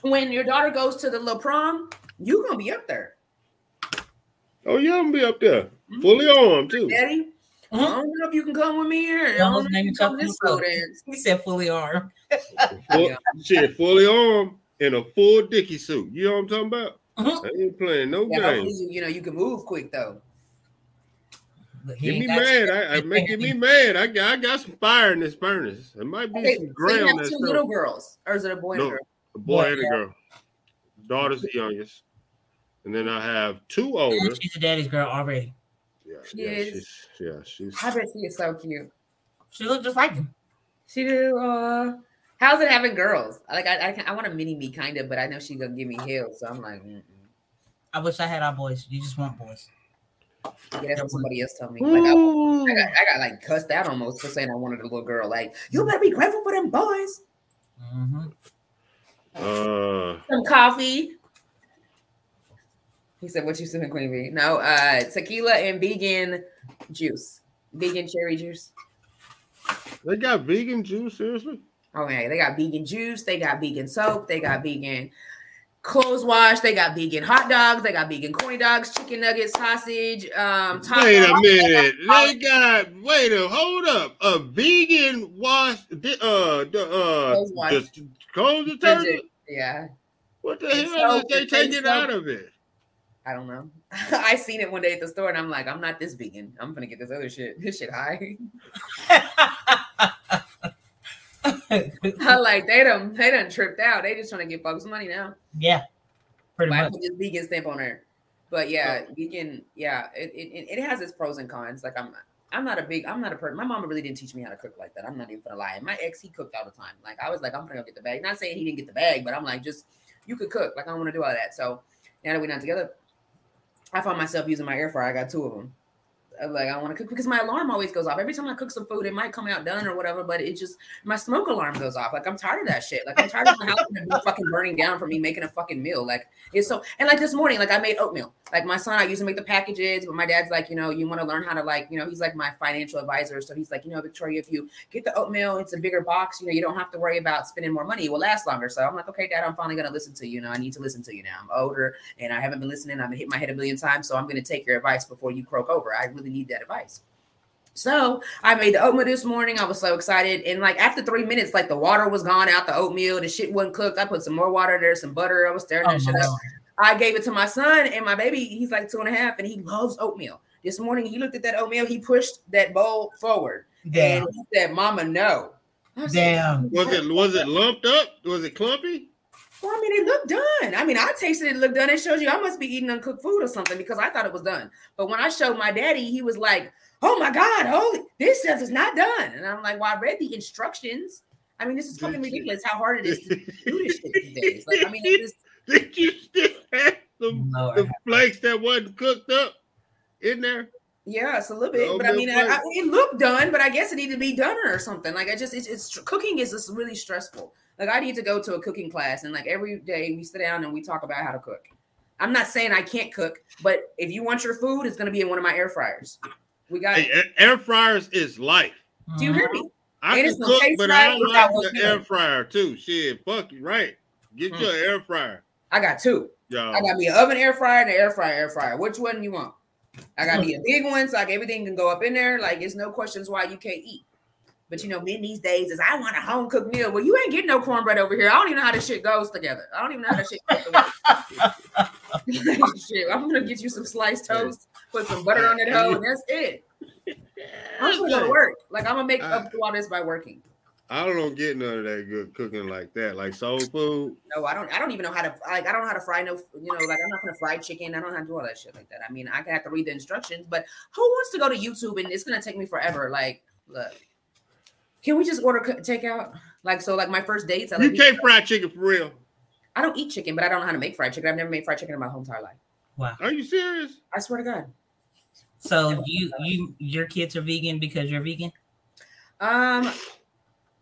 when your daughter goes to the little prom, you gonna be up there, Oh yeah, I'm gonna be up there. Fully armed too. daddy. I Mhm. don't know if you can come with me here. I Y'all don't know was if you can come this Full. He said fully armed. Full, Yeah. Shit, fully armed in a full dicky suit. You know what I'm talking about? Mhm. I ain't playing no Yeah, games. you, you know you can move quick though. Get me mad. shit. I, I making me mad. I got I got some fire in this furnace. It might be Okay, some so you ground have that's two little girls, or is it a boy and No. a girl? a boy Boy, and a yeah. girl. Daughter's the youngest. And then I have two older. She's a daddy's girl already. Yeah, She yeah, is. she's yeah, she's I bet she is so cute. She looked just like him. She do. Uh, how's it having girls? Like I, I, can- I want a mini me kind of, but I know she's gonna give me hell, so I'm like, mm-mm. I wish I had our boys. You just want boys. yeah, that's what somebody else told me. Like I, I, got, I got like cussed out almost for saying I wanted a little girl. Like you better be grateful for them boys. Mm-hmm. uh Some coffee. He said, "What you sipping, Queen Bee?" No, uh, tequila and vegan juice, vegan cherry juice. they got vegan juice, seriously? Oh yeah, they got vegan juice, they got vegan soap, they got vegan clothes wash, they got vegan hot dogs, they got vegan corny dogs, chicken nuggets, sausage, um, taco. Wait a minute. They got wait a hold up. A vegan wash uh the uh Clothes wash. the clothes detergent? Yeah, What the It's hell so- is they taking so- out of it? I don't know. <laughs> I seen it one day at the store, and I'm like, I'm not this vegan. I'm gonna get this other shit. This shit high. <laughs> I like they done they done tripped out. They just trying to get folks money now. yeah, pretty But I much. put this vegan stamp on there. But yeah, vegan, yeah, it, it, it has its pros and cons. Like I'm I'm not a big I'm not a person. My mama really didn't teach me how to cook like that. I'm not even gonna lie. And my ex he cooked all the time. Like I was like, I'm gonna go get the bag. Not saying he didn't get the bag, but I'm like, just you could cook. Like I don't want to do all that. So now that we're not together, I found myself using my air fryer. I got two of them. I'm like I want to cook because my alarm always goes off every time I cook some food. It might come out done or whatever, but it just my smoke alarm goes off. Like I'm tired of that shit. Like I'm tired of my house fucking burning down for me making a fucking meal. Like it's so and like this morning, like I made oatmeal. Like my son, I used to make the packages, but my dad's like, you know, you want to learn how to like, you know, he's like my financial advisor. So he's like, you know, Victoria, if you get the oatmeal, it's a bigger box, you know, you don't have to worry about spending more money. It will last longer. So I'm like, okay, dad, I'm finally gonna listen to you. You know, I need to listen to you now. I'm older and I haven't been listening. I've hit my head a million times. So I'm gonna take your advice before you croak over. I really need that advice. So I made the oatmeal this morning. I was so excited. And like after three minutes, like the water was gone out the oatmeal. The shit wasn't cooked. I put some more water there, some butter. I was stirring Oh, that shit my up. I gave it to my son and my baby. He's like two and a half, and he loves oatmeal. This morning, he looked at that oatmeal. He pushed that bowl forward, Damn. and he said, "Mama, no." I said, Damn. Was it was it lumped up? Was it clumpy? Well, I mean, it looked done. I mean, I tasted it, it looked done. It shows you I must be eating uncooked food or something because I thought it was done. But when I showed my daddy, he was like, "Oh my God, holy, this stuff is not done." And I'm like, "Well, I read the instructions. I mean, this is fucking ridiculous how hard it is to <laughs> do this shit these days. Like, I mean, it is, Did you still have the, Lord. the flakes that wasn't cooked up in there? yeah, it's a little bit. But I mean, I, I, it looked done, but I guess it needed to be done or something. Like, I just, it's, it's cooking is just really stressful. Like, I need to go to a cooking class, and like every day we sit down and we talk about how to cook. I'm not saying I can't cook, but if you want your food, it's going to be in one of my air fryers. We got. Hey, air fryers is life. do you hear me? I And can it's gonna cook, taste but right I without like what's the air fryer too. Shit, fuck you, right? Get Mm. your air fryer, I got two. y'all. I got me an oven air fryer and an air fryer air fryer. Which one you want? I got me a big one, so like everything can go up in there. Like it's no questions why you can't eat. But you know, men these days is I want a home cooked meal. Well, you ain't getting no cornbread over here. I don't even know how this shit goes together. I don't even know how that shit goes together. <laughs> <laughs> shit, I'm gonna get you some sliced toast, put some butter on that hoe, and that's it. <laughs> I'm just gonna work. Like I'm gonna make up through all this by working. I don't get none of that good cooking like that, like soul food. No, I don't. I don't even know how to like. I don't know how to fry no. You know, like I'm not gonna fry chicken. I don't know how to do all that shit like that. I mean, I can have to read the instructions, but who wants to go to YouTube and it's gonna take me forever? Like, look, can we just order co- takeout? Like, so like my first dates, I You like. can't fry chicken for real. I don't eat chicken, but I don't know how to make fried chicken. I've never made fried chicken in my whole entire life. Wow. Are you serious? I swear to God. So you you your kids are vegan because you're vegan? Um,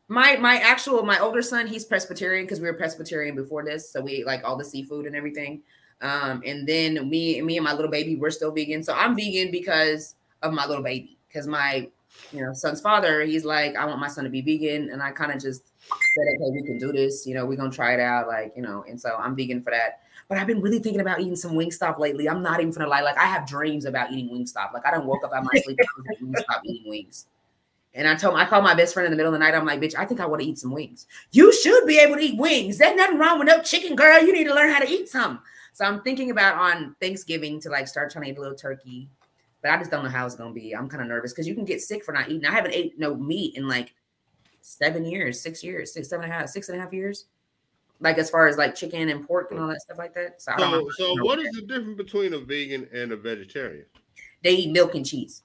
my my actual my older son, he's pescatarian because we were pescatarian before this, so we ate like all the seafood and everything. Um, and then me me and my little baby, we're still vegan. So I'm vegan because of my little baby, because my you know son's father, he's like, I want my son to be vegan, and I kind of just said, okay, we can do this. You know, we're gonna try it out, like you know, and so I'm vegan for that. But I've been really thinking about eating some Wingstop lately. I'm not even gonna lie. Like I have dreams about eating Wingstop. Like I don't woke up out my sleep Wingstop eating wings. And I told him, I called my best friend in the middle of the night. I'm like, bitch, I think I want to eat some wings. You should be able to eat wings. There's nothing wrong with no chicken, girl. You need to learn how to eat some. So I'm thinking about on Thanksgiving to like start trying to eat a little turkey. But I just don't know how it's gonna be. I'm kind of nervous because you can get sick for not eating. I haven't ate no meat in like seven years, six years, six, seven and a half, six and a half years. Like as far as like chicken and pork and all that stuff like that. So So, so what is the difference between a vegan and a vegetarian? They eat milk and cheese.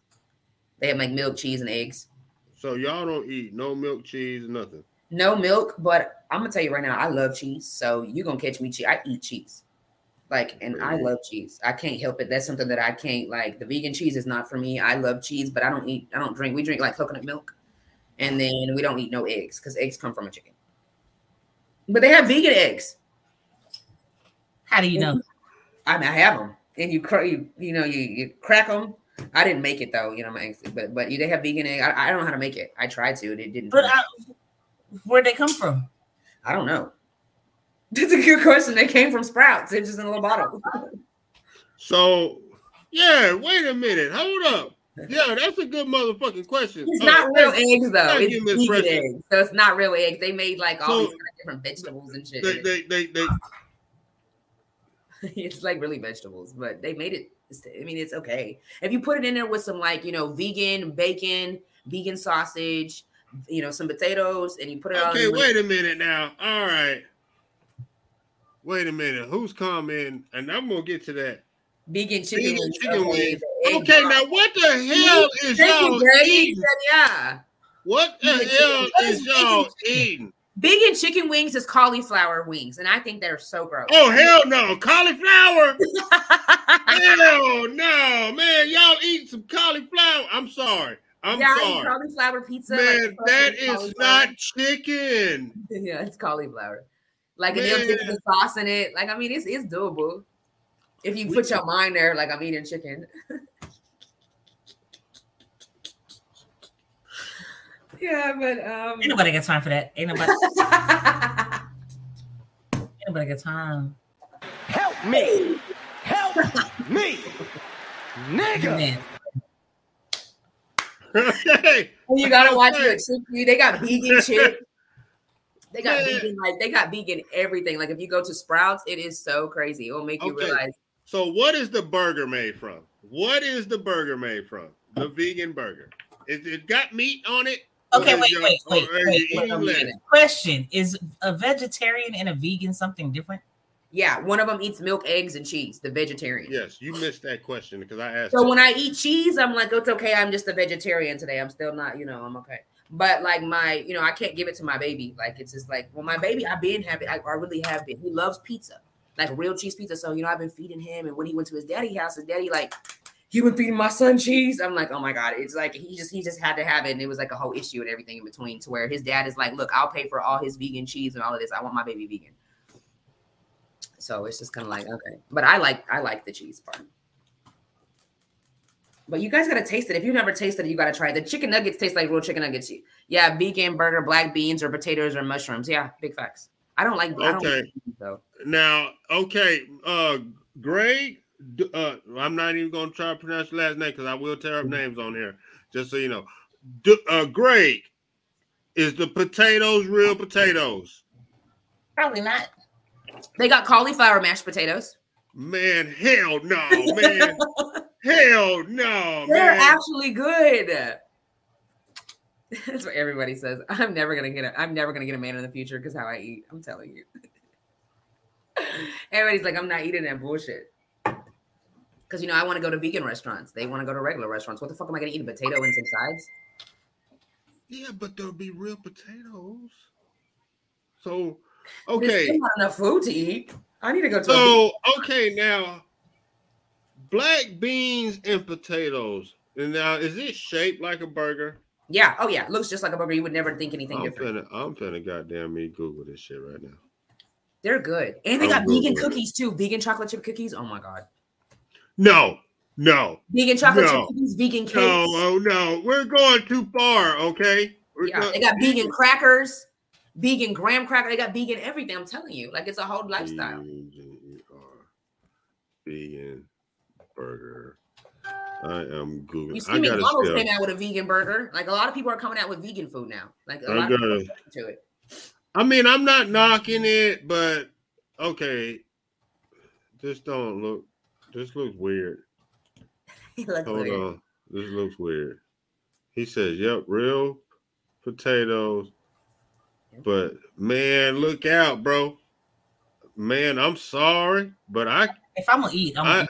They have like milk, cheese, and eggs. So y'all don't eat no milk, cheese, nothing. No milk, but I'm gonna tell you right now, I love cheese. So you're gonna catch me cheese. I eat cheese. Like, and I love cheese. I can't help it. That's something that I can't like. The vegan cheese is not for me. I love cheese, but I don't eat, I don't drink. We drink like coconut milk, and then we don't eat no eggs because eggs come from a chicken. But they have vegan eggs. How do you know? <laughs> I mean, I have them, and you, cr- you, you know, you, you crack them. I didn't make it though, you know, my eggs, but but they have vegan egg. I, I don't know how to make it. I tried to, it didn't. But I, where'd they come from? I don't know. <laughs> That's a good question. They came from Sprouts. They're just in a little bottle. So, yeah, wait a minute. Hold up. Yeah, that's a good motherfucking question. It's Uh, not real eggs though. It's vegan eggs. So it's not real eggs. They made like all So- these kind of different vegetables and shit. They, they, they, they, <laughs> it's like really vegetables, but they made it. I mean, it's okay if you put it in there with some like you know vegan bacon, vegan sausage, you know some potatoes, and you put it okay, in wait a minute now. All right. Wait a minute. Who's coming? And I'm gonna get to that. vegan chicken Vegan wings. chicken okay, wings. Okay, now what the hell is y'all eating? yeah. What the hell is y'all eating? Vegan chicken wings is cauliflower wings, and I think they're so gross. Oh hell no, cauliflower! <laughs> hell no, man, y'all eat some cauliflower. I'm sorry. I'm yeah, sorry, cauliflower pizza. man. the That is not chicken. <laughs> yeah, it's cauliflower. Like and they'll dip the sauce in it. Like I mean, it's it's doable if you put your mind there. Like I'm eating chicken. <laughs> yeah, but um. Ain't nobody got time for that. Ain't nobody, <laughs> ain't nobody got time. Help me! Help me! Nigga! Man, <laughs> hey, And you gotta watch your chickpea. They got vegan chick. They got Man. vegan, like they got vegan everything. Like if you go to Sprouts, it is so crazy. It will make you Okay. realize So what is the burger made from? What is the burger made from? The vegan burger. It, it got meat on it. Okay, is wait, your- wait, wait, wait, wait, wait. Question: Is a vegetarian and a vegan something different? yeah, one of them eats milk, eggs, and cheese, the vegetarian. Yes, you missed that question because I asked. So when I eat cheese, I'm like, it's okay. I'm just a vegetarian today. I'm still not, you know, I'm okay. But like my, you know, I can't give it to my baby. Like it's just like, well, my baby, I've been having, I, I really have been. He loves pizza, like real cheese pizza. So you know, I've been feeding him. And when he went to his daddy house, his daddy like, you been feeding my son cheese. I'm like, oh my god, it's like he just he just had to have it, and it was like a whole issue and everything in between. To where his dad is like, look, I'll pay for all his vegan cheese and all of this. I want my baby vegan. So it's just kind of like okay, but I like I like the cheese part. But you guys gotta taste it. If you've never tasted it, you gotta try it. The chicken nuggets taste like real chicken nuggets. Yeah, vegan burger, black beans or potatoes or mushrooms. Yeah, big facts. I don't like. I don't Okay. like beans, though. Now, okay, uh, Greg. Uh, I'm not even gonna try to pronounce your last name because I will tear up names on here. Just so you know, D- uh, Greg, is the potatoes real potatoes? Probably not. They got cauliflower mashed potatoes. Man, hell no, man, <laughs> hell no, They're man. actually good. That's what everybody says. I'm never gonna get a I'm never gonna get a man in the future because how I eat. I'm telling you. <laughs> Everybody's like, I'm not eating that bullshit. Because you know, I want to go to vegan restaurants. They want to go to regular restaurants. What the fuck am I gonna eat? A potato and some sides? yeah, but there'll be real potatoes. So, okay, still not enough food to eat. I need to go to so okay now, black beans and potatoes. And now, is it shaped like a burger? Yeah. Oh yeah. Looks just like a burger. You would never think anything I'm different. finna, I'm finna goddamn me Google this shit right now. They're good. And they I'm got vegan it. cookies too. Vegan chocolate chip cookies. Oh my god. No, no, Vegan chocolate No. chip cookies, vegan cakes. no, oh no, we're going too far. Okay, We're Yeah, go- they got vegan crackers, vegan graham cracker. They got vegan everything. I'm telling you, like it's a whole lifestyle. Vegan burger. I am googling. You see, I McDonald's came out with a vegan burger. Like a lot of people are coming out with vegan food now. Like a I lot gotta- people to it. I mean, I'm not knocking it, but okay. This don't look. This looks weird. <laughs> Look Hold weird. on. This looks weird. He says, "Yep, real potatoes." But man, look out, bro. Man, I'm sorry, but I If I'm gonna eat, I'm I gonna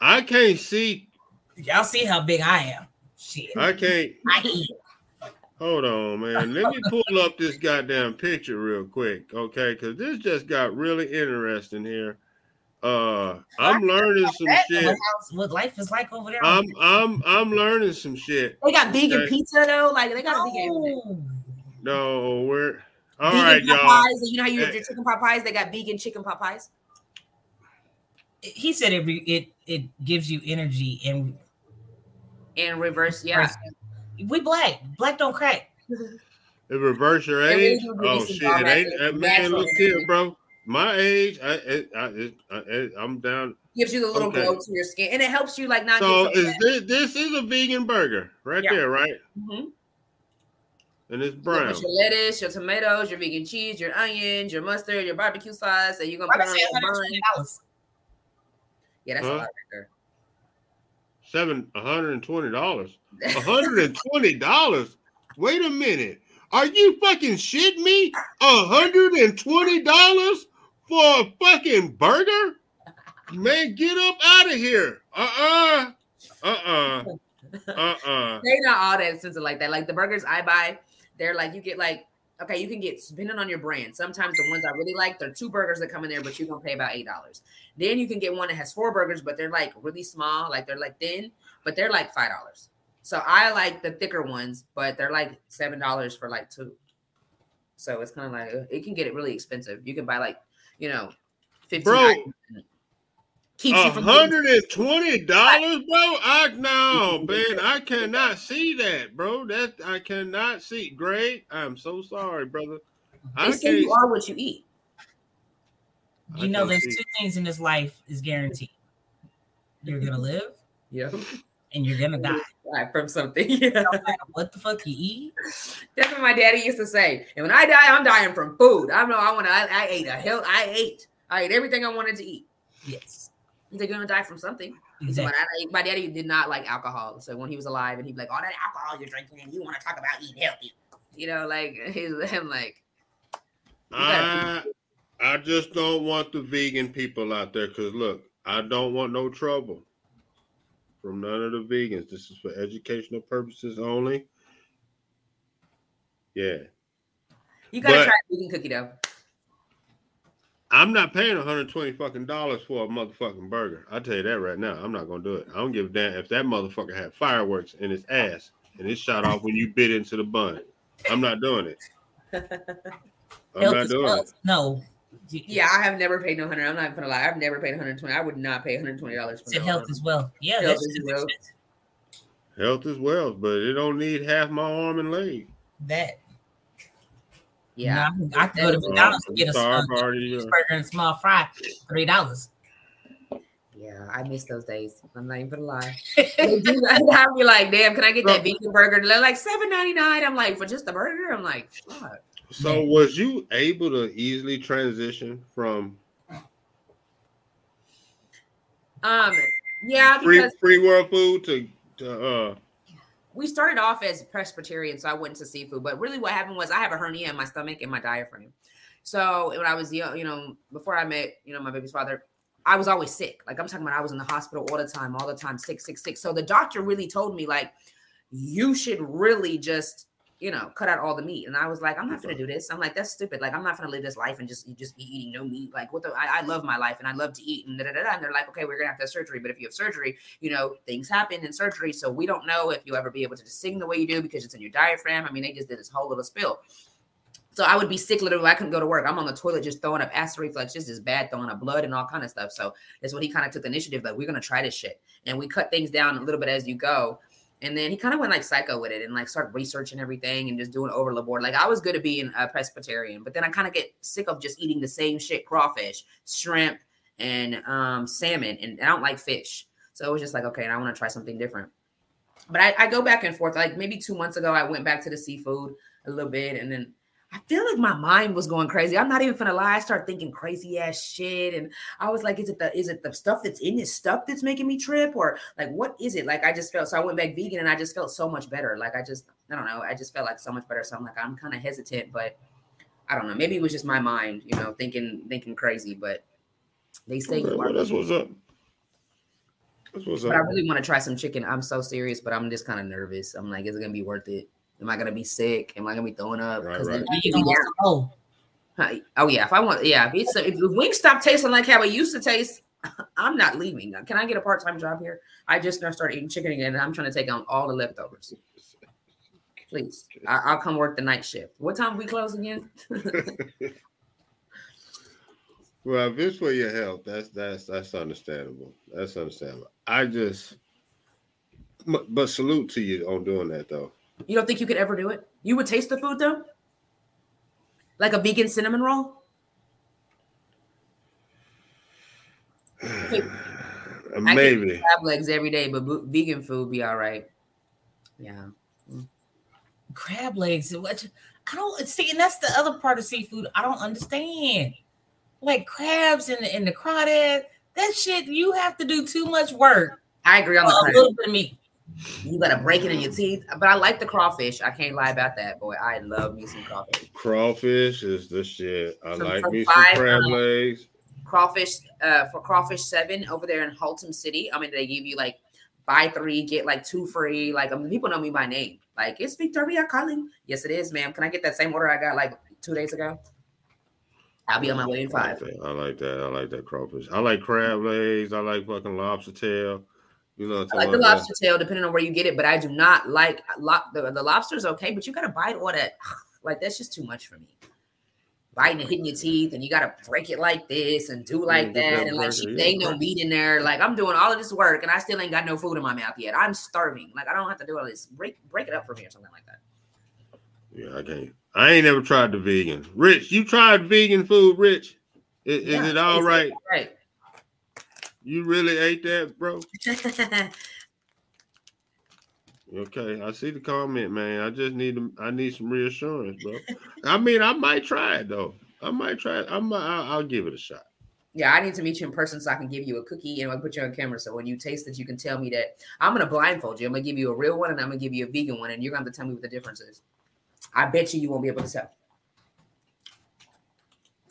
I can't see. y'all see how big I am. Shit, I can't. I eat. Hold on, man. Let me pull up this goddamn picture real quick, okay? Because this just got really interesting here. Uh, I'm learning some shit. what life is like over there. I'm I'm I'm learning some shit. They got vegan Okay. pizza though. Like they got vegan everything. No. No, we're all vegan right, pot y'all. pies. You know how you have your chicken pot pies? They got vegan chicken pot pies. He said it re- it it gives you energy and And reverse, yeah. we black. Black don't crack. It reverse your age. do Oh shit! It ain't natural- uh, man. natural Look here, bro. My age, I, I, I, it, I it- I'm down. Gives you the little Okay. glow to your skin, and it helps you like not So get is this this is a vegan burger right Yeah. there, right? Mhm. And it's So brown. With your lettuce, your tomatoes, your vegan cheese, your onions, your mustard, your barbecue sauce, and you're gonna Why put they on your bun. $120? Yeah, that's Huh? a lot right there. Seven hundred and twenty dollars. <laughs> hundred and twenty dollars. Wait a minute. Are you fucking shitting me? hundred and twenty dollars for a fucking burger? Man, get up out of here. Uh-uh. Uh-uh. <laughs> Uh-uh. They're not all that expensive like that. Like the burgers I buy, they're like you get like okay, you can get depending on your brand. Sometimes the ones I really like, they're two burgers that come in there, but you're gonna pay about eight dollars. Then you can get one that has four burgers, but they're like really small, like they're like thin, but they're like five dollars. So I like the thicker ones, but they're like seven dollars for like two. So it's kind of like uh, it can get it really expensive. You can buy like you know, fifteen. Bro, items. Keeps A you from hundred and twenty dollars, bro. I no, <laughs> man. I cannot see that, bro. That I cannot see. Great, I'm so sorry, brother. I They say you can't. are what you eat. You I know, there's see. two things in this life is guaranteed. You're gonna live Yeah. and you're gonna die. <laughs> Die from something. <laughs> Yeah. No what the fuck you eat. That's what my daddy used to say. And when I die, I'm dying from food. I know I want to. I, I ate a hell. I ate. I ate everything I wanted to eat. Yes. They're gonna die from something. So Exactly. when I, my daddy did not like alcohol. So when he was alive, and he'd be like, "All that alcohol you're drinking, and you want to talk about eating healthy," you know, like <laughs> he's I'm like, I I just don't want the vegan people out there because look, I don't want no trouble from none of the vegans. This is for educational purposes only. Yeah. "You gotta But- try a vegan cookie though." I'm not paying 120 fucking dollars for a motherfucking burger. I tell you that right now. I'm not gonna do it. I don't give a damn if that motherfucker had fireworks in his ass and it shot off when you bit into the bun. I'm not doing it. <laughs> I'm Health not is doing it. No. Yeah, I have never paid no hundred. I'm not gonna lie. I've never paid 120. I would not pay 120 dollars for Said no health as well. Yeah, Health that's is wealth. expensive. Health is wealth, but it don't need half my arm and leg. That. Yeah, No, I can go to McDonald's and get a Sorry, small party, burger and small fry, three dollars. yeah. I miss those days. I'm not even gonna lie. <laughs> They do that. <laughs> I'd be like, "Damn, can I get that vegan burger?" They're like 7.99. I'm like, for just a burger. I'm like, fuck. So was you able to easily transition from Um, yeah, free free world food to to uh we started off as pescatarian, so I went to seafood. But really, what happened was I have a hernia in my stomach and my diaphragm. So when I was young, you know, before I met, you know, my baby's father, I was always sick. Like I'm talking about, I was in the hospital all the time, all the time, sick, sick, sick. So the doctor really told me, like, you should really just, you know, cut out all the meat. And I was like, I'm not gonna mm-hmm. do this. I'm like, that's stupid. Like, I'm not gonna live this life and just just be eating no meat. Like, what the? I, I love my life and I love to eat. And da, da, da, and they're like, okay, we're gonna have to have surgery. But if you have surgery, you know, things happen in surgery. So we don't know if you'll ever be able to just sing the way you do because it's in your diaphragm. I mean, they just did this whole little spill. So I would be sick literally. I couldn't go to work. I'm on the toilet just throwing up acid reflux, just as bad, throwing up blood and all kind of stuff. So that's when he kind of took the initiative. Like, we're gonna try this shit. And we cut things down a little bit as you go. And then he kind of went like psycho with it and like started researching everything and just doing over the board. Like I was good at being a pescatarian, but then I kind of get sick of just eating the same shit: crawfish, shrimp, and um, salmon. And I don't like fish, so it was just like, okay, I want to try something different. But I, I go back and forth. Like maybe two months ago, I went back to the seafood a little bit, and then I feel like my mind was going crazy. I'm not even gonna lie. I started thinking crazy ass shit, and I was like, "Is it the is it the stuff that's in this stuff that's making me trip, or like what is it?" Like I just felt so. I went back vegan, and I just felt so much better. Like I just I don't know. I just felt like so much better. So I'm like I'm kind of hesitant, but I don't know. Maybe it was just my mind, you know, thinking thinking crazy. But they say okay, well, that's what's up. That's what's But I really want to try some chicken. I'm so serious, but I'm just kind of nervous. I'm like, is it gonna be worth it? Am I gonna be sick? Am I gonna be throwing up? Right, 'Cause right. then- You don't want to know. Oh yeah, if I want, yeah, if, it's, if wings stop tasting like how it used to taste, <laughs> I'm not leaving. Can I get a part time job here? I just gonna start eating chicken again, and I'm trying to take on all the leftovers. Please, I, I'll come work the night shift. What time we close again? <laughs> Well, if it's for your health, that's that's that's understandable. That's understandable. I just, but, but salute to you on doing that though. You don't think you could ever do it? You would taste the food though, like a vegan cinnamon roll. <sighs> I Maybe. Crab legs every day, but vegan food be all right. Yeah. Crab legs. What? I don't see, and that's the other part of seafood I don't understand. Like crabs and and the crawdad, that shit you have to do too much work. I agree on for the a crab. little bit of meat. You gotta break it in your teeth. But I like the crawfish. I can't lie about that, boy. I love me some crawfish. Crawfish is the shit. I Some- like some me some fried, crab um, legs. Crawfish uh for crawfish seven over there in Haltom City. I mean, they give you like buy three, get like two free. Like I mean, people know me by name. Like it's Victoria calling. Yes, it is, ma'am. Can I get that same order I got like two days ago? I'll be on my way in I like five. that. I like that. I like that crawfish. I like crab legs. I like fucking lobster tail. You know, I like the lobster tail, depending on where you get it, but I do not like lo- the, the lobster's okay, but you gotta bite all that. <sighs> Like that's just too much for me. Biting and hitting your teeth, and you gotta break it like this and do like get that, that and like she, yeah. they ain't no meat in there. Like I'm doing all of this work, and I still ain't got no food in my mouth yet. I'm starving. Like I don't have to do all this. Break break it up for me or something like that. Yeah, I can't. I ain't never tried the vegan. Rich, you tried vegan food, Rich? Is, is it all right? all Right. You really ate that, bro? <laughs> Okay, I see the comment, man. I just need to, I need some reassurance, bro. I mean, I might try it though. I might try it. I might. I'll, I'll give it a shot. Yeah, I need to meet you in person so I can give you a cookie and I'll put you on camera. So when you taste it, you can tell me that I'm gonna blindfold you. I'm gonna give you a real one and I'm gonna give you a vegan one, and you're gonna have to tell me what the difference is. I bet you you won't be able to tell.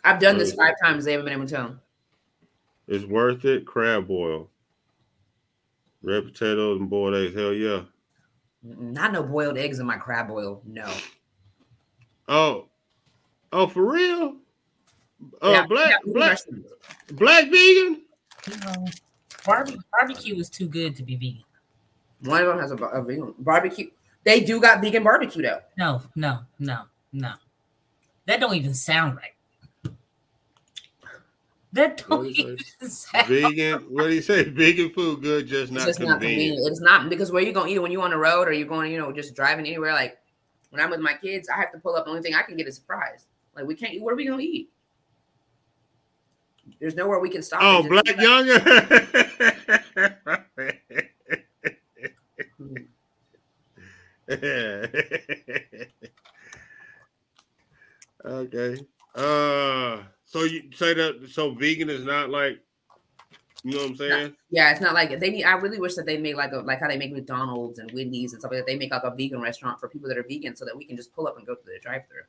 I've done this five times. They haven't been able to tell. It's worth it. Crab boil, red potatoes and boiled eggs. Hell yeah. Not no boiled eggs in my crab boil. No. Oh, oh, for real? Oh, Yeah, black, yeah, black, black vegan. You know, barbecue is too good to be vegan. One of them has a, a vegan barbecue. They do got vegan barbecue though. No, no, no, no. That don't even sound right. That don't even sound Vegan. What do you say? Vegan food good, just It's not just not convenient. convenient. It's not because where you gonna eat it when you're on the road or you're going, you know, just driving anywhere. Like when I'm with my kids, I have to pull up. The only thing I can get is fries. Like we can't. Eat. Where are we gonna eat? There's nowhere we can stop. Oh, and just- black younger. <laughs> okay. Uh, so you say that so vegan is not like, you know what I'm saying? Yeah, it's not like they need. I really wish that they make like a like how they make McDonald's and Wendy's and stuff like that. They make like a vegan restaurant for people that are vegan, so that we can just pull up and go through the drive-through.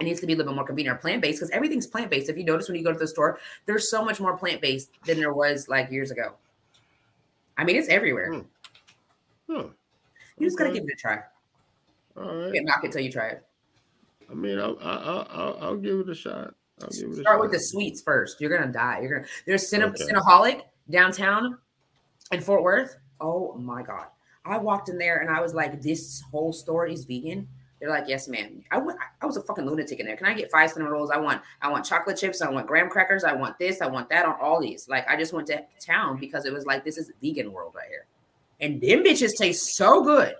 It needs to be a little bit more convenient or plant-based because everything's plant-based. If you notice when you go to the store, there's so much more plant-based than there was like years ago. I mean, it's everywhere. Hmm. Huh. You just gotta give it a try. All You right. can't knock it till you try it. I mean, I'll, I'll, I'll, I'll give it a shot. I'll give it a Start with the sweets first. You're gonna die. You're gonna. There's Cine- Okay. Cinnaholic downtown in Fort Worth. Oh my god! I walked in there and I was like, "This whole store is vegan." They're like, "Yes, ma'am." I. I was a fucking lunatic in there. Can I get five cinnamon rolls? I want. I want chocolate chips. I want graham crackers. I want this. I want that on all these. Like I just went to town because it was like this is vegan world right here, and them bitches taste so good.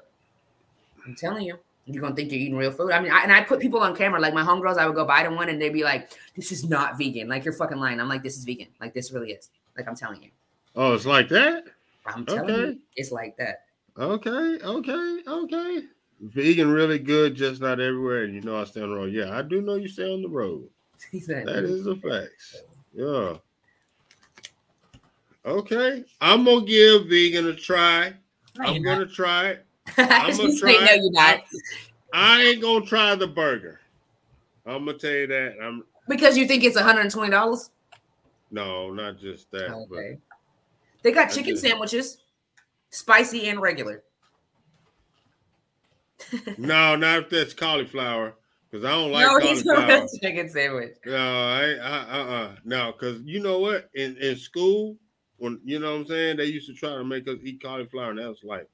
I'm telling you. You're gonna think you're eating real food. I mean, I, and I put people on camera, like my homegirls. I would go buy them one, and they'd be like, "This is not vegan." Like you're fucking lying. I'm like, "This is vegan." Like this really is. Like I'm telling you. Oh, it's like that? I'm telling Okay. you, it's like that. Okay, okay, okay. Vegan really good, just not everywhere. And you know I stay on the road. Yeah, I do know you stay on the road. <laughs> He said, That is a fact. Yeah. Okay. I'm gonna give vegan a try. No, I'm gonna try it. I'm gonna <laughs> say, try no, you're not. I ain't gonna try the burger. I'm gonna tell you that. I'm Because you think it's 120 dollars. no, not just that. Okay. They got I chicken just- sandwiches, spicy and regular. <laughs> No, not if that's cauliflower. Because I don't like no, he's a chicken sandwich. No, I, I uh, uh, no, because you know what? In in school, when you know what I'm saying, they used to try to make us eat cauliflower, and that was like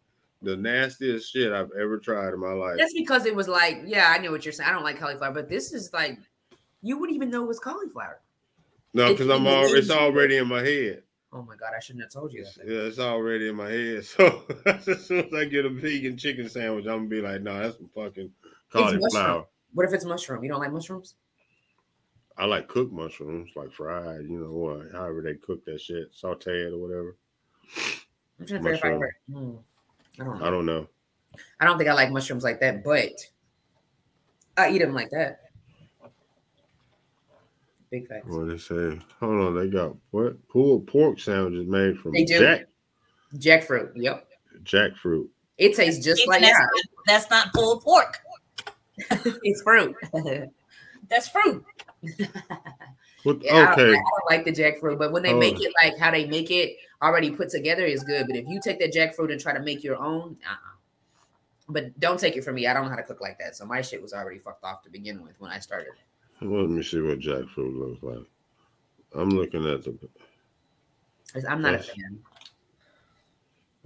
the nastiest shit I've ever tried in my life. That's because it was like, yeah, I knew what you're saying. I don't like cauliflower, but this is like, you wouldn't even know it was cauliflower. No, because I'm all it's already in my head. Oh my god, I shouldn't have told you that. Yeah, it's already in my head. <laughs> So as soon as I get a vegan chicken sandwich, I'm gonna be like, no, that's some fucking cauliflower. What if it's mushroom? You don't like mushrooms? I like cooked mushrooms, like fried, you know, or however they cook that shit, sauteed or whatever. I'm trying to figure out if I Mushroom. ever-. I don't know. I don't know. I don't think I like mushrooms like that, but I eat them like that. Big facts. What they say? Hold on, they got what pulled pork sandwiches made from They do. jack Jackfruit. Yep. jackfruit. It tastes just like that's, not, that's not pulled pork. <laughs> It's fruit. <laughs> That's fruit. <laughs> What, Yeah, I, don't, okay, I don't like the jackfruit, but when they Oh. make it like how they make it already put together is good. But if you take that jackfruit and try to make your own, uh-uh. but don't take it from me. I don't know how to cook like that, so my shit was already fucked off to begin with when I started. let me see what jackfruit looks like. I'm looking at the. I'm not Yes. a fan.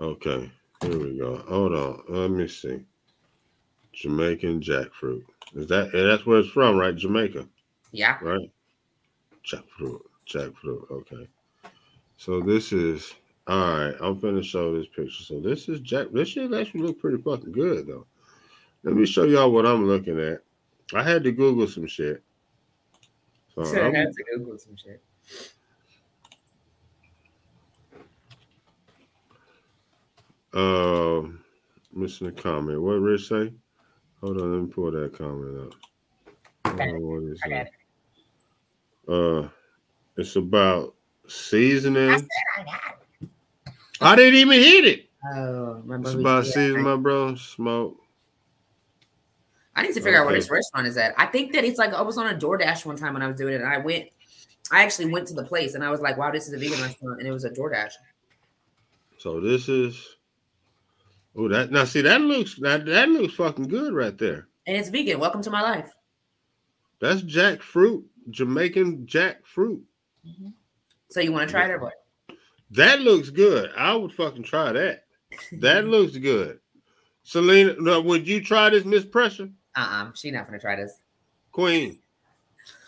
Okay, here we go. Hold on, let me see. Jamaican jackfruit. Is that that's where it's from, right? Jamaica, Yeah, right? Jackfruit, jackfruit. Okay. So this is all right. I'm finna show this picture. So this is jack. This shit actually look pretty fucking good though. Let me show y'all what I'm looking at. I had to Google some shit. So I had to Google some shit. Um, Missing a comment. What Rich say? Hold on, let me pull that comment up. Got it. Uh, what is I it? Uh, it's about seasoning. I said I got it. I didn't even hit it. Oh, my It's about seasoning, I- my bro. Smoke. I need to figure out where this restaurant is at. I think that it's like I was on a DoorDash one time when I was doing it, and I went. I actually went to the place, and I was like, "Wow, this is a vegan restaurant," and it was a DoorDash. So this is. Oh, that now see that looks that that looks fucking good right there. And it's vegan. Welcome to my life. That's jackfruit, Jamaican jackfruit. So you want to try it or what? That looks good. I would fucking try that. That <laughs> looks good. Selena, now, would you try this, Miss Pressure? Uh-uh. She not gonna try this. Queen.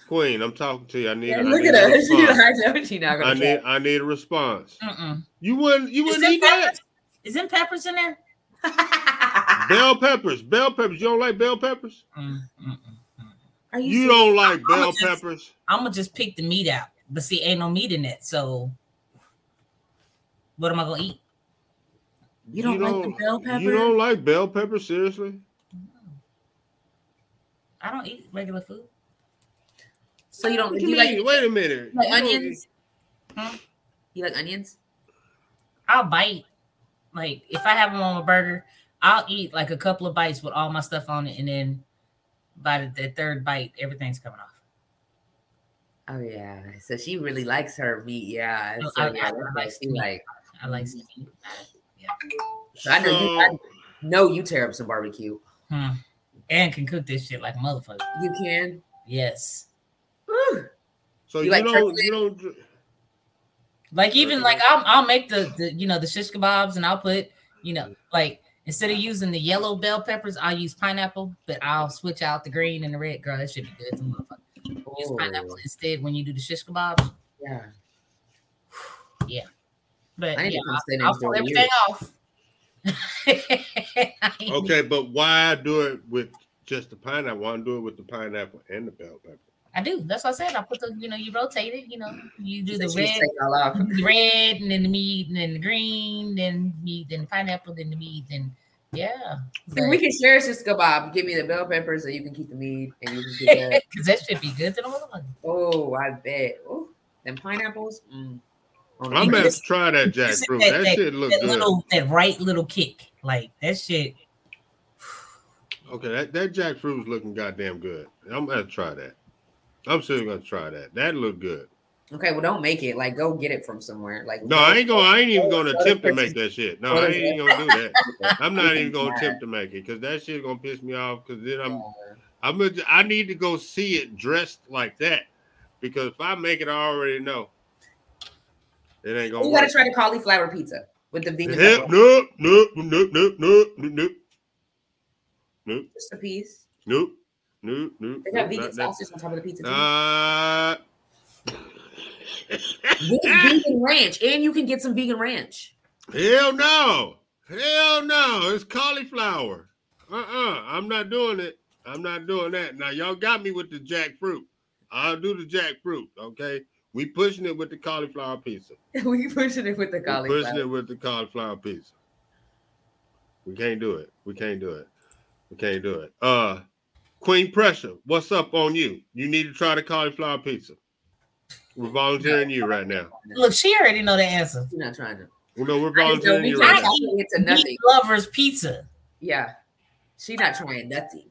Queen, I'm talking to you. I need, Yeah, I need at a her. <laughs> She, response. I know she not I gonna try. need. I need a response. Mm-mm. You wouldn't you wouldn't eat that? peppers? Is them peppers in there? <laughs> Bell peppers. Bell peppers. You don't like bell peppers? Mm, mm, mm. Are you? You serious? don't like I'ma bell just- peppers? I'm gonna just pick the meat out, but see, ain't no meat in it. So, what am I gonna eat? You don't like the bell pepper? You don't like bell peppers? Seriously? I don't eat regular food. So you don't? What You you like. Wait a minute. like You don't onions? Huh? You like onions? I'll bite. Like if I have them on a burger, I'll eat like a couple of bites with all my stuff on it, and then by the, the third bite, everything's coming off. Oh yeah. So she really likes her meat. Yeah. No, So I- yeah, I- I that's like like she like. I like some meat. So I know you. I know you tear up some barbecue. Hmm. And can cook this shit like a motherfucker. You can. Yes. Woo. So You you, like don't turkey? you don't Like even like I'll I'll make the, the you know the shish kebabs and I'll put you know like instead of using the yellow bell peppers I'll use pineapple but I'll switch out the green and the red girl that should be good to motherfucker. Use pineapple Oh, instead when you do the shish kebabs. yeah. yeah. But I need to yeah, come stay I'll, I'll pull everything off. <laughs> Okay, but why do it with just the pineapple? Why don't do it with the pineapple and the bell pepper? I do. That's what I said. I put the you know you rotate it. You know you do the So red, take it all off. the red, and then the meat, and then the green, then meat, then pineapple, then the meat, then yeah. See, we can share shish kebab. Give me the bell peppers, so you can keep the meat, and you can get that. <laughs> because that should be good to the motherfucker. oh, I bet. Oh, them pineapples. Mm. On I'm gonna just- try that just jackfruit. that- That, that- shit look That good. little, that right little kick, like that shit. Okay, that, that jackfruit's looking goddamn good. I'm gonna try that. I'm still gonna try that. That look good. Okay, well, don't make it. Like, go get it from somewhere. Like, No, I ain't gonna. I ain't even gonna attempt to make that shit. No, I ain't even gonna do <laughs> that. I'm not even gonna attempt to make it because that shit gonna piss me off. Because then I'm, I'm, gonna, I need to go see it dressed like that. Because if I make it, I already know it ain't gonna You gotta work. try the cauliflower pizza with the vegan. Hell, nope, nope, nope, nope, nope, nope, nope, Just a piece. nope, nope, nope. They got vegan that. sausage on top of the pizza too. Uh, vegan ranch, and you can get some vegan ranch. hell no, hell no, it's cauliflower. Uh-uh, I'm not doing it. I'm not doing that. Now y'all got me with the jackfruit. I'll do the jackfruit. Okay, we pushing it with the cauliflower pizza. <laughs> we pushing it with the We pushing it cauliflower. with the cauliflower pizza. We can't do it. We can't do it. We can't do it. Uh, Queen Pressure, what's up on you? You need to try the cauliflower pizza. We're volunteering you right now. Look, she already know the answer. You're not trying to. Well, no, we're I just know volunteering you can't right now. get to nothing. Meat lovers pizza. Yeah, she not trying nothing.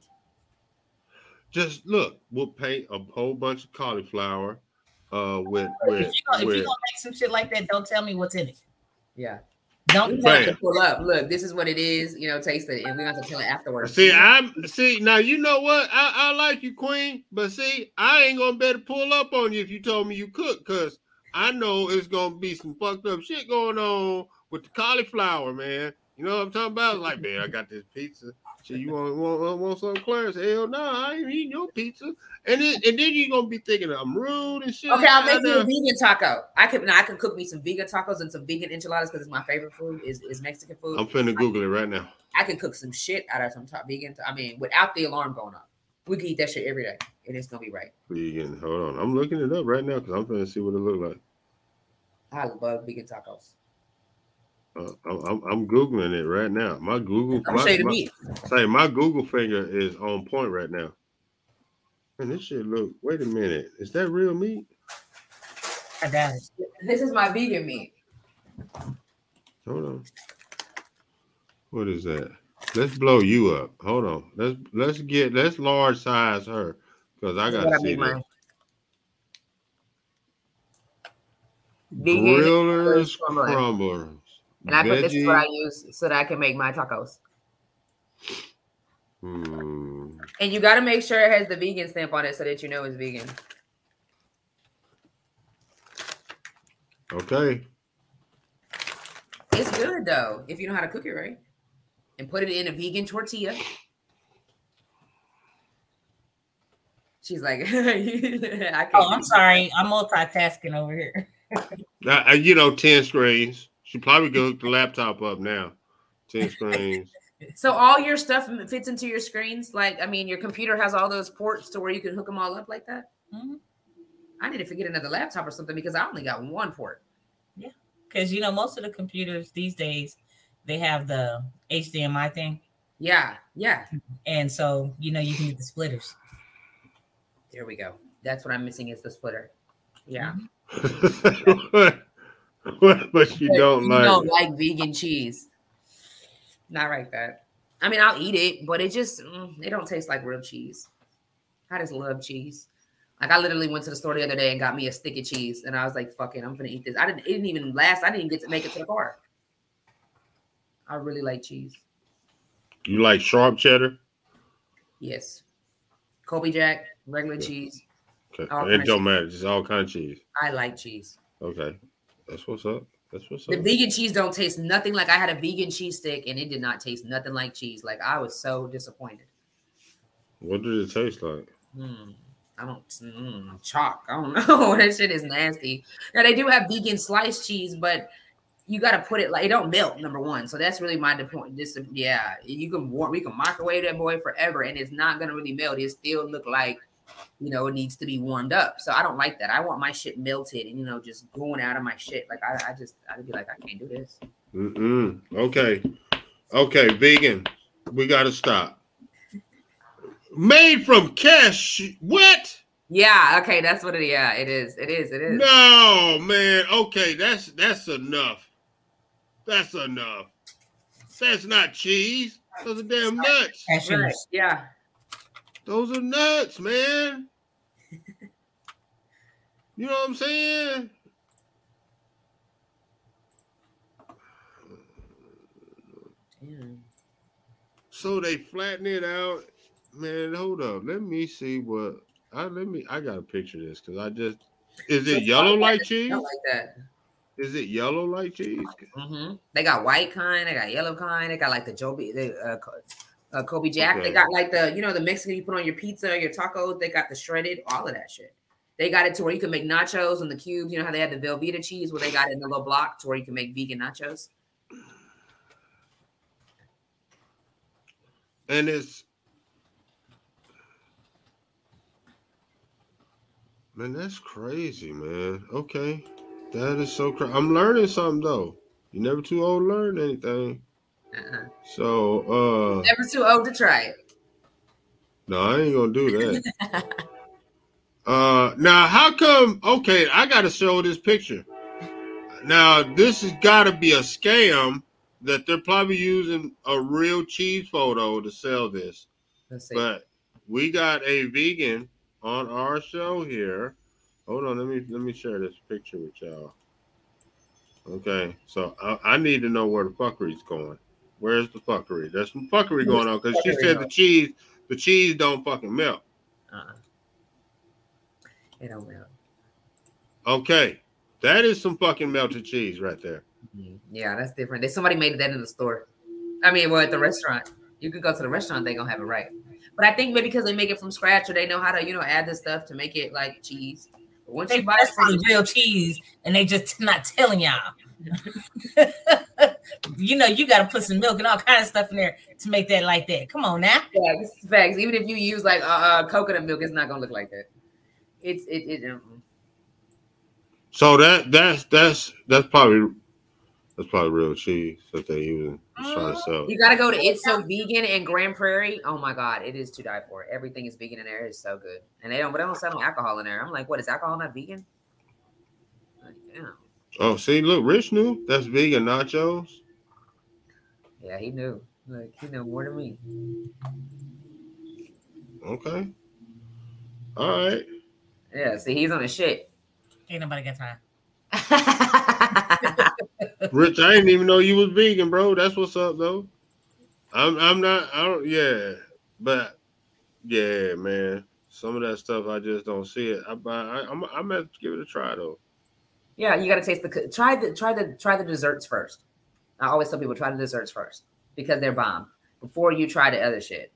Just look, we'll paint a whole bunch of cauliflower uh with with, If you gonna, if you gonna make some shit like that, don't tell me what's in it. Yeah, Don't tell have to pull up. Look, this is what it is. You know, taste it, and we have to tell it afterwards. see I'm see now you know what I, I like you queen but see I ain't gonna better pull up on you if you told me you cook because I know it's gonna be some fucked up shit going on with the cauliflower man you know what I'm talking about like man I got this pizza so you want want, want, some Clarence hell no I ain't eating your pizza and then and then you're gonna be thinking I'm rude and shit Okay, I'll make you a vegan taco. I can now I can cook me some vegan tacos and some vegan enchiladas because it's my favorite food is, is Mexican food. I'm finna Google it right now I can cook some shit out of some top vegan. I mean, without the alarm going off, we can eat that shit every day, and it's gonna be right. vegan hold on I'm looking it up right now because I'm finna see what it look like I love vegan tacos. Uh, I'm, I'm I'm googling it right now. My Google, I'm gonna my, show my- say my Google finger is on point right now. And this shit look. Wait a minute, is that real meat? I got it. This is my vegan meat. Hold on. What is that? Let's blow you up. Hold on. Let's let's get let's large size her because I gotta what I see make this. mine. Grillers crumbler. Crumblers. And I put this is what I use so that I can make my tacos. Hmm. And you got to make sure it has the vegan stamp on it so that you know it's vegan. Okay. It's good though if you know how to cook it right, and put it in a vegan tortilla. She's like, <laughs> I can't. Oh, I'm sorry. I'm multitasking over here. <laughs> Uh, uh, you know, 10 screens. She probably could hook the laptop up now. 10 screens. <laughs> So all your stuff fits into your screens. Like, I mean, your computer has all those ports to where you can hook them all up like that. Mhm. I need to forget another laptop or something because I only got one port. Yeah, because you know, most of the computers these days they have the HDMI thing, Yeah, yeah. and so you know you can get the splitters. There we go. That's what I'm missing is the splitter. Yeah. but <laughs> <laughs> but you don't you like. don't like vegan cheese. Not like that. I mean, I'll eat it, but it just mm, it don't taste like real cheese. I just love cheese. Like I literally went to the store the other day and got me a stick of cheese, and I was like, "Fucking, I'm gonna eat this." I didn't. It didn't even last. I didn't even get to make it to the car. I really like cheese. You like sharp cheddar? Yes, Colby Jack, regular Yeah. cheese. Okay. It don't matter. Just all kind of cheese. I like cheese. Okay. That's what's up. That's what's The up. The vegan cheese don't taste nothing like I had a vegan cheese stick, and it did not taste nothing like cheese. Like I was so disappointed. What did it taste like? Hmm. I don't mm, chalk. I don't <laughs> know. that shit is nasty. Now they do have vegan sliced cheese, but you got to put it like it don't melt. Number one, so that's really my point. This, yeah, you can warm, we can microwave that boy forever, and it's not gonna really melt. It still look like you know it needs to be warmed up. So I don't like that. I want my shit melted and you know just going out of my shit. Like I, I just I'd be like I can't do this. Mm-mm. Okay. Okay, vegan. We gotta stop. Made from cash. What? Yeah. Okay. That's what it. Yeah. It is. It is. It is. No, man. Okay, that's that's enough. That's enough. That's not cheese. Those are damn nuts. Cashews. Right. Yeah. Those are nuts, man. <laughs> You know what I'm saying? Damn. So they flatten it out. Man, hold up. Let me see what I let me I gotta picture this because I just is it yellow like cheese? Like that. Is it yellow like cheese? Mm-hmm. They got white kind, they got yellow kind, they got like the Joby, uh, uh, Colby Jack. They got like the you know the Mexican you put on your pizza, your tacos. They got the shredded, all of that shit. They got it to where you can make nachos and the cubes. You know how they had the Velveeta cheese where they got it in the little block to where you can make vegan nachos. And it's man, that's crazy, man. Okay, that is so crazy. I'm learning something though. You're never too old to learn anything. Uh-uh. So, uh, Never too old to try it. no, I ain't gonna do that. <laughs> uh, now how come? Okay, I gotta show this picture. Now this has got to be a scam that they're probably using a real cheese photo to sell this. Let's see. But we got a vegan on our show here. Hold on, let me let me share this picture with y'all. Okay, so I, I need to know where the fuckery's going. Where's the fuckery? There's some fuckery going on because she said going. the cheese, the cheese don't fucking melt. uh-uh. It don't melt. Okay, that is some fucking melted cheese right there. Mhm. Yeah, that's different. They somebody made that in the store. I mean, well, at the restaurant. You could go to the restaurant, they gonna have it right. But I think maybe because they make it from scratch or they know how to, you know, add the stuff to make it like cheese. But once They you buy it press from real cheese, and they just <laughs> not telling y'all. <laughs> you know, you got to put some milk and all kind of stuff in there to make that like that. Come on now. yeah, this is facts. Even if you use like uh, uh coconut milk, it's not gonna look like that. It's it it mm-mm. So that that's that's that's probably That's probably real cheese that they even trying to sell. You gotta go to It's So Vegan and Grand Prairie. Oh my god, it is to die for. Everything is vegan in there. It's so good, and they don't, but they don't sell no alcohol in there. I'm like, what is alcohol not vegan? Like, damn. Oh, see, look, Rich knew that's vegan nachos. Yeah, he knew. Like he knew more than me. Okay. All right. Yeah, see, he's on the shit. Ain't nobody got time. <laughs> Rich, I didn't even know you was vegan, bro. That's what's up, though. I'm, I'm not. I don't. Yeah, but yeah, man. Some of that stuff I just don't see it. I, I, I'm, I'm gonna have to give it a try though. Yeah, you gotta taste the try the try the try the desserts first. I always tell people try the desserts first because they're bomb before you try the other shit.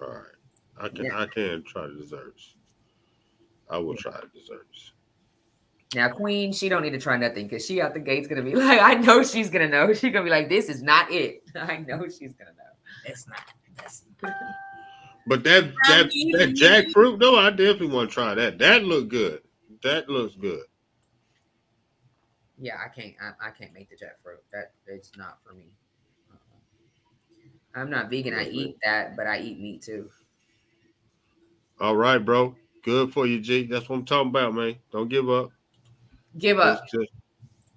All right. I can, Yeah. I can try the desserts. I will try the desserts. Now, Queen, she don't need to try nothing because she out the gate's gonna be <laughs> like, I know she's gonna know. She's gonna be like, this is not it. <laughs> I know she's gonna know. It's not. That's <laughs> But that that that jackfruit though, I definitely want to try that. That look good. That looks good. Yeah, I can't. I, I can't make the jackfruit. That it's not for me. Uh-uh. I'm not vegan. I eat that, but I eat meat too. All right, bro. Good for you, G. That's what I'm talking about, man. Don't give up. Give up. Just, just,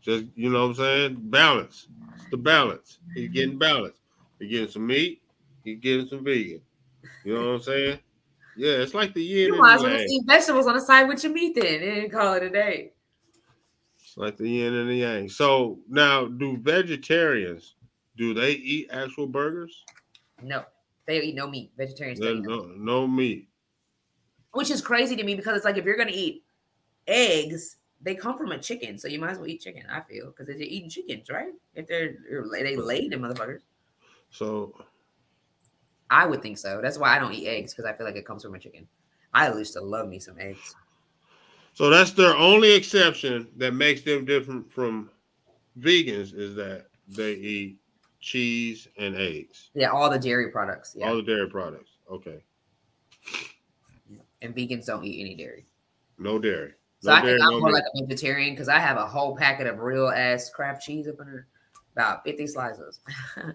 just you know what I'm saying? Balance. It's the balance. He's getting balance. He's getting some meat. He's getting some vegan. You know what I'm saying? Yeah, it's like the yin You might as well just eat vegetables on the side with your meat then and call it a day. Like the yin and the yang. So now, do vegetarians do they eat actual burgers? No, they eat no meat. Vegetarians no no, no meat. which is crazy to me because it's like if you're gonna eat eggs, they come from a chicken, so you might as well eat chicken. I feel because they're eating chickens, right? If they're they laid them motherfuckers, So I would think so. That's why I don't eat eggs because I feel like it comes from a chicken. I used to love me some eggs. So that's their only exception that makes them different from vegans is that they eat cheese and eggs, Yeah, all the dairy products. Yeah, all the dairy products. Okay, and vegans don't eat any dairy. no dairy. So No I dairy, think I'm no more milk. like a vegetarian because I have a whole packet of real ass Kraft cheese up in there, about 50 slices. <laughs>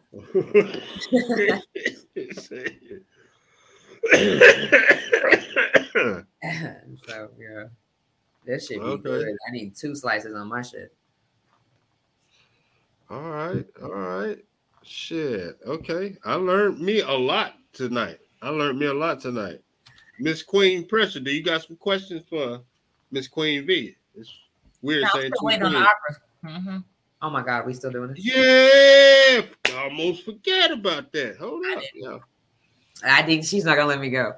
<laughs> so yeah, that shit be Okay. good. I need two slices on my shit. all right, all right. Shit. Okay. I learned me a lot tonight. I learned me a lot tonight. Miss Queen Pressure, do you got some questions for Miss Queen V? It's weird I'm saying still two waiting on the queens. opera. hmm Oh my god, we still doing this? Yeah, almost forget about that. Hold I up. didn't. Yeah. I think she's not gonna let me go.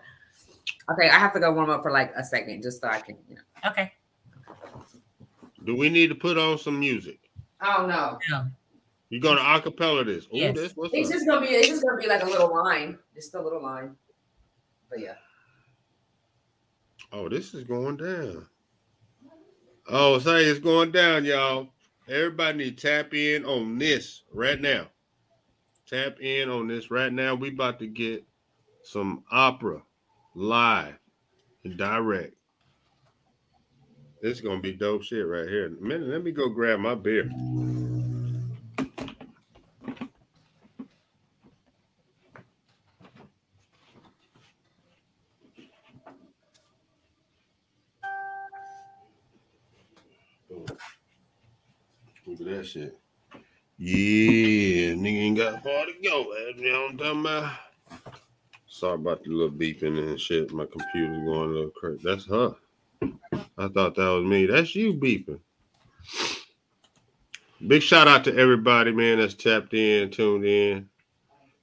Okay, I have to go warm up for like a second just so I can, you know. Okay. Do we need to put on some music? Oh no, Yeah. You're gonna acapella this. Ooh, Yes. that's what's it's up. just gonna be it's just gonna be like a little line, just a little line. But yeah, Oh, this is going down. Oh, say it's going down, y'all. Everybody need to tap in on this right now. Tap in on this right now. We about to get some opera live and direct. This is gonna be dope shit right here. Minute, let me go grab my beer. Look at that shit. Yeah, nigga ain't got far to go. man. You know what I'm talking about? Sorry about the little beeping and shit. My computer's going a little crazy. That's her. I thought that was me. That's you beeping. Big shout out to everybody, man, that's tapped in, tuned in.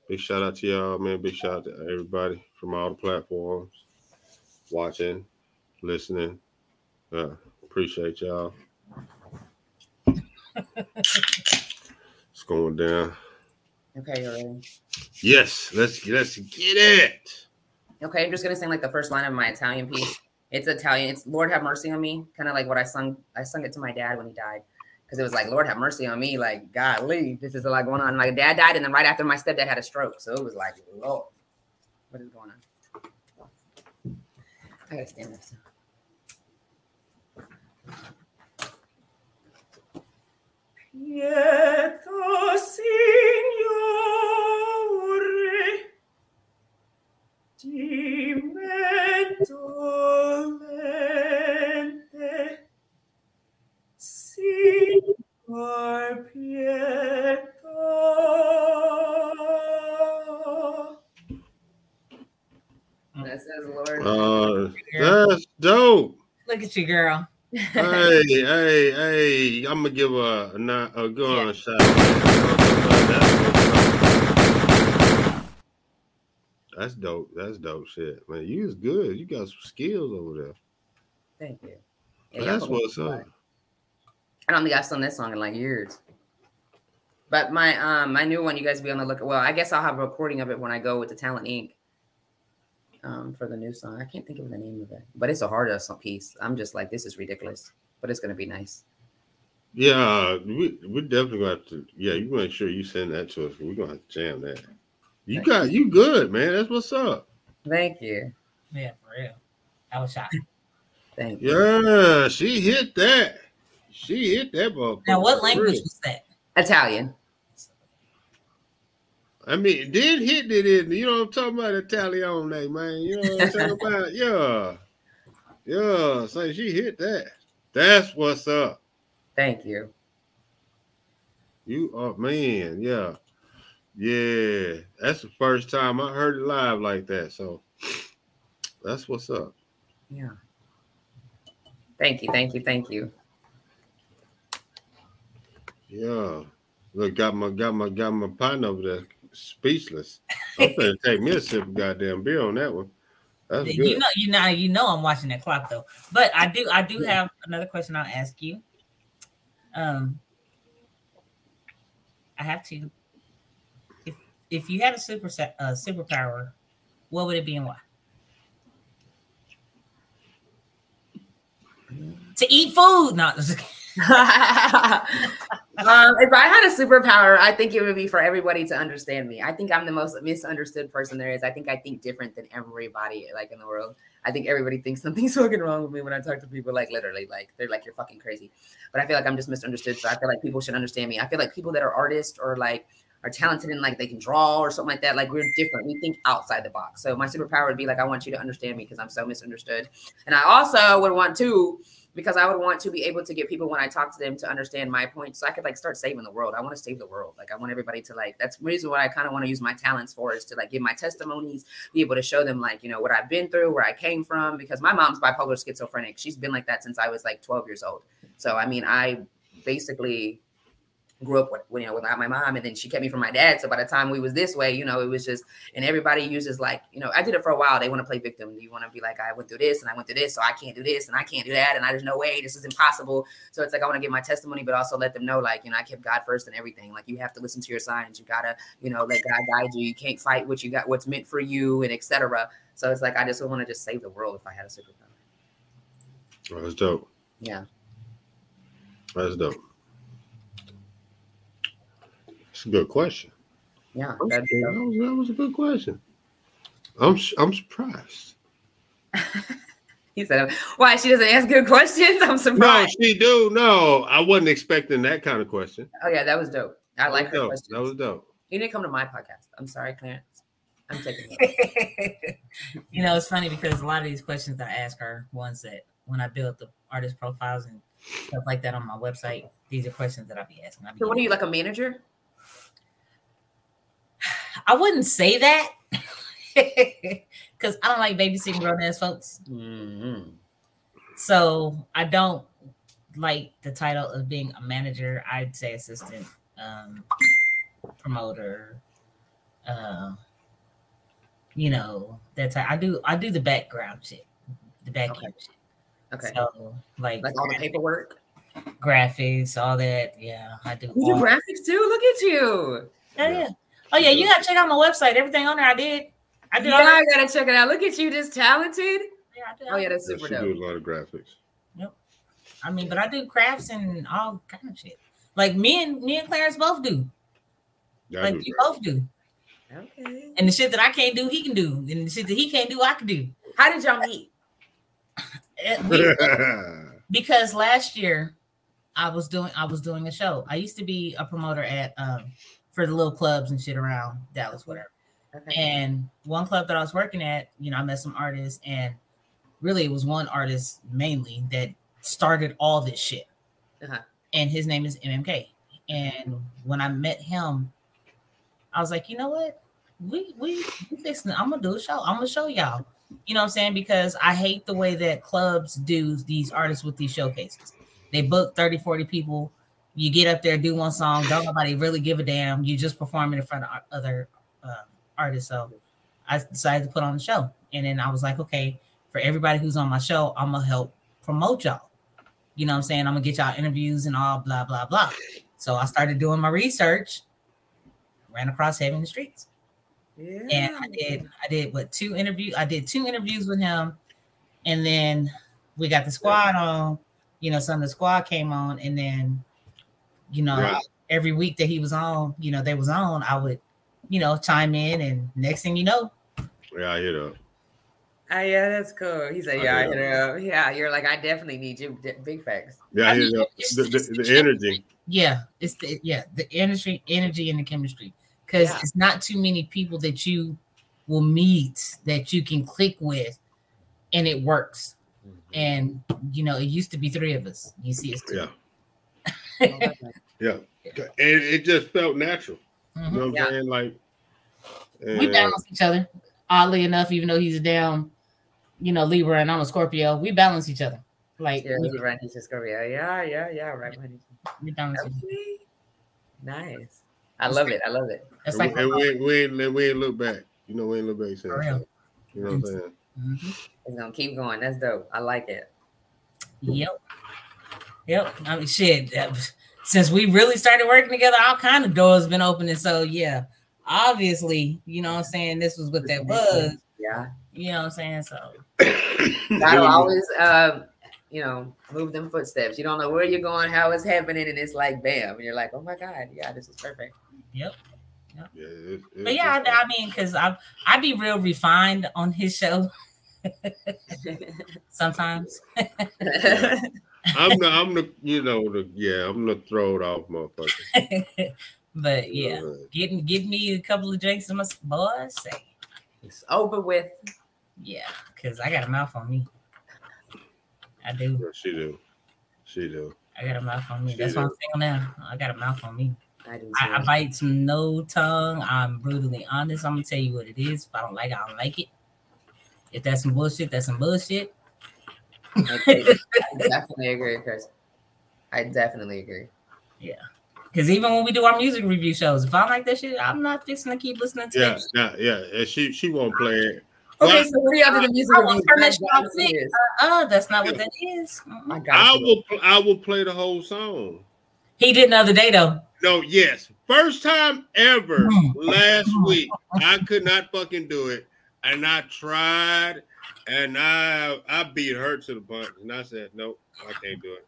Big shout out to y'all, man. Big shout out to everybody from all the platforms watching, listening. Uh, appreciate y'all. <laughs> it's going down. Okay, you ready? Yes, let's let's get it. Okay, I'm just gonna sing like the first line of my Italian piece. It's Italian. It's Lord have mercy on me. Kind of like what I sung. I sung it to my dad when he died. Because it was like, Lord have mercy on me. Like, golly, this is a lot going on. My dad died, and then right after my stepdad had a stroke. So it was like, Lord, what is going on? I gotta stand Ieta Signore, dimento Signor pietà. That says Lord. Uh, that's dope. Look at you, girl. <laughs> hey, hey, hey! I'm gonna give a a, not, a go Yeah. shot. That's dope. That's dope. Shit, man. You was good. You got some skills over there. Thank you. Yeah, That's what's up. I don't think I've sung this song in like years. But my um my new one, you guys be on the look. Well, I guess I'll have a recording of it when I go with the Talent Inc. Um, for the new song. I can't think of the name of it, but it's a hard ass piece. I'm just like, this is ridiculous, but it's gonna be nice. Yeah, we we definitely gonna have to. Yeah, you make sure you send that to us. We're gonna have to jam that. You Thank got you good, man. That's what's up. Thank you. Yeah, for real. I was shocked. Thank you. Yeah, she hit that. She hit that motherfucker. Now, what language real. was that? Italian. I mean, did hit it in. You know what I'm talking about? Italian, man. You know what I'm talking <laughs> about? Yeah, yeah. So she hit that. That's what's up. Thank you. You are man. Yeah, yeah. That's the first time I heard it live like that. So that's what's up. Yeah. Thank you. Thank you. Thank you. Yeah. Look, got my got my got my partner over there speechless. I'm gonna take me a sip of goddamn beer on that one. That's You good. know, you know, you know, I'm watching that clock though. But I do, I do have another question I'll ask you. Um, I have to. If if you had a super set, uh, superpower, what would it be and why? To eat food, not <laughs> um, if I had a superpower, I think it would be for everybody to understand me. I think I'm the most misunderstood person there is. I think I think different than everybody like in the world. I think everybody thinks <laughs> something's fucking wrong with me when I talk to people. Like literally, like they're like you're fucking crazy. But I feel like I'm just misunderstood. So I feel like people should understand me. I feel like people that are artists or like are talented and like they can draw or something like that. Like we're different. We think outside the box. So my superpower would be like I want you to understand me because I'm so misunderstood. And I also would want to because I would want to be able to get people when I talk to them to understand my point. So I could like start saving the world. I want to save the world. Like I want everybody to like that's the reason what I kind of want to use my talents for is to like give my testimonies, be able to show them like, you know, what I've been through, where I came from. Because my mom's bipolar schizophrenic. She's been like that since I was like 12 years old. So I mean, I basically grew up with you know without my mom and then she kept me from my dad. So by the time we was this way you know it was just and everybody uses like you know i did it for a while. They want to play victim. You want to be like i went through this and i went through this so i can't do this and i can't do that and I, there's no way. This is impossible. So it's like i want to give my testimony but also let them know like you know i kept god first and everything. Like you have to listen to your signs. You gotta you know let god guide you. You can't fight what you got what's meant for you and etc so it's like i just want to just save the world if i had a superpower. That's dope. yeah. That's dope. It's a good question. yeah That that'd be dope. was, that was a good question. I'm s- I'm surprised. <laughs> he said why she doesn't ask good questions <laughs> i'm surprised. No, surprised she do. No, I wasn't expecting that kind of question. oh yeah that was dope i That like was her dope. questions. That was dope. You didn't come to my podcast. I'm sorry, Clarence. I'm taking it. <laughs> you know, it's funny because a lot of these questions I ask are ones that when I build the artist profiles and stuff like that on my website, these are questions that I'll be asking. I'll be So what are you like a manager? I wouldn't say that <laughs> because I don't like babysitting grown ass folks. Mm-hmm. So I don't like the title of being a manager. I'd say assistant, um, promoter, uh, you know, that type. I do I do the background shit, the back Okay. end shit. Okay. So like, like all the paperwork. graphics, all that. Yeah, I do. You do graphics too. Look at you. Yeah, yeah. Oh yeah, you gotta check out my website. Everything on there, I did. I did. Yeah. I gotta check it out. Look at you, just talented. Yeah, I did Oh yeah, that. that's Yeah, super she dope. do a lot of graphics. Yep. I mean, but I do crafts and all kind of shit. Like me and me and Clarence both do. Yeah, Like do we both do. Okay. And the shit that I can't do, he can do. And the shit that he can't do, I can do. How did y'all meet? Eh, we- <laughs> because last year I was doing I was doing a show. I used to be a promoter at um for the little clubs and shit around Dallas, whatever. Okay. And one club that I was working at, you know, I met some artists, and really it was one artist mainly that started all this shit. Uh-huh. and his name is MMK. And when I met him, I was like, you know what? We we, we fixing. I'm gonna do a show. I'm gonna show y'all. You know what I'm saying? Because I hate the way that clubs do these artists with these showcases. They book 30, 40 people. You get up there, do one song. Don't nobody really give a damn. You just performing in front of other uh, artists. So I decided to put on the show. And then I was like, okay, for everybody who's on my show, I'm gonna help promote y'all. You know what I'm saying? I'm gonna get y'all interviews and all blah blah blah. So I started doing my research, ran across Heavy in the Streets. Yeah. And I did I did what two interview I did two interviews with him, and then we got the squad on. You know, some of the squad came on, and then you know Right. every week that he was on, you know they was on, I would you know chime in, and next thing you know, Yeah, I hit up. Ah, yeah, that's cool. He said, I "Yeah, I know. hit her up. Yeah, you're like, I definitely need you. D- Big facts. Yeah, I I hit mean, up. it's- The, it's- the, the energy. yeah, it's the yeah the energy, energy, and the chemistry because Yeah. it's not too many people that you will meet that you can click with, and it works. And you know, it used to be three of us. You see, it's two. Yeah, Oh, <laughs> yeah. And it just felt natural. You Mhm. know what I'm Yeah. saying? Like, we balance each other. Oddly enough, even though he's a down, you know, Libra and I'm a Scorpio, we balance each other. Like Yeah, we, he's right. He's just Scorpio. Yeah, yeah, yeah. Right behind we balance each other. Nice. I love it. I love it. It's and like we, and we, ain't- we, we ain't look back. You know, we ain't look back. since For real. You know what I'm saying? Mhm. It's gonna keep going. That's dope. I like it. Yep. Yep. I mean, shit. was- Since we really started working together, all kind of doors been opening. So yeah, obviously, you know what I'm saying. This was what that was. Yeah. You know what I'm saying. So <coughs> Gotta always, uh, you know, move them footsteps. You don't know where you're going, how it's happening, and it's like bam, and you're like, oh my god, yeah, this is perfect. yep. Yeah, it, it, But yeah, I, I mean, because I I be real refined on his show <laughs> <laughs> sometimes. <laughs> I'm the, I'm the, you know, the, yeah, I'm the throw it off motherfucker. <laughs> but yeah, know what I'm saying? getting give me a couple of drinks in my boy say it's over with. yeah, because I got a mouth on me. I do. Yeah, she do. She do. I got a mouth on me. She That's what I'm saying now. I got a mouth on me. I do I, I bite some no tongue. I'm brutally honest. I'm gonna tell you what it is. If I don't like it, I don't like it. If that's some bullshit, that's some bullshit. I <laughs> definitely agree, Chris. I definitely agree. Yeah. Because even when we do our music review shows, if I like that shit, I'm not fixing to keep listening to Yeah, it. yeah, yeah. And she she won't play it. Okay, But so what do y'all do the music I will review? turn that That's shit what off this quick. is. Uh, that's not what that is. I I will pl- I will play the whole song. He did the other day though. No, yes. First time ever Mm. last week. I could not fucking do it. And I tried and I I beat her to the punch. And I said, Nope, I can't do it.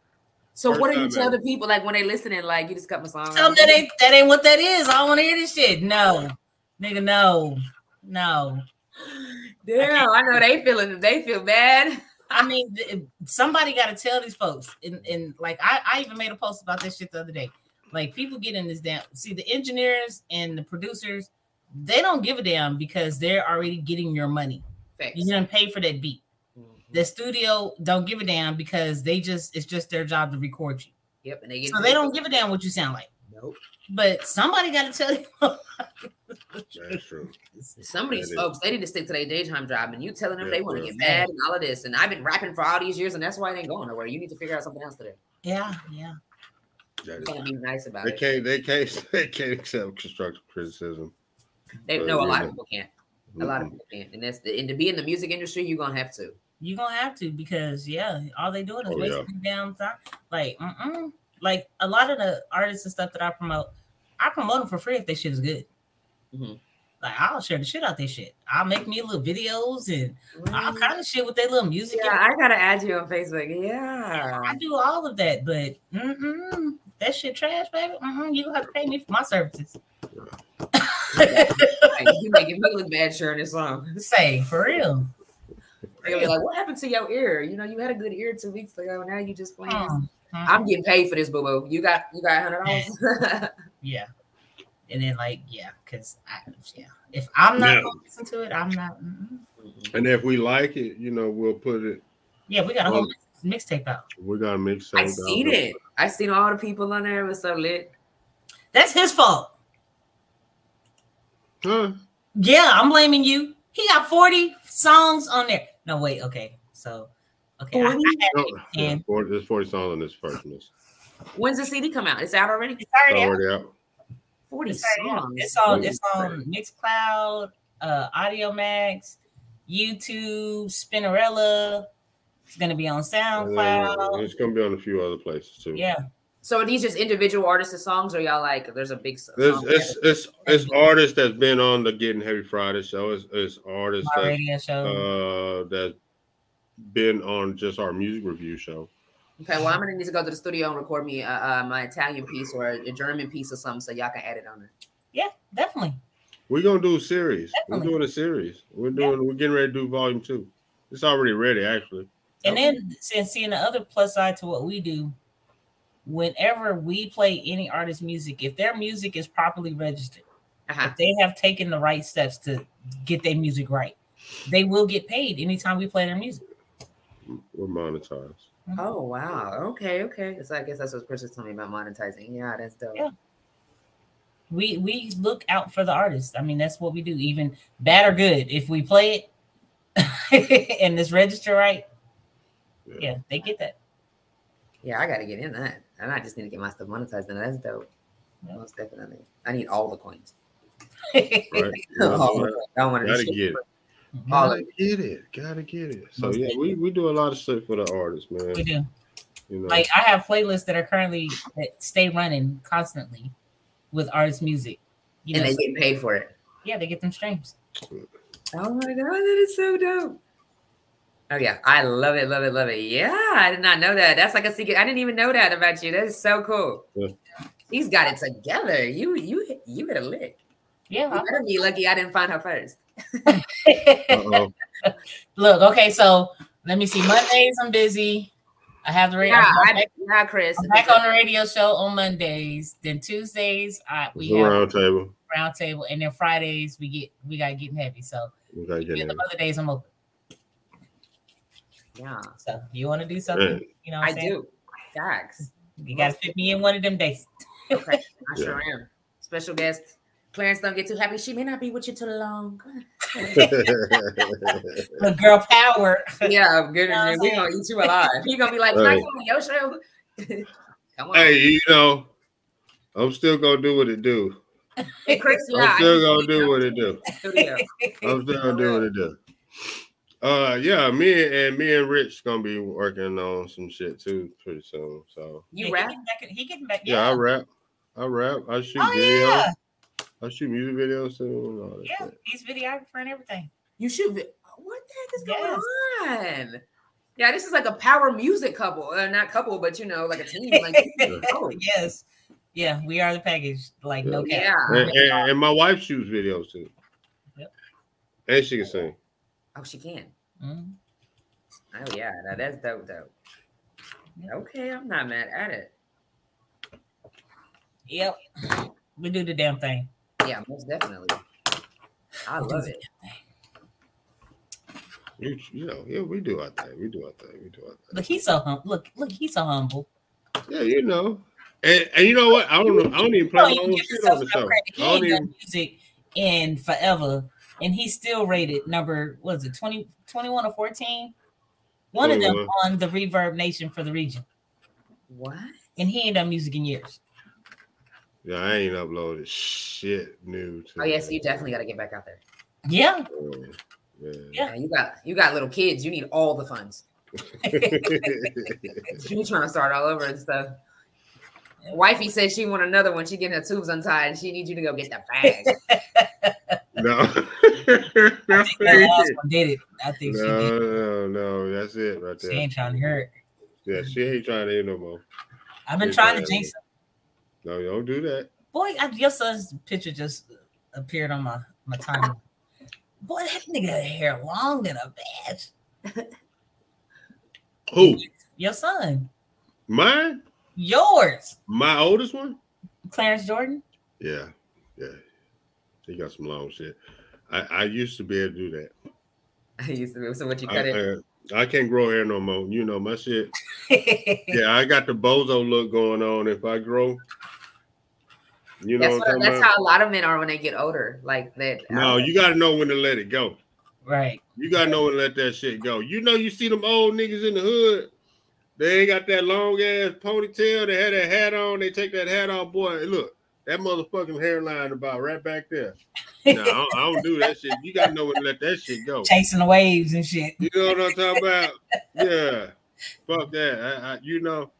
So First what do you tell ever. the people like when they listening? Like you just cut my song. Tell them that ain't that ain't what that is. I don't want to hear this shit. No, nigga, no, no. Damn, I know they feeling. They feel bad. I mean, somebody got to tell these folks. And, and like, I, I even made a post about this shit the other day. Like, people get in this damn. See, the engineers and the producers, they don't give a damn because they're already getting your money. Facts. You didn't pay for that beat. Mhm. The studio don't give a damn because they just it's just their job to record you. Yep, and they get. So they don't give a damn what you sound like. Nope. But somebody got to tell you. That's true. Some of these That is- folks, they need to stick to their daytime job, and you telling them Yeah, they want to get mad and all of this. And I've been rapping for all these years, and that's why it ain't going nowhere. You need to figure out something else to do. yeah, yeah. That can't is, be nice about they it. can't they can't <laughs> they can't accept constructive criticism. They know a lot of people can't. A lot of people can't, and that's the, and to be in the music industry, you're gonna have to. You're gonna have to because yeah, all they doing is Oh, wasting their damn time. Like, mm-mm. like a lot of the artists and stuff that I promote, I promote them for free if they shit is good. Mhm. Like I'll share the shit out their shit. I'll make me little videos and all Mm. kind of shit with their little music. Yeah, I gotta add you on Facebook. Yeah. I do all of that, but mm-mm, that shit trash, baby. Mm-mm, you gonna have to pay me for my services. Like, <laughs> you making me look bad sharing this song. Say for real. They'll be like, "What happened to your ear? You know, you had a good ear two weeks ago. Now you just playing." Mm, mm, I'm getting paid for this, boo boo. You got you got hundred dollars. yeah. And then like yeah, because I yeah, if I'm not Yeah. gonna listen to it, I'm not. mm-mm. And if we like it, you know, we'll put it Yeah, we got a whole Well, mixtape out. We got a mixtape. I out. seen it. I seen all the people on there. It was so lit. That's his fault. Huh? Yeah, I'm blaming you. He got 40 songs on there. No, wait, okay. So, okay. I, I had No, it yeah, 40, there's 40 songs on this first list. When's the CD come out? It's out already. It's It's already out. out. Forty It's already songs. It's on, it's on Mixcloud, uh, Audiomack, YouTube, Spinrilla. It's gonna be on And then SoundCloud. It's gonna be on a few other places too. Yeah, So are these just individual artists' songs, or y'all like? There's a big. s- It's song it's it's, it's artists that's been on the Getting Heavy Friday show. It's, it's artists my that radio show. uh that's been on just our music review show. Okay, well, I'm gonna need to go to the studio and record me uh, uh, my Italian piece or a German piece or something, so y'all can add it on there. yeah, definitely. We're gonna do a series. Definitely. We're doing a series. We're doing we're getting ready to do volume two. It's already ready actually. And then since seeing the other plus side to what we do, whenever we play any artist music, if their music is properly registered, Uh-huh. if they have taken the right steps to get their music right, they will get paid anytime we play their music. We're monetized. Oh wow. Okay. Okay. So I guess that's what Chris was telling me about monetizing. Yeah, that's dope. Yeah. We we look out for the artist. I mean, that's what we do. Even bad or good, if we play it <laughs> and this register right, Yeah. yeah, they get that. Yeah, I gotta get in that, and I just need to get my stuff monetized. And that's dope. Yeah. Most definitely. I need all the coins. Right. <laughs> All Yeah. of. I want Gotta get it. All Gotta of get it. Gotta get it. So Most yeah, we, we do a lot of stuff for the artists, man. we do. You know, Like I have playlists that are currently that stay running constantly with artist music. You and know, they get paid for it. yeah, they get them streams. Oh my god, that is so dope. Oh yeah, I love it, love it, love it. Yeah, I did not know that. That's like a secret. I didn't even know that about you. That is so cool. Yeah. He's got it together. You you you hit a lick. Yeah. You better be lucky I didn't find her first. <laughs> Look, okay, so let me see. Mondays I'm busy. I have the radio. Yeah, I'm I, back, yeah, Chris. I'm back on the radio show on Mondays. Then Tuesdays I we It's a have round table. round table, and then Fridays we get we got getting heavy. So We gotta get the other days I'm open. Yeah, So you want to do something? Yeah. You know, what I I'm saying? do. Facts. You got to fit me in one of them days. Okay, <laughs> I Yeah. sure am. Special guest. Clarence don't get too happy. She may not be with you too long. The <laughs> girl power. yeah, I'm good. You know what I'm we gonna eat you alive. He gonna be like, "Can Right. come on your show?" <laughs> come on, hey, you know, I'm still gonna do what it do. Hey, Chris. Yeah, I'm still gonna do what it do. to the studio. I'm still gonna do what it do. Uh, yeah, me and, and me and Rich gonna be working on some shit too pretty soon. So You he rap? getting back. He getting back. yeah, I rap, I rap, I shoot Oh videos, yeah, I shoot music videos too. All that yeah. shit. He's videographer and everything. You should. Be, what the heck is Yes. going on? Yeah, this is like a power music couple. Uh, not couple, but you know, like a team. Like, <laughs> oh, <laughs> Yes. Yeah, we are the package. Like no cap. yeah. And, and, and my wife shoots videos too. Yep. And she can sing. Oh, she can. Mhm. Oh yeah, now that's dope, dope. Yeah. Okay, I'm not mad at it. Yep. We do the damn thing. Yeah, most definitely. I love it. You, you know, yeah, we do our thing. We do our thing. We do our thing. Look, he's so hum- look, look, he's so humble. Yeah, you know. And, and you know what? I don't know. I don't even play No, my own shit on the show. He I don't ain't even. done music in forever, and he's still rated number was it 20, 21 or fourteen? One of them 21. on the ReverbNation for the region, What? and he ain't done music in years. Yeah, I ain't uploaded shit new. To Oh yes, you definitely got to get back out there. Yeah, yeah. Yeah. Yeah, you got you got little kids. You need all the funds. <laughs> You trying to start all over and stuff. Wifey said she want another one. She getting her tubes untied, and she needs you to go get the bag. <laughs> no. That last one did it. I think she no, did. no, no, that's it right there. She ain't trying to hurt. Yeah, she ain't trying to hear no more. I've been Yes, trying to jinx him. No, you don't do that. Boy, I, your son's picture just appeared on my my timeline. Boy, that nigga had hair long than a bitch. <laughs> Who? Your son, Mine? yours, My oldest one? Clarence Jordan. Yeah, yeah. He got some long shit. I, I used to be able to do that. <laughs> I used to. Be. So what you I, cut it? I- I can't grow hair no more. You know my shit. <laughs> Yeah, I got the bozo look going on. If I grow, you know that's what I'm what, that's how a lot of men are when they get older. Like that. Uh, no, you got to know when to let it go. right. You gotta know when to let that shit go. You know, you see them old niggas in the hood. They ain't got that long ass ponytail. They had that hat on. They take that hat off, boy. Look, that motherfucking hairline about right back there. <laughs> No, I don't, I don't do that shit. You gotta know when to let that shit go. Chasing the waves and shit. You know what I'm talking about? Yeah. Fuck that. I, I, you know,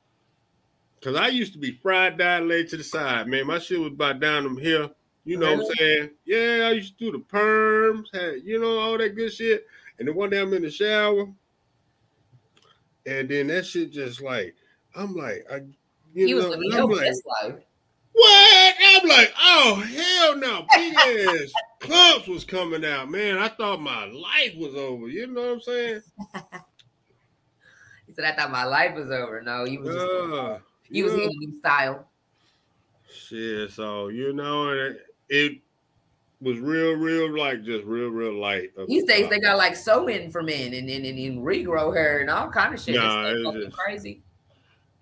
cause I used to be fried, dyed, laid to the side. Man, my shit was about down them here. You know what I'm saying? Yeah, I used to do the perms, had you know all that good shit. And then one day I'm in the shower, and then that shit just like I'm like, I, you He know, living I'm like. What? I'm like, oh hell no, big ass clumps <laughs> was coming out, man. I thought my life was over. You know what I'm saying? <laughs> He said, "I thought my life was over." No, you was just, Uh, you was yeah. in a new style. Shit, so you know, and it, it was real, real, like just real, real light. These days they got like sew in for men and and, and, and regrow hair and all kind of shit. Nah, it's it's just- crazy.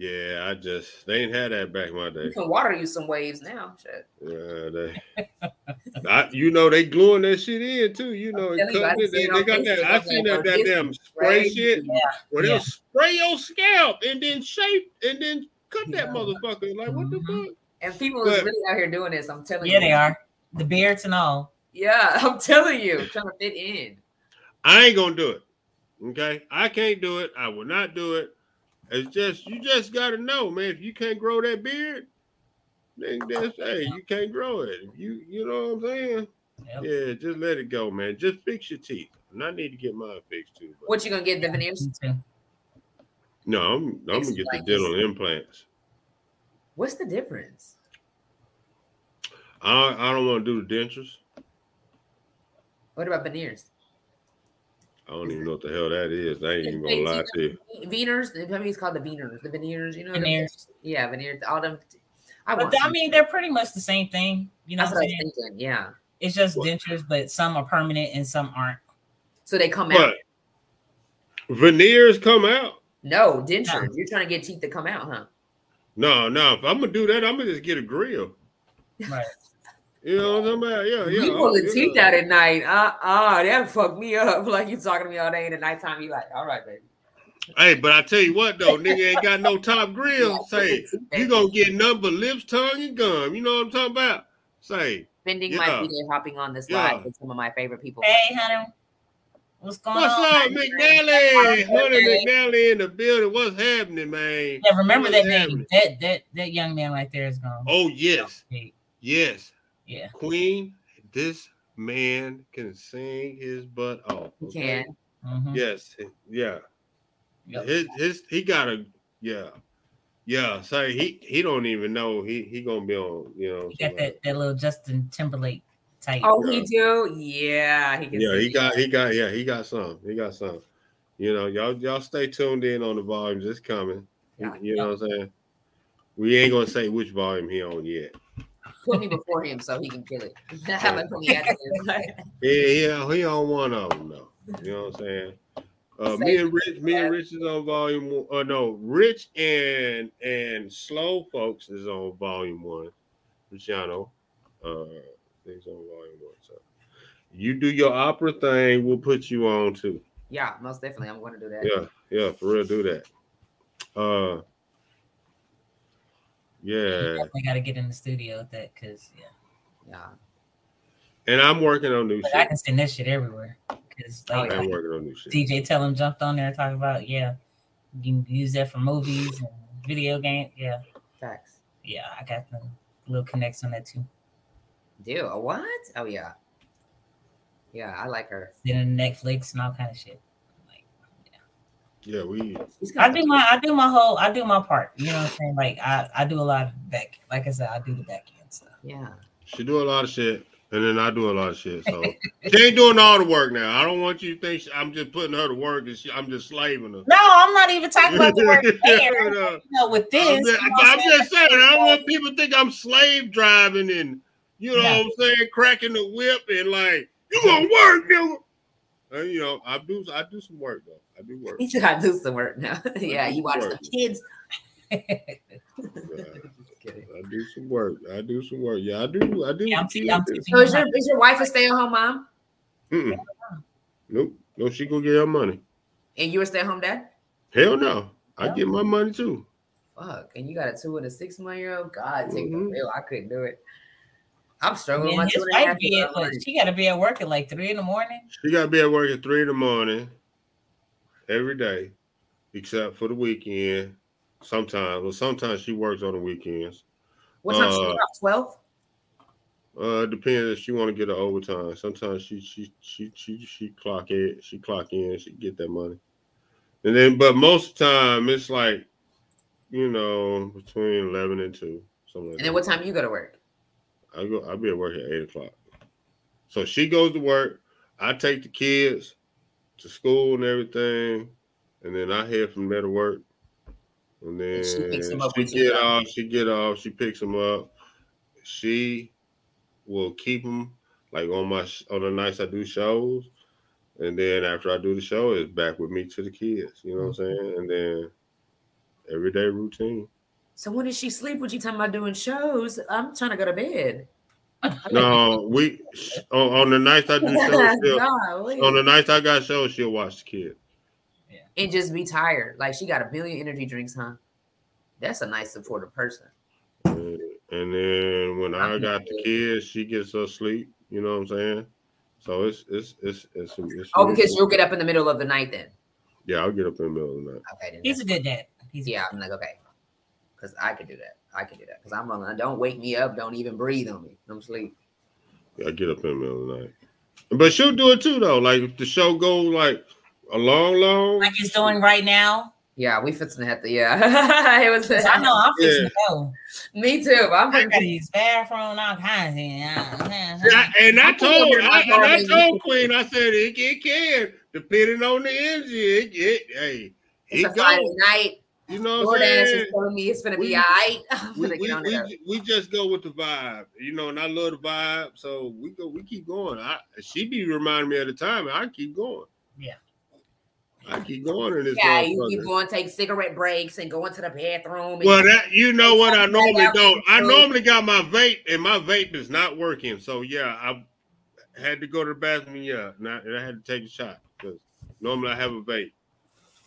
Yeah, I just they ain't had that back in my You day. can water you some waves now. Shit. Yeah, they, I, you know, they gluing that shit in too. You know, and telling you, I cutting it. They, they got that. I I'm seen like, that bro, goddamn spray crazy. shit Yeah. where they'll spray your scalp and then shape and then cut that motherfucker. Like what the Mhm. fuck? And people is really out here doing this. I'm telling you. Yeah, they are. The beards and all. Yeah, <laughs> I'm telling you, trying to fit in. I ain't gonna do it. Okay, I can't do it. I will not do it. It's just you just gotta know, man. If you can't grow that beard, then that's hey, you can't grow it. If you you know what I'm saying? Yep. Yeah, just let it go, man. Just fix your teeth. And I need to get mine fixed too. But What you gonna get the veneers? Me no, I'm, I'm gonna get the like this. dental implants. What's the difference? I I don't want to do the dentures. What about veneers? I don't even know what the hell that is. I ain't even gonna lie to you. Veneers. I mean, it's called the veneers. The veneers. You know. them- Veneers. Yeah, veneers. All them. I But want. I mean, they're pretty much the same thing. You know that's what what I'm saying? thinking. Yeah. It's just What? dentures, but some are permanent and some aren't. So they come out. But veneers come out. No dentures. You're trying to get teeth to come out, huh? No, no. If I'm gonna do that, I'm gonna just get a grill. Right. You know what I'm talking about? Yeah, yeah. you pull the teeth out at night. Uh uh that fucked me up. <laughs> Like you talking to me all day and at nighttime, you like, all right, baby. Hey, but I tell you what though, nigga ain't got no top <laughs> grill. Say you gonna get number lips, tongue, and gum. You know what I'm talking about? Say Spending Yeah. my video hopping on this Yeah. live with some of my favorite people. Hey, honey. What's going what's on? What's up, honey? McNally? Hunter McNally in the building. What's happening, man? Yeah, remember What's that name. That that that young man right there is gone. Oh yes, yes, Yeah. Queen. This man can sing his butt off. You okay? can. Mhm. Yes, yeah. Yep. His his he got a yeah. Yeah, say he he don't even know he he gonna be on, you know. He got that, that little Justin Timberlake type. Oh, he do? Yeah, he can Yeah, he got he got yeah, he got some. He got some. You know, y'all y'all stay tuned in on the volumes. It's coming. Yeah. You know what I'm saying? We ain't gonna say which volume he on yet. Put me before him so he can kill it. Have him put me after him. Yeah, yeah, he on one of them though. You know what I'm saying? Uh, me and Rich, me and Rich is on volume one. Uh, no, Rich and and Slow folks is on volume one. Luciano, uh, he's on volume one. So you do your opera thing, we'll put you on too. yeah, most definitely. I'm going to do that. Yeah, yeah, for real, do that. Uh, yeah, Definitely got to get in the studio with that because yeah, Yeah. and I'm working on new but I can send that shit everywhere. Because Oh, like. I'm working on new shit. DJ Tell him jumped on there and talked about yeah, you can use that for movies and video games. Yeah, Facts. yeah, I got the little connects on that too. Do a what? Oh yeah. Yeah, I like her. Then Netflix and all kind of shit. Like, Yeah, we. I do my I do my whole I do my part. You know what I'm saying? Like I I do a lot of back. Like I said, I do the back end stuff. Yeah. She do a lot of shit, and then I do a lot of shit. So she ain't doing all the work now. I don't want you to think she- I'm just putting her to work and she, I'm just slaving her. No, I'm not even talking about the work <laughs> there. No. You know, with this, I'm, just, you know I'm I'm saying? just saying, I don't want people to think I'm slave driving and you know No. what I'm saying, cracking the whip and like, you gonna work, nigga. Uh, you know, I do I do some work though. I do work. He said I do some work now. <laughs> yeah, you watch the kids. <laughs> I do some work. I do some work. Yeah, I do. I do. Yeah, I'm I'm do. So is your is your wife a stay at home mom? Mm-mm. Nope. No, she gonna get her money. And you a stay at home dad? Hell no. I Yeah. get my money too. Fuck. And you got a two and a six month year old. God, take Mhm. the real. I couldn't do it. I'm struggling And with my his two and a wife be at, she got to be at work at like three in the morning. She gotta be at work at three in the morning every day, except for the weekend. Sometimes, well, sometimes she works on the weekends. What time she Uh, get off? Twelve. Uh, depends if she want to get her overtime. Sometimes she she she she she clock it, she clock in, she get that money, and then but most of the time it's like, you know, between eleven and two, something like And then what time you go to work? I go, I'll be at work at eight o'clock. So she goes to work. I take the kids to school and everything, and then I head from there to work. And then And she picks 'em up she get off. She get off. She picks them up. She will keep them like on my on the nights I do shows, and then after I do the show, it's back with me to the kids. You know what I'm mm-hmm. saying? And then everyday routine. So when does she sleep? What you talking about doing shows? I'm trying to go to bed. <laughs> No, we on, on the nights I do shows. <laughs> She'll, on the nights I got shows, she'll watch the kid. Yeah. and just be tired. Like she got a million energy drinks, huh? That's a nice supportive person. And, and then when I I'm <laughs> got the kids, she gets her sleep. You know what I'm saying? So it's it's it's it's, it's Oh, because you'll get up in the middle of the night then. yeah, I'll get up in the middle of the night. Okay, then He's a good dad. He's yeah. I'm like okay, because I could do that. I could do that because I'm rolling. Don't wake me up. Don't even breathe on me. I'm asleep. Yeah, I get up in the middle of the night. But she'll do it too though. Like if the show goes like a long, long. like he's doing right now. Yeah, we fixing to have to. Yeah, <laughs> it was. 'Cause I know I'm fixing Yeah. to go. Me too. I'm I got fixing- these bathroom, all kinds of things. <laughs> And I, I I told I'm and I told Queen, I said it, it can depending on the energy. It, it hey, It's it a Friday night. You know what I'm saying? is telling me it's gonna We- be all right. <laughs> I'm we, we, we, we just go with the vibe, you know, and I love the vibe, so we go, we keep going. I she be reminding me of the time, and I keep going. Yeah. I keep going in this. Yeah, you keep motherfucker. going, take cigarette breaks, and go into the bathroom. And Well, that you know what I normally don't. I normally got my vape, and my vape is not working. So yeah, I had to go to the bathroom. Yeah, and I, and I had to take a shot because normally I have a vape.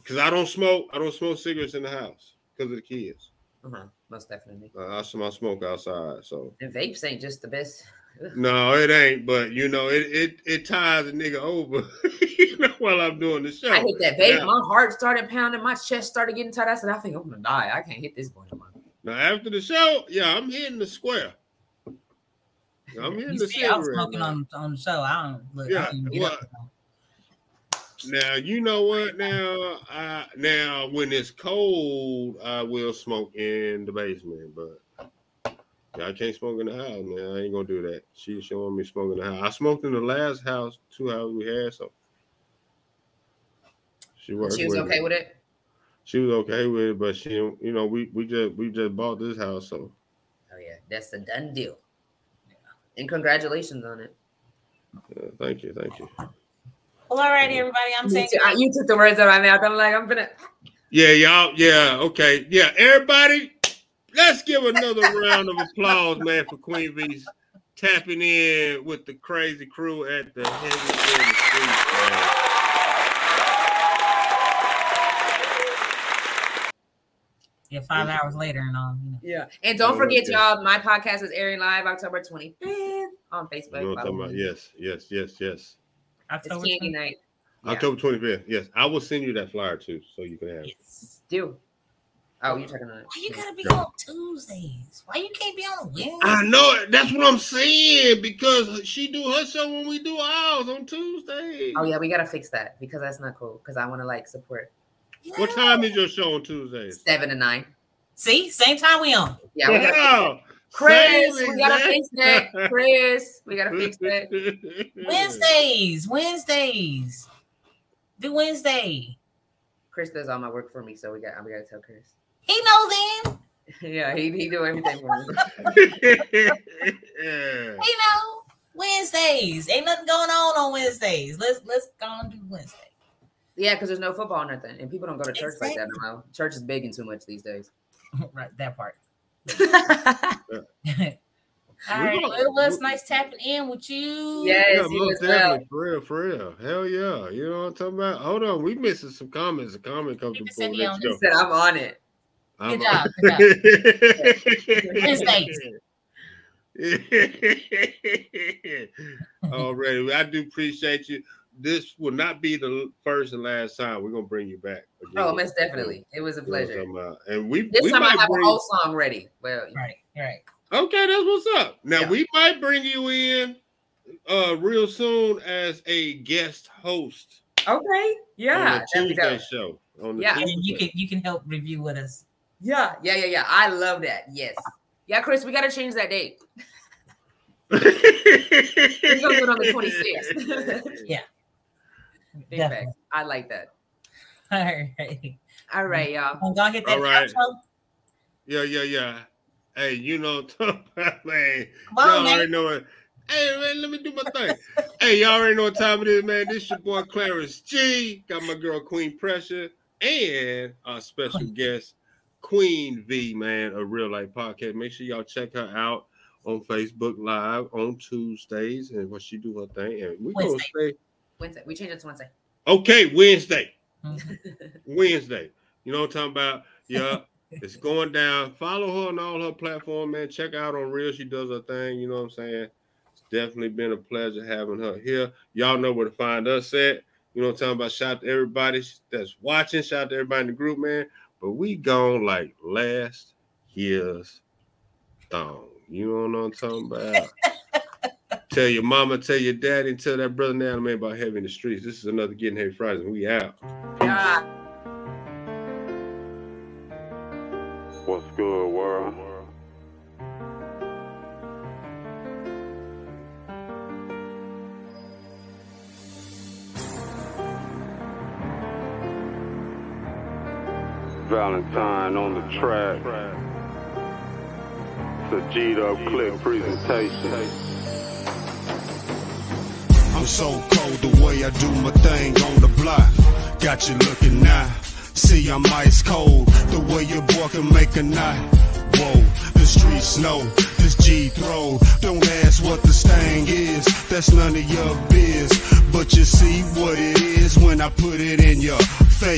Because I don't smoke. I don't smoke cigarettes in the house because of the kids. Uh-huh, most definitely. Uh, I, I smoke outside, so And vapes ain't just the best. <laughs> no, it ain't. But you know, it it it ties a nigga over. <laughs> you know, while I'm doing the show. I hit that vape. Yeah. My heart started pounding. My chest started getting tight. I said, I think I'm gonna die. I can't hit this boy no. Now after the show, yeah, I'm hitting the square. I'm hitting You the see, I was smoking now. on on the show. I don't look. Yeah, I don't even get well, up. Now you know what? Now, I now when it's cold, I will smoke in the basement, but I can't smoke in the house. Man, I ain't gonna do that. She's showing me smoking the house. I smoked in the last house, two houses we had, so she. She was with okay it. with it. She was okay with it, but she, you know, we we just we just bought this house, so Oh yeah, that's a done deal. And congratulations on it. yeah, thank you, thank you. Well, all righty, everybody. I'm You saying took, you took the words out of my mouth. I'm like, I'm gonna. Yeah, y'all. Yeah, okay. Yeah, everybody, let's give another <laughs> round of applause, man, for Queen V's tapping in with the crazy crew at the Heavy in the Street, man. yeah, five hours later and all. You know. Yeah. And don't Oh, forget, okay. y'all, my podcast is airing live October 25th on Facebook. You know what I'm talking about? Yes, yes, yes, yes. It's October candy 20th. night. Yeah. October 25th. Yes, I will send you that flyer too, so you can have it. Yes. Do. Oh, you're talking about Why you gotta be on Tuesdays? Why you can't be on a Wednesday? I know it. That's what I'm saying because she do her show when we do ours on Tuesday. Oh yeah, we gotta fix that because that's not cool. Because I want to like support What time is your show on Tuesdays? seven to nine. See, same time we on. Yeah, we gotta, Yeah. Chris, we gotta fix that. Chris, we gotta fix that. Wednesdays, Wednesdays. Do Wednesday. Chris does all my work for me, so we got we gotta tell Chris. He knows <laughs> him. yeah, he he do everything for me. yeah. <laughs> He know. Wednesdays. Ain't nothing going on on Wednesdays. Let's let's go and do Wednesday. Yeah, because there's no football or nothing, and people don't go to church like that Exactly. now. Church is begging too much these days. <laughs> right, that part. <laughs> <laughs> All We Well, it was nice tapping in with you. Yes, Yeah, you most as well. definitely. For real, for real. Hell yeah. You know what I'm talking about? Hold on. We missing some comments. A comment comes Keep it before let on go. said, "I'm on it." I'm- Good job, good Wednesdays. <laughs> Already. I do appreciate you. This will not be the first and last time. We're gonna bring you back. Again. Oh, most definitely. It was a You know pleasure. talking about? And we This we time I have bring- a whole song ready. Well, Right, right. Okay, that's what's up. Now Yeah. we might bring you in uh real soon as a guest host okay, yeah, on the Tuesday show. On the Yeah. And you can you can help review with us. Yeah, yeah, yeah, yeah. I love that. Yes, yeah, Chris, we got to change that date. <laughs> We're gonna do it on the 26th. <laughs> Big Definitely. facts. I like that. <laughs> All right. All right, y'all. I'm gonna hit that All right. outro. Yeah, yeah, yeah. Hey, you know, what I'm talking about, man. Come on, y'all man. already know it. Hey, man, let me do my thing. hey, y'all already know what time it is, man. This your boy Clarence G. Got my girl Queen Pressure and our special <laughs> guest Queen V, man, a real life podcast. Make sure y'all check her out on Facebook Live on Tuesdays and what she do her thing. And we gonna stay Wednesday. We change it to Wednesday. okay Wednesday. <laughs> Wednesday. You know what I'm talking about? Yeah. It's going down. Follow her on all her platform, man. Check out on Real. She does her thing. You know what I'm saying? It's definitely been a pleasure having her here. Y'all know where to find us at. You know what I'm talking about? Shout out to everybody that's watching. Shout out to everybody in the group, man. But we gone like last year's thong. You know what I'm talking about? <laughs> tell your mama, tell your daddy, and tell that brother now, man, about heavy in the streets. This is another Getting Heavy Fridays, and we out. Yeah. What's good, world? Valentine on the track. It's a G'd clip presentation. I'm so cold the way I do my thing on the block. Got you looking now. See, I'm ice cold. The way your boy can make a knot. Whoa, the streets know this G throw. Don't ask what the stain is. That's none of your biz. But you see what it is when I put it in your face.